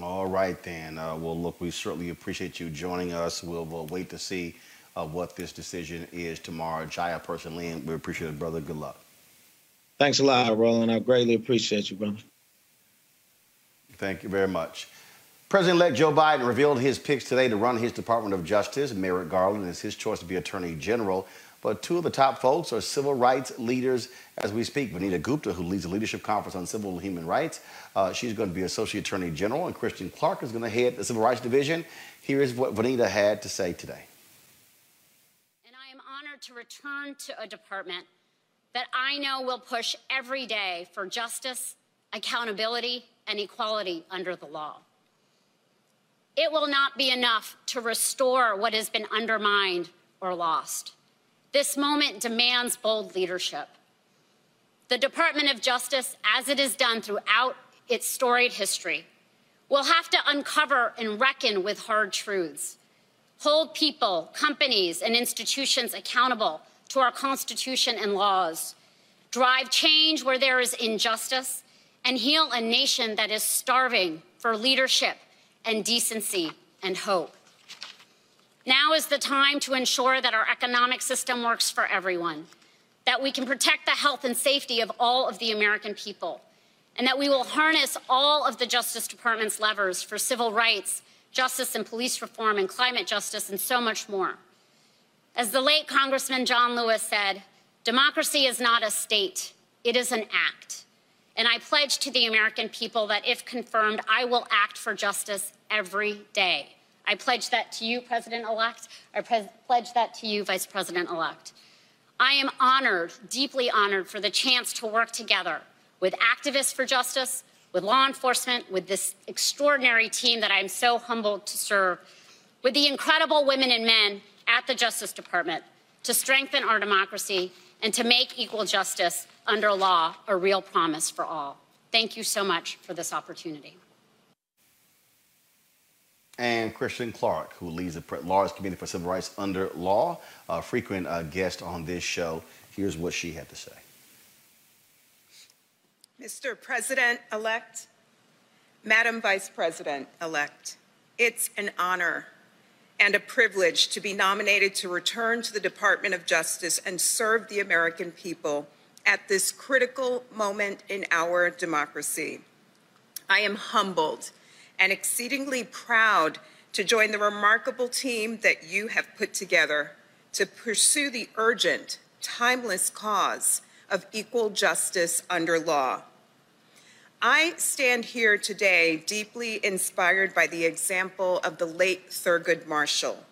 All right, then. Uh, well, look, we certainly appreciate you joining us. We'll, we'll wait to see uh, what this decision is tomorrow. Jaya Person Lynn, we appreciate it, brother. Good luck. Thanks a lot, Roland. I greatly appreciate you, brother. Thank you very much. President-elect Joe Biden revealed his picks today to run his Department of Justice. Merrick Garland is his choice to be Attorney General. But two of the top folks are civil rights leaders as we speak. Vanita Gupta, who leads the Leadership Conference on Civil and Human Rights, uh, she's going to be Associate Attorney General, and Kristen Clarke is going to head the Civil Rights Division. Here is what Vanita had to say today. And I am honored to return to a department that I know will push every day for justice, accountability, and equality under the law. It will not be enough to restore what has been undermined or lost. This moment demands bold leadership. The Department of Justice, as it has done throughout its storied history, will have to uncover and reckon with hard truths, hold people, companies, and institutions accountable to our Constitution and laws, drive change where there is injustice, and heal a nation that is starving for leadership and decency and hope. Now is the time to ensure that our economic system works for everyone, that we can protect the health and safety of all of the American people, and that we will harness all of the Justice Department's levers for civil rights, justice and police reform, and climate justice, and so much more. As the late Congressman John Lewis said, democracy is not a state, it is an act. And I pledge to the American people that if confirmed, I will act for justice every day. I pledge that to you, President elect. I pre- pledge that to you, Vice President elect. I am honored, deeply honored, for the chance to work together with activists for justice, with law enforcement, with this extraordinary team that I'm so humbled to serve, with the incredible women and men at the Justice Department to strengthen our democracy and to make equal justice under law a real promise for all. Thank you so much for this opportunity. And Kristen Clarke, who leads the Lawyers Committee for Civil Rights under law, a frequent uh, guest on this show. Here's what she had to say. Mr. President elect, Madam Vice President elect, it's an honor and a privilege to be nominated to return to the Department of Justice and serve the American people at this critical moment in our democracy. I am humbled and exceedingly proud to join the remarkable team that you have put together to pursue the urgent, timeless cause of equal justice under law. I stand here today deeply inspired by the example of the late Thurgood Marshall,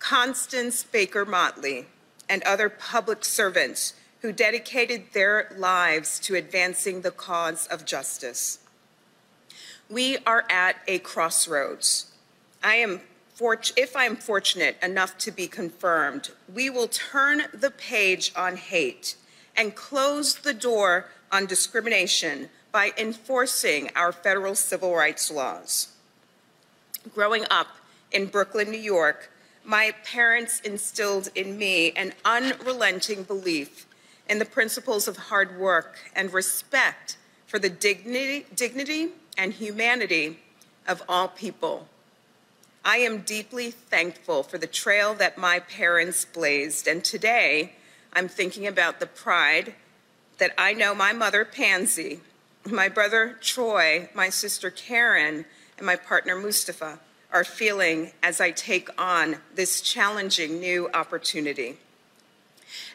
Constance Baker Motley, and other public servants who dedicated their lives to advancing the cause of justice. We are at a crossroads. I am if I am fortunate enough to be confirmed, we will turn the page on hate and close the door on discrimination by enforcing our federal civil rights laws. Growing up in Brooklyn, New York, my parents instilled in me an unrelenting belief in the principles of hard work and respect for the dignity, dignity and humanity of all people. I am deeply thankful for the trail that my parents blazed, and today I'm thinking about the pride that I know my mother, Pansy, my brother, Troy, my sister, Karen, and my partner, Mustafa, are feeling as I take on this challenging new opportunity.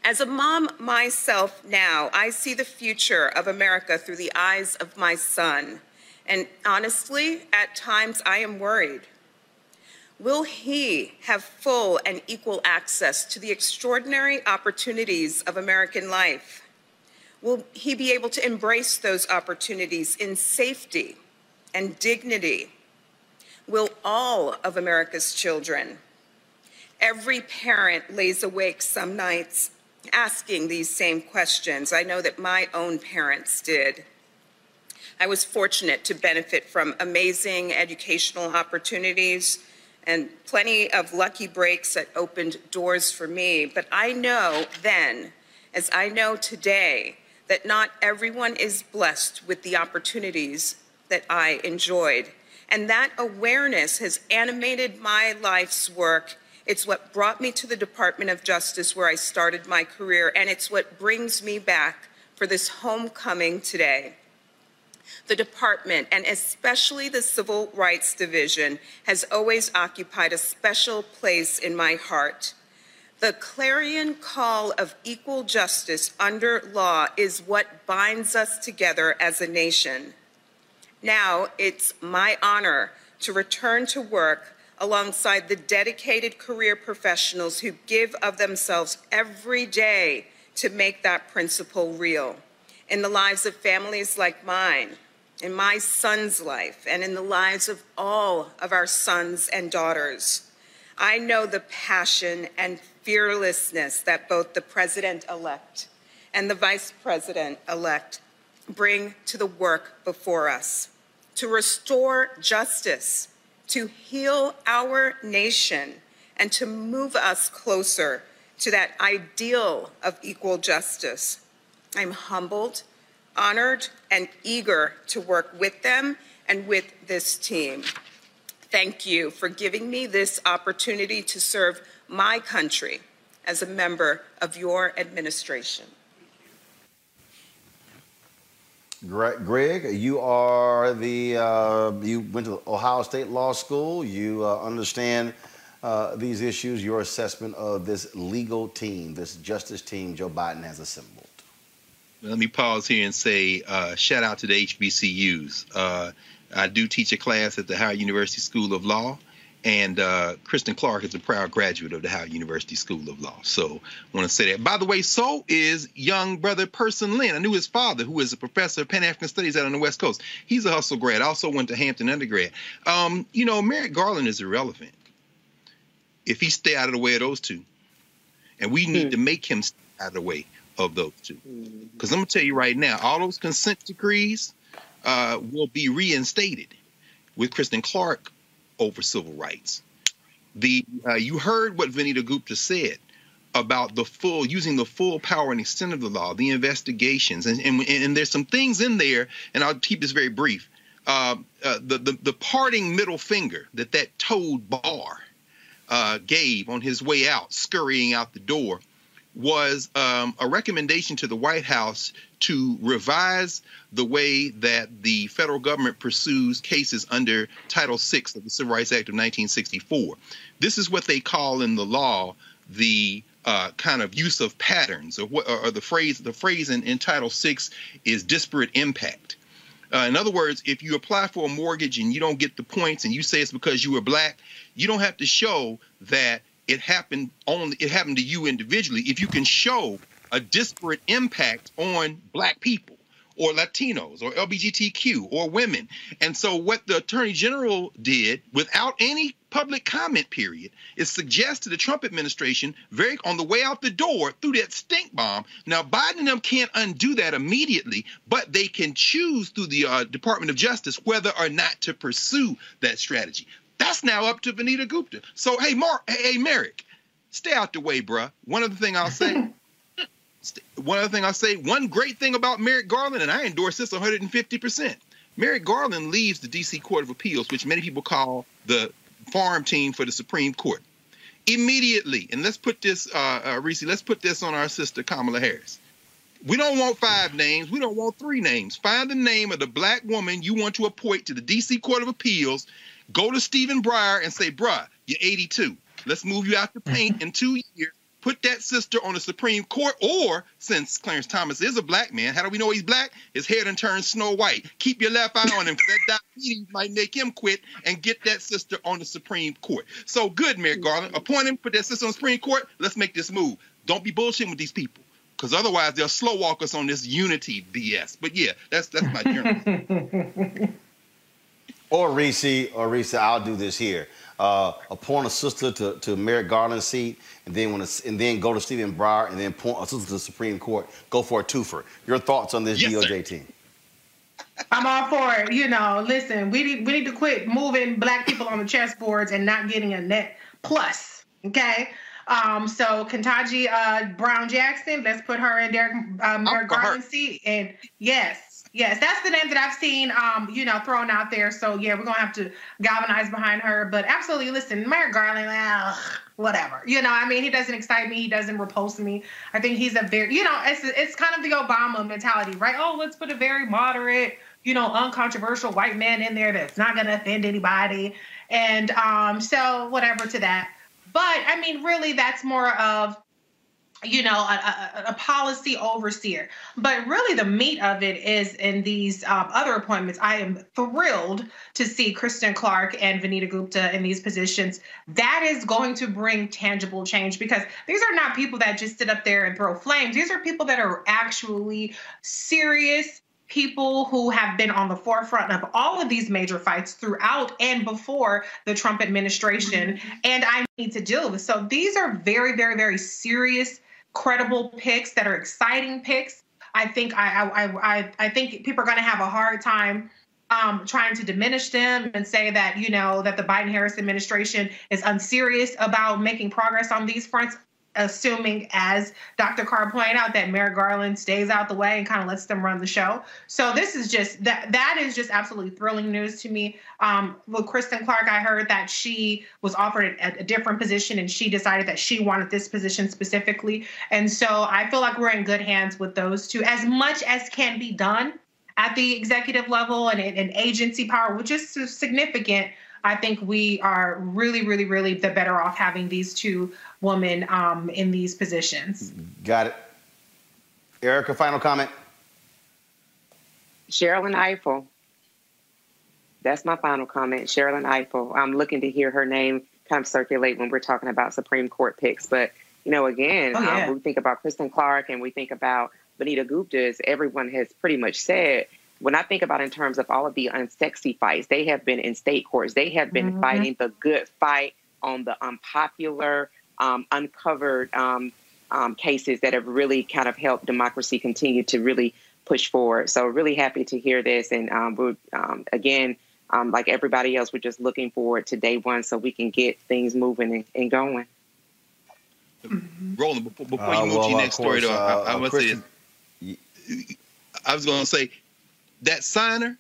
As a mom myself now, I see the future of America through the eyes of my son. And honestly, at times I am worried. Will he have full and equal access to the extraordinary opportunities of American life? Will he be able to embrace those opportunities in safety and dignity? Will all of America's children? Every parent lays awake some nights asking these same questions. I know that my own parents did. I was fortunate to benefit from amazing educational opportunities and plenty of lucky breaks that opened doors for me. But I know then, as I know today, that not everyone is blessed with the opportunities that I enjoyed. And that awareness has animated my life's work it's what brought me to the Department of Justice where I started my career, and it's what brings me back for this homecoming today. The department, and especially the Civil Rights Division, has always occupied a special place in my heart. The clarion call of equal justice under law is what binds us together as a nation. Now it's my honor to return to work alongside the dedicated career professionals who give of themselves every day to make that principle real in the lives of families like mine, in my son's life, and in the lives of all of our sons and daughters. I know the passion and fearlessness that both the president elect and the vice president elect bring to the work before us to restore justice to heal our nation and to move us closer to that ideal of equal justice. I'm humbled, honored, and eager to work with them and with this team. Thank you for giving me this opportunity to serve my country as a member of your administration. Greg, you are the uh, you went to Ohio State Law School. You uh, understand uh, these issues. Your assessment of this legal team, this justice team Joe Biden has assembled. Let me pause here and say uh, shout out to the HBCUs. Uh, I do teach a class at the Howard University School of Law, and uh, Kristen Clarke is a proud graduate of the Howard University School of Law. So I want to say that. By the way, so is young brother Person Lynn. I knew his father, who is a professor of Pan African Studies out on the West Coast. He's a hustle grad. Also went to Hampton undergrad. Um, you know, Merrick Garland is irrelevant if he stay out of the way of those two. And we need hmm. to make him stay out of the way of those two. Because I'm going to tell you right now, all those consent decrees uh, will be reinstated with Kristen Clarke over civil rights. The uh, you heard what Vanita Gupta said about the full using the full power and extent of the law, the investigations, and and, and there's some things in there, and I'll keep this very brief. Uh, uh, the, the the parting middle finger that that toad Barr uh, gave on his way out, scurrying out the door, was um, a recommendation to the White House to revise the way that the federal government pursues cases under Title VI of the Civil Rights Act of 1964. This is what they call in the law the uh, kind of use of patterns, or what, or the phrase the phrase in, in Title VI is disparate impact. Uh, in other words, if you apply for a mortgage and you don't get the points, and you say it's because you were black, you don't have to show that it happened only it happened to you individually. If you can show a disparate impact on black people or Latinos or LGBTQ or women. And so what the attorney general did without any public comment period is suggest to the Trump administration very on the way out the door through that stink bomb. Now Biden and them can't undo that immediately, but they can choose through the uh, Department of Justice whether or not to pursue that strategy. That's now up to Vanita Gupta. So hey, Mark, hey, Merrick, stay out the way, bruh. One other thing I'll say. one other thing I'll say, one great thing about Merrick Garland, and I endorse this 150%. Merrick Garland leaves the D.C. Court of Appeals, which many people call the farm team for the Supreme Court, immediately. And let's put this, uh, uh, Reese, let's put this on our sister Kamala Harris. We don't want five names. We don't want three names. Find the name of the black woman you want to appoint to the D.C. Court of Appeals. Go to Stephen Breyer and say, bruh, you're 82. Let's move you out the paint in two years put that sister on the Supreme Court, or since Clarence Thomas is a black man, how do we know he's black? His hair done turned snow white. Keep your left eye on him because that diabetes might make him quit and get that sister on the Supreme Court. So good, Merrick mm-hmm. Garland. Appoint him, put that sister on the Supreme Court. Let's make this move. Don't be bullshitting with these people. Because otherwise they'll slow walk us on this unity BS. But yeah, that's that's my journey. or Reese, or Reese, I'll do this here uh, appoint a sister to, to Merrick Garland's seat, and then when a, and then go to Stephen Breyer, and then appoint a sister to the Supreme Court. Go for a twofer. Your thoughts on this yes, DOJ sir. team? I'm all for it. You know, listen, we need we need to quit moving black people on the chessboards and not getting a net plus. Okay. Um, so Ketanji uh, Brown Jackson, let's put her in Derek uh, Merrick Garland's seat. And yes, Yes, that's the name that I've seen, um, you know, thrown out there. So yeah, we're gonna have to galvanize behind her. But absolutely, listen, Merrick Garland, well, whatever. You know, I mean, he doesn't excite me. He doesn't repulse me. I think he's a very, you know, it's it's kind of the Obama mentality, right? Oh, let's put a very moderate, you know, uncontroversial white man in there that's not gonna offend anybody. And um, so whatever to that. But I mean, really, that's more of you know, a, a, a, policy overseer. But really, the meat of it is in these um, other appointments. I am thrilled to see Kristen Clarke and Vanita Gupta in these positions. That is going to bring tangible change because these are not people that just sit up there and throw flames. These are people that are actually serious people who have been on the forefront of all of these major fights throughout and before the Trump administration. Mm-hmm. And I need to deal with. So these are very, very, very serious credible picks that are exciting picks. I think I I I, I think people are going to have a hard time um, trying to diminish them and say that you know that the Biden Harris administration is unserious about making progress on these fronts assuming, as Dr. Carr pointed out, that Merrick Garland stays out the way and kind of lets them run the show. So this is just that that is just absolutely thrilling news to me. Um, with Kristen Clarke, I heard that she was offered a, a different position and she decided that she wanted this position specifically. And so I feel like we're in good hands with those two. As much as can be done at the executive level and, and agency power, which is significant. I think we are really, really, really the better off having these two women um, in these positions. Got it. Erica, final comment. Sherrilyn Ifill. That's my final comment. Sherrilyn Ifill. I'm looking to hear her name kind of circulate when we're talking about Supreme Court picks. But, you know, again, oh, yeah. um, we think about Kristen Clarke and we think about Vanita Gupta, as everyone has pretty much said. When I think about in terms of all of the unsexy fights, they have been in state courts. They have been mm-hmm. fighting the good fight on the unpopular um, uncovered um, um, cases that have really kind of helped democracy continue to really push forward. So really happy to hear this, and um, we're um, again. Um, like everybody else, we're just looking forward to day one so we can get things moving and, and going. Mm-hmm. Roland, before, before uh, you move well, to your next story, though, uh, I, I, must say, I was going to say that signer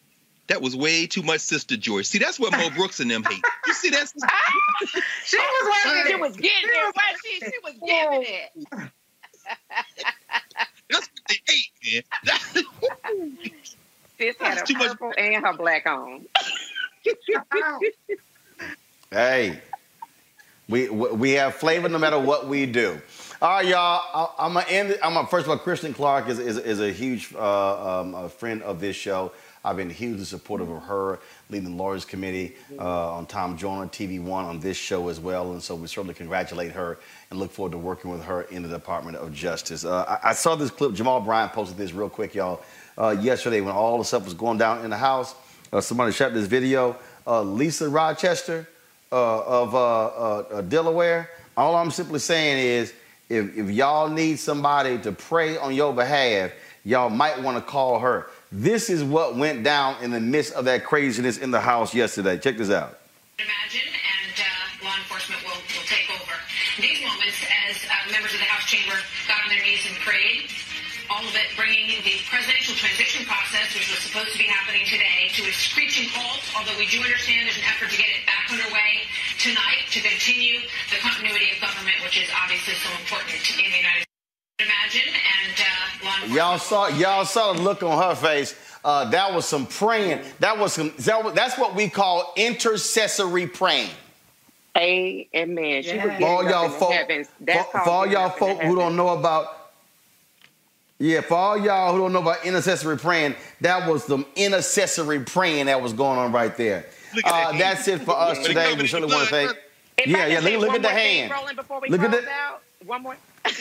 that was way too much, Sister George. See, that's what Mo Brooks and them hate. You see that? she was working. She was getting it. She, she was giving it. that's what they hate, man. Sis had her purple much. and her black on. hey, we we have flavor no matter what we do. All right, y'all. I, am gonna end. I'm gonna, first of all, Kristen Clarke is is, is a huge uh, um, a friend of this show. I've been hugely supportive of her, leading the Lawyers Committee uh, on Tom Joyner, TV One, on this show as well. And so we certainly congratulate her and look forward to working with her in the Department of Justice. Uh, I, I, saw this clip. Jamal Bryant posted this real quick, y'all, uh, yesterday when all the stuff was going down in the House. Uh, somebody shot this video. Uh, Lisa Rochester uh, of Delaware. All I'm simply saying is if, if y'all need somebody to pray on your behalf, y'all might want to call her. This is what went down in the midst of that craziness in the house yesterday. Check this out. Imagine, and uh, law enforcement will, will take over. These moments, as uh, members of the House chamber got on their knees and prayed, all bringing the presidential transition process, which was supposed to be happening today, to a screeching halt, although we do understand there's an effort to get it back underway tonight to continue the continuity of government, which is obviously so important in the United States. Imagine and uh, y'all saw y'all saw the look on her face. Uh, that was some praying. That was some. That was, that's what we call intercessory praying. Amen. She yeah. for all y'all folk, for, for all y'all folk who don't know about yeah, for all y'all who don't know about intercessory praying, that was the intercessory praying that was going on right there. Uh, that that's it for us today. We certainly want to thank. If yeah, yeah. Look, look at the hand. Look at the. Out, one more.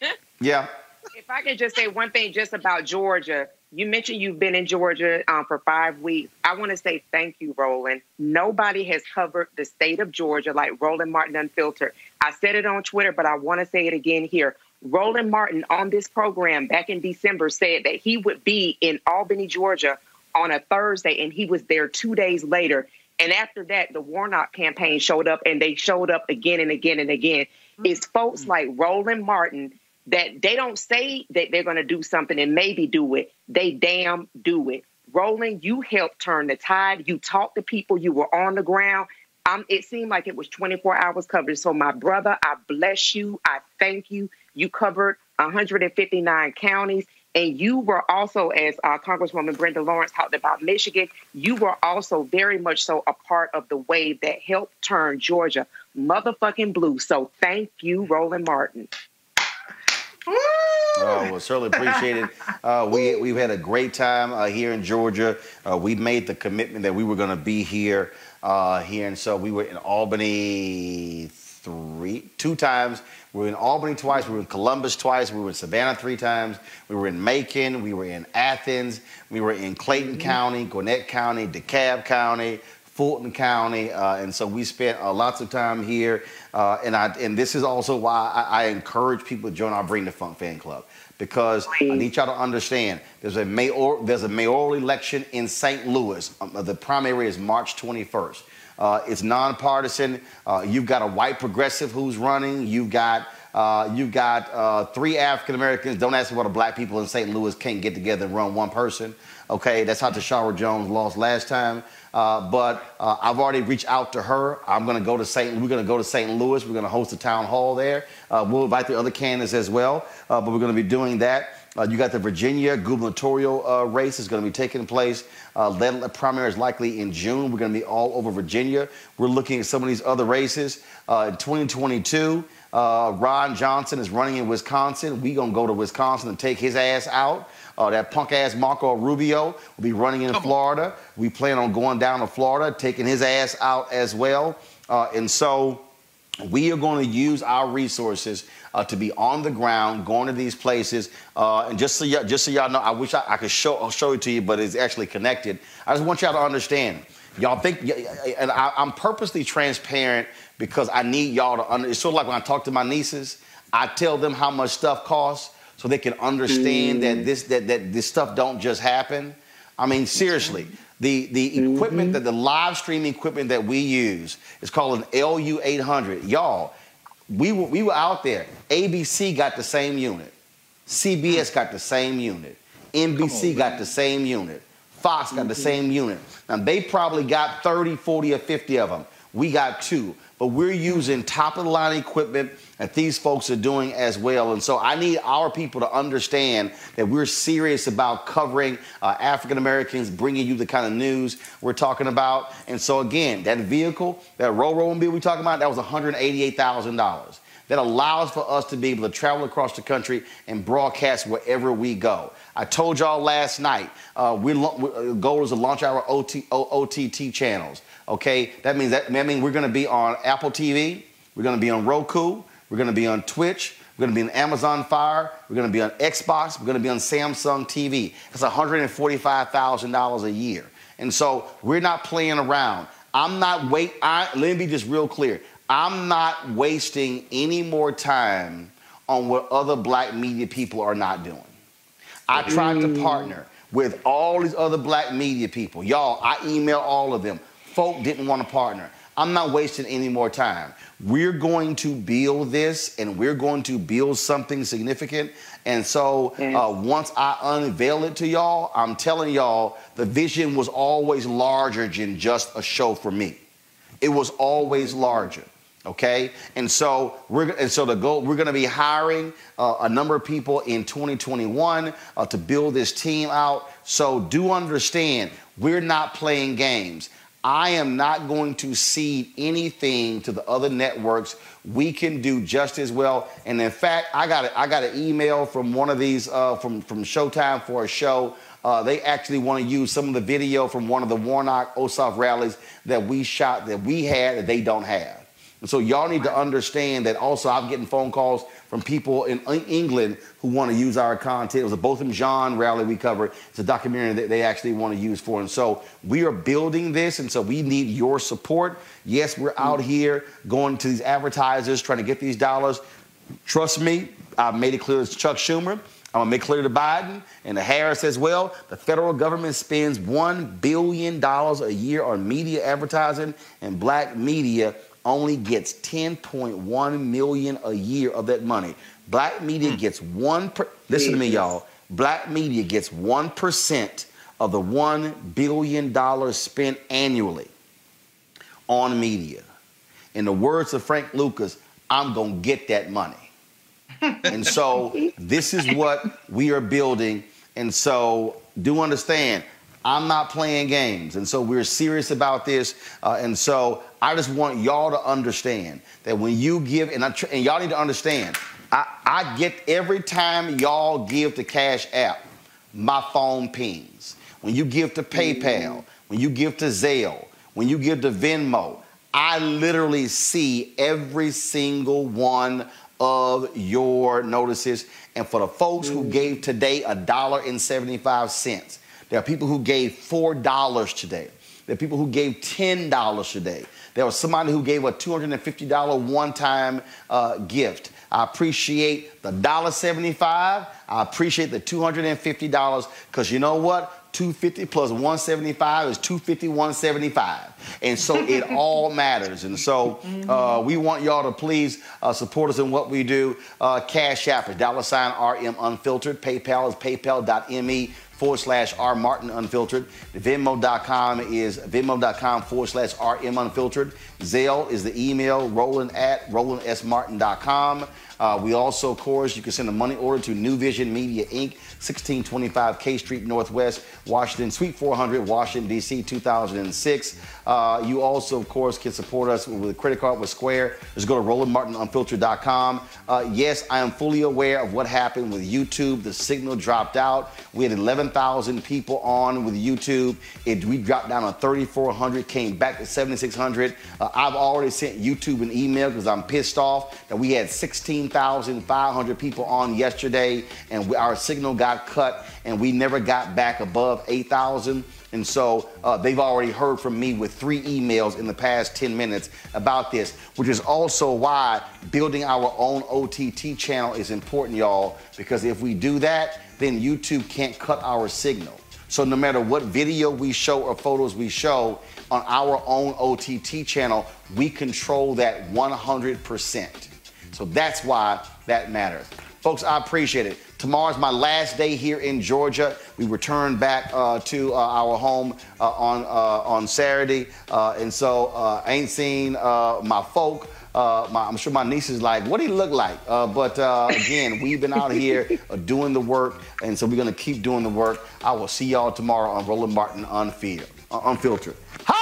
yeah. If I can just say one thing, just about Georgia. You mentioned you've been in Georgia um, for five weeks. I want to say thank you, Roland. Nobody has covered the state of Georgia like Roland Martin Unfiltered. I said it on Twitter, but I want to say it again here. Roland Martin on this program back in December said that he would be in Albany, Georgia on a Thursday, and he was there two days later. And after that, the Warnock campaign showed up, and they showed up again and again and again. Mm-hmm. It's folks like Roland Martin that they don't say that they're going to do something and maybe do it. They damn do it. Roland, you helped turn the tide. You talked to people. You were on the ground. Um, it seemed like it was 24 hours coverage. So, my brother, I bless you. I thank you. You covered 159 counties. And you were also, as uh, Congresswoman Brenda Lawrence talked about Michigan, you were also very much so a part of the wave that helped turn Georgia motherfucking blue. So thank you, Roland Martin. Oh, well, certainly appreciate it. Uh, we, we've had a great time uh, here in Georgia. Uh, we made the commitment that we were going to be here, uh, here. And so we were in Albany three, two times. We were in Albany twice. We were in Columbus twice. We were in Savannah three times. We were in Macon. We were in Athens. We were in Clayton mm-hmm. County, Gwinnett County, DeKalb County, Fulton County, uh, and so we spent uh, lots of time here. Uh, and I and this is also why I, I, encourage people to join our Bring the Funk fan club because I need y'all to understand there's a mayor there's a mayoral election in St. Louis. Um, the primary is March 21st. Uh, it's nonpartisan. Uh, you've got a white progressive who's running. You've got uh, you've got uh, three African Americans. Don't ask me why the black people in St. Louis can't get together and run one person. Okay, that's how Tishaura Jones lost last time. Uh, but uh, I've already reached out to her. I'm going to go to St. We're going to go to St. Louis. We're going to host a town hall there. we'll invite the other candidates as well. but we're going to be doing that. Uh, you got the Virginia gubernatorial uh, race is going to be taking place. Uh, the primary is likely in June. We're going to be all over Virginia. We're looking at some of these other races. Uh, in 2022, uh, Ron Johnson is running in Wisconsin. We're going to go to Wisconsin and take his ass out. Uh, that punk ass Marco Rubio will be running in Florida. We plan on going down to Florida, taking his ass out as well. and so we are going to use our resources uh, to be on the ground, going to these places. Uh, and just so, y- just so y'all know, I wish I, I could show, I'll show it to you, but it's actually connected. I just want y'all to understand. Y'all think, and I, am purposely transparent because I need y'all to understand. It's sort of like when I talk to my nieces, I tell them how much stuff costs so they can understand mm. that this that, that this stuff don't just happen. I mean, seriously, the, the equipment mm-hmm. that the live streaming equipment that we use is called an LU800. Y'all, we were, we were out there. ABC got the same unit. CBS got the same unit. NBC on, got the same unit. Fox got mm-hmm. the same unit. Now, they probably got 30, 40, or 50 of them. We got two. But we're using top of the line equipment that these folks are doing as well. And so I need our people to understand that we're serious about covering uh, African Americans, bringing you the kind of news we're talking about. And so again, that vehicle, that Roll Roll we talking about, that was $188,000. that allows for us to be able to travel across the country and broadcast wherever we go. I told y'all last night, uh, we uh, goal is to launch our OT, OTT channels. Okay, that means that, that means we're going to be on Apple TV, we're going to be on Roku, we're going to be on Twitch, we're going to be on Amazon Fire, we're going to be on Xbox, we're going to be on Samsung TV. That's $145,000 a year, and so we're not playing around. I'm not wait. I, let me be just real clear. I'm not wasting any more time on what other black media people are not doing. I tried to mm. partner with all these other black media people. Y'all, I email all of them. Folk didn't want to partner. I'm not wasting any more time. We're going to build this and we're going to build something significant. And so uh, once I unveil it to y'all, I'm telling y'all the vision was always larger than just a show for me. It was always larger. Okay, and so we're and so the goal we're going to be hiring uh, a number of people in 2021 uh, to build this team out. So do understand we're not playing games. I am not going to cede anything to the other networks. We can do just as well. And in fact, I got a, I got an email from one of these uh, from from Showtime for a show. Uh, they actually want to use some of the video from one of the Warnock Ossoff rallies that we shot that we had that they don't have. And so y'all need to understand that also I'm getting phone calls from people in England who want to use our content. It was a Botham Jean rally we covered. It's a documentary that they actually want to use for. And so we are building this, and so we need your support. Yes, we're out mm. here going to these advertisers trying to get these dollars. Trust me, I've made it clear to Chuck Schumer. I'm gonna make it clear to Biden and to Harris as well. The federal government spends one billion dollars a year on media advertising, and black media only gets 10.1 million a year of that money. Black media mm. gets one. Per, listen to me, y'all. Black media gets one percent of the one billion dollars spent annually on media. In the words of Frank Lucas, I'm gonna get that money. and so this is what we are building. And so do understand, I'm not playing games. And so we're serious about this. Uh, and so I just want y'all to understand that when you give, and, I, and y'all need to understand, I, I get every time y'all give to Cash App, my phone pings. When you give to PayPal, when you give to Zelle, when you give to Venmo, I literally see every single one of your notices. And for the folks who gave today a dollar and 75 cents, there are people who gave $4 today. There are people who gave $10 today. There was somebody who gave a $250 one time uh, gift. I appreciate the $1.75. I appreciate the $250 because you know what? 250 plus 175 is 250 175 and so it all matters and so uh, we want y'all to please uh, support us in what we do uh, cash app is dollar sign rm unfiltered paypal is paypal.me forward slash R Martin Unfiltered. Venmo.com is Venmo.com forward slash RM Unfiltered. Zelle is the email, Roland at RolandSMartin.com. Uh, we also, of course, you can send a money order to New Vision Media Inc., 1625 K Street Northwest, Washington, Suite 400, Washington, D.C., 2006. Uh, you also, of course, can support us with a credit card with Square. Just go to RolandMartinUnfiltered.com. Uh, yes, I am fully aware of what happened with YouTube. The signal dropped out. We had 11,000 people on with YouTube. It, we dropped down to 3,400, came back to 7,600. Uh, I've already sent YouTube an email because I'm pissed off that we had 16,500 people on yesterday and we, our signal got cut and we never got back above 8,000. And so uh, they've already heard from me with three emails in the past 10 minutes about this, which is also why building our own OTT channel is important, y'all, because if we do that, then YouTube can't cut our signal. So no matter what video we show or photos we show on our own OTT channel, we control that 100%. So that's why that matters. Folks, I appreciate it. Tomorrow's my last day here in Georgia. We return back uh, to uh, our home uh, on uh, on Saturday, uh, and so uh, I ain't seen my folk. My, I'm sure my niece is like, "What he look like?" but again, we've been out here doing the work, and so we're gonna keep doing the work. I will see y'all tomorrow on Roland Martin Unfiltered. Holla!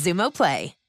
Xumo Play.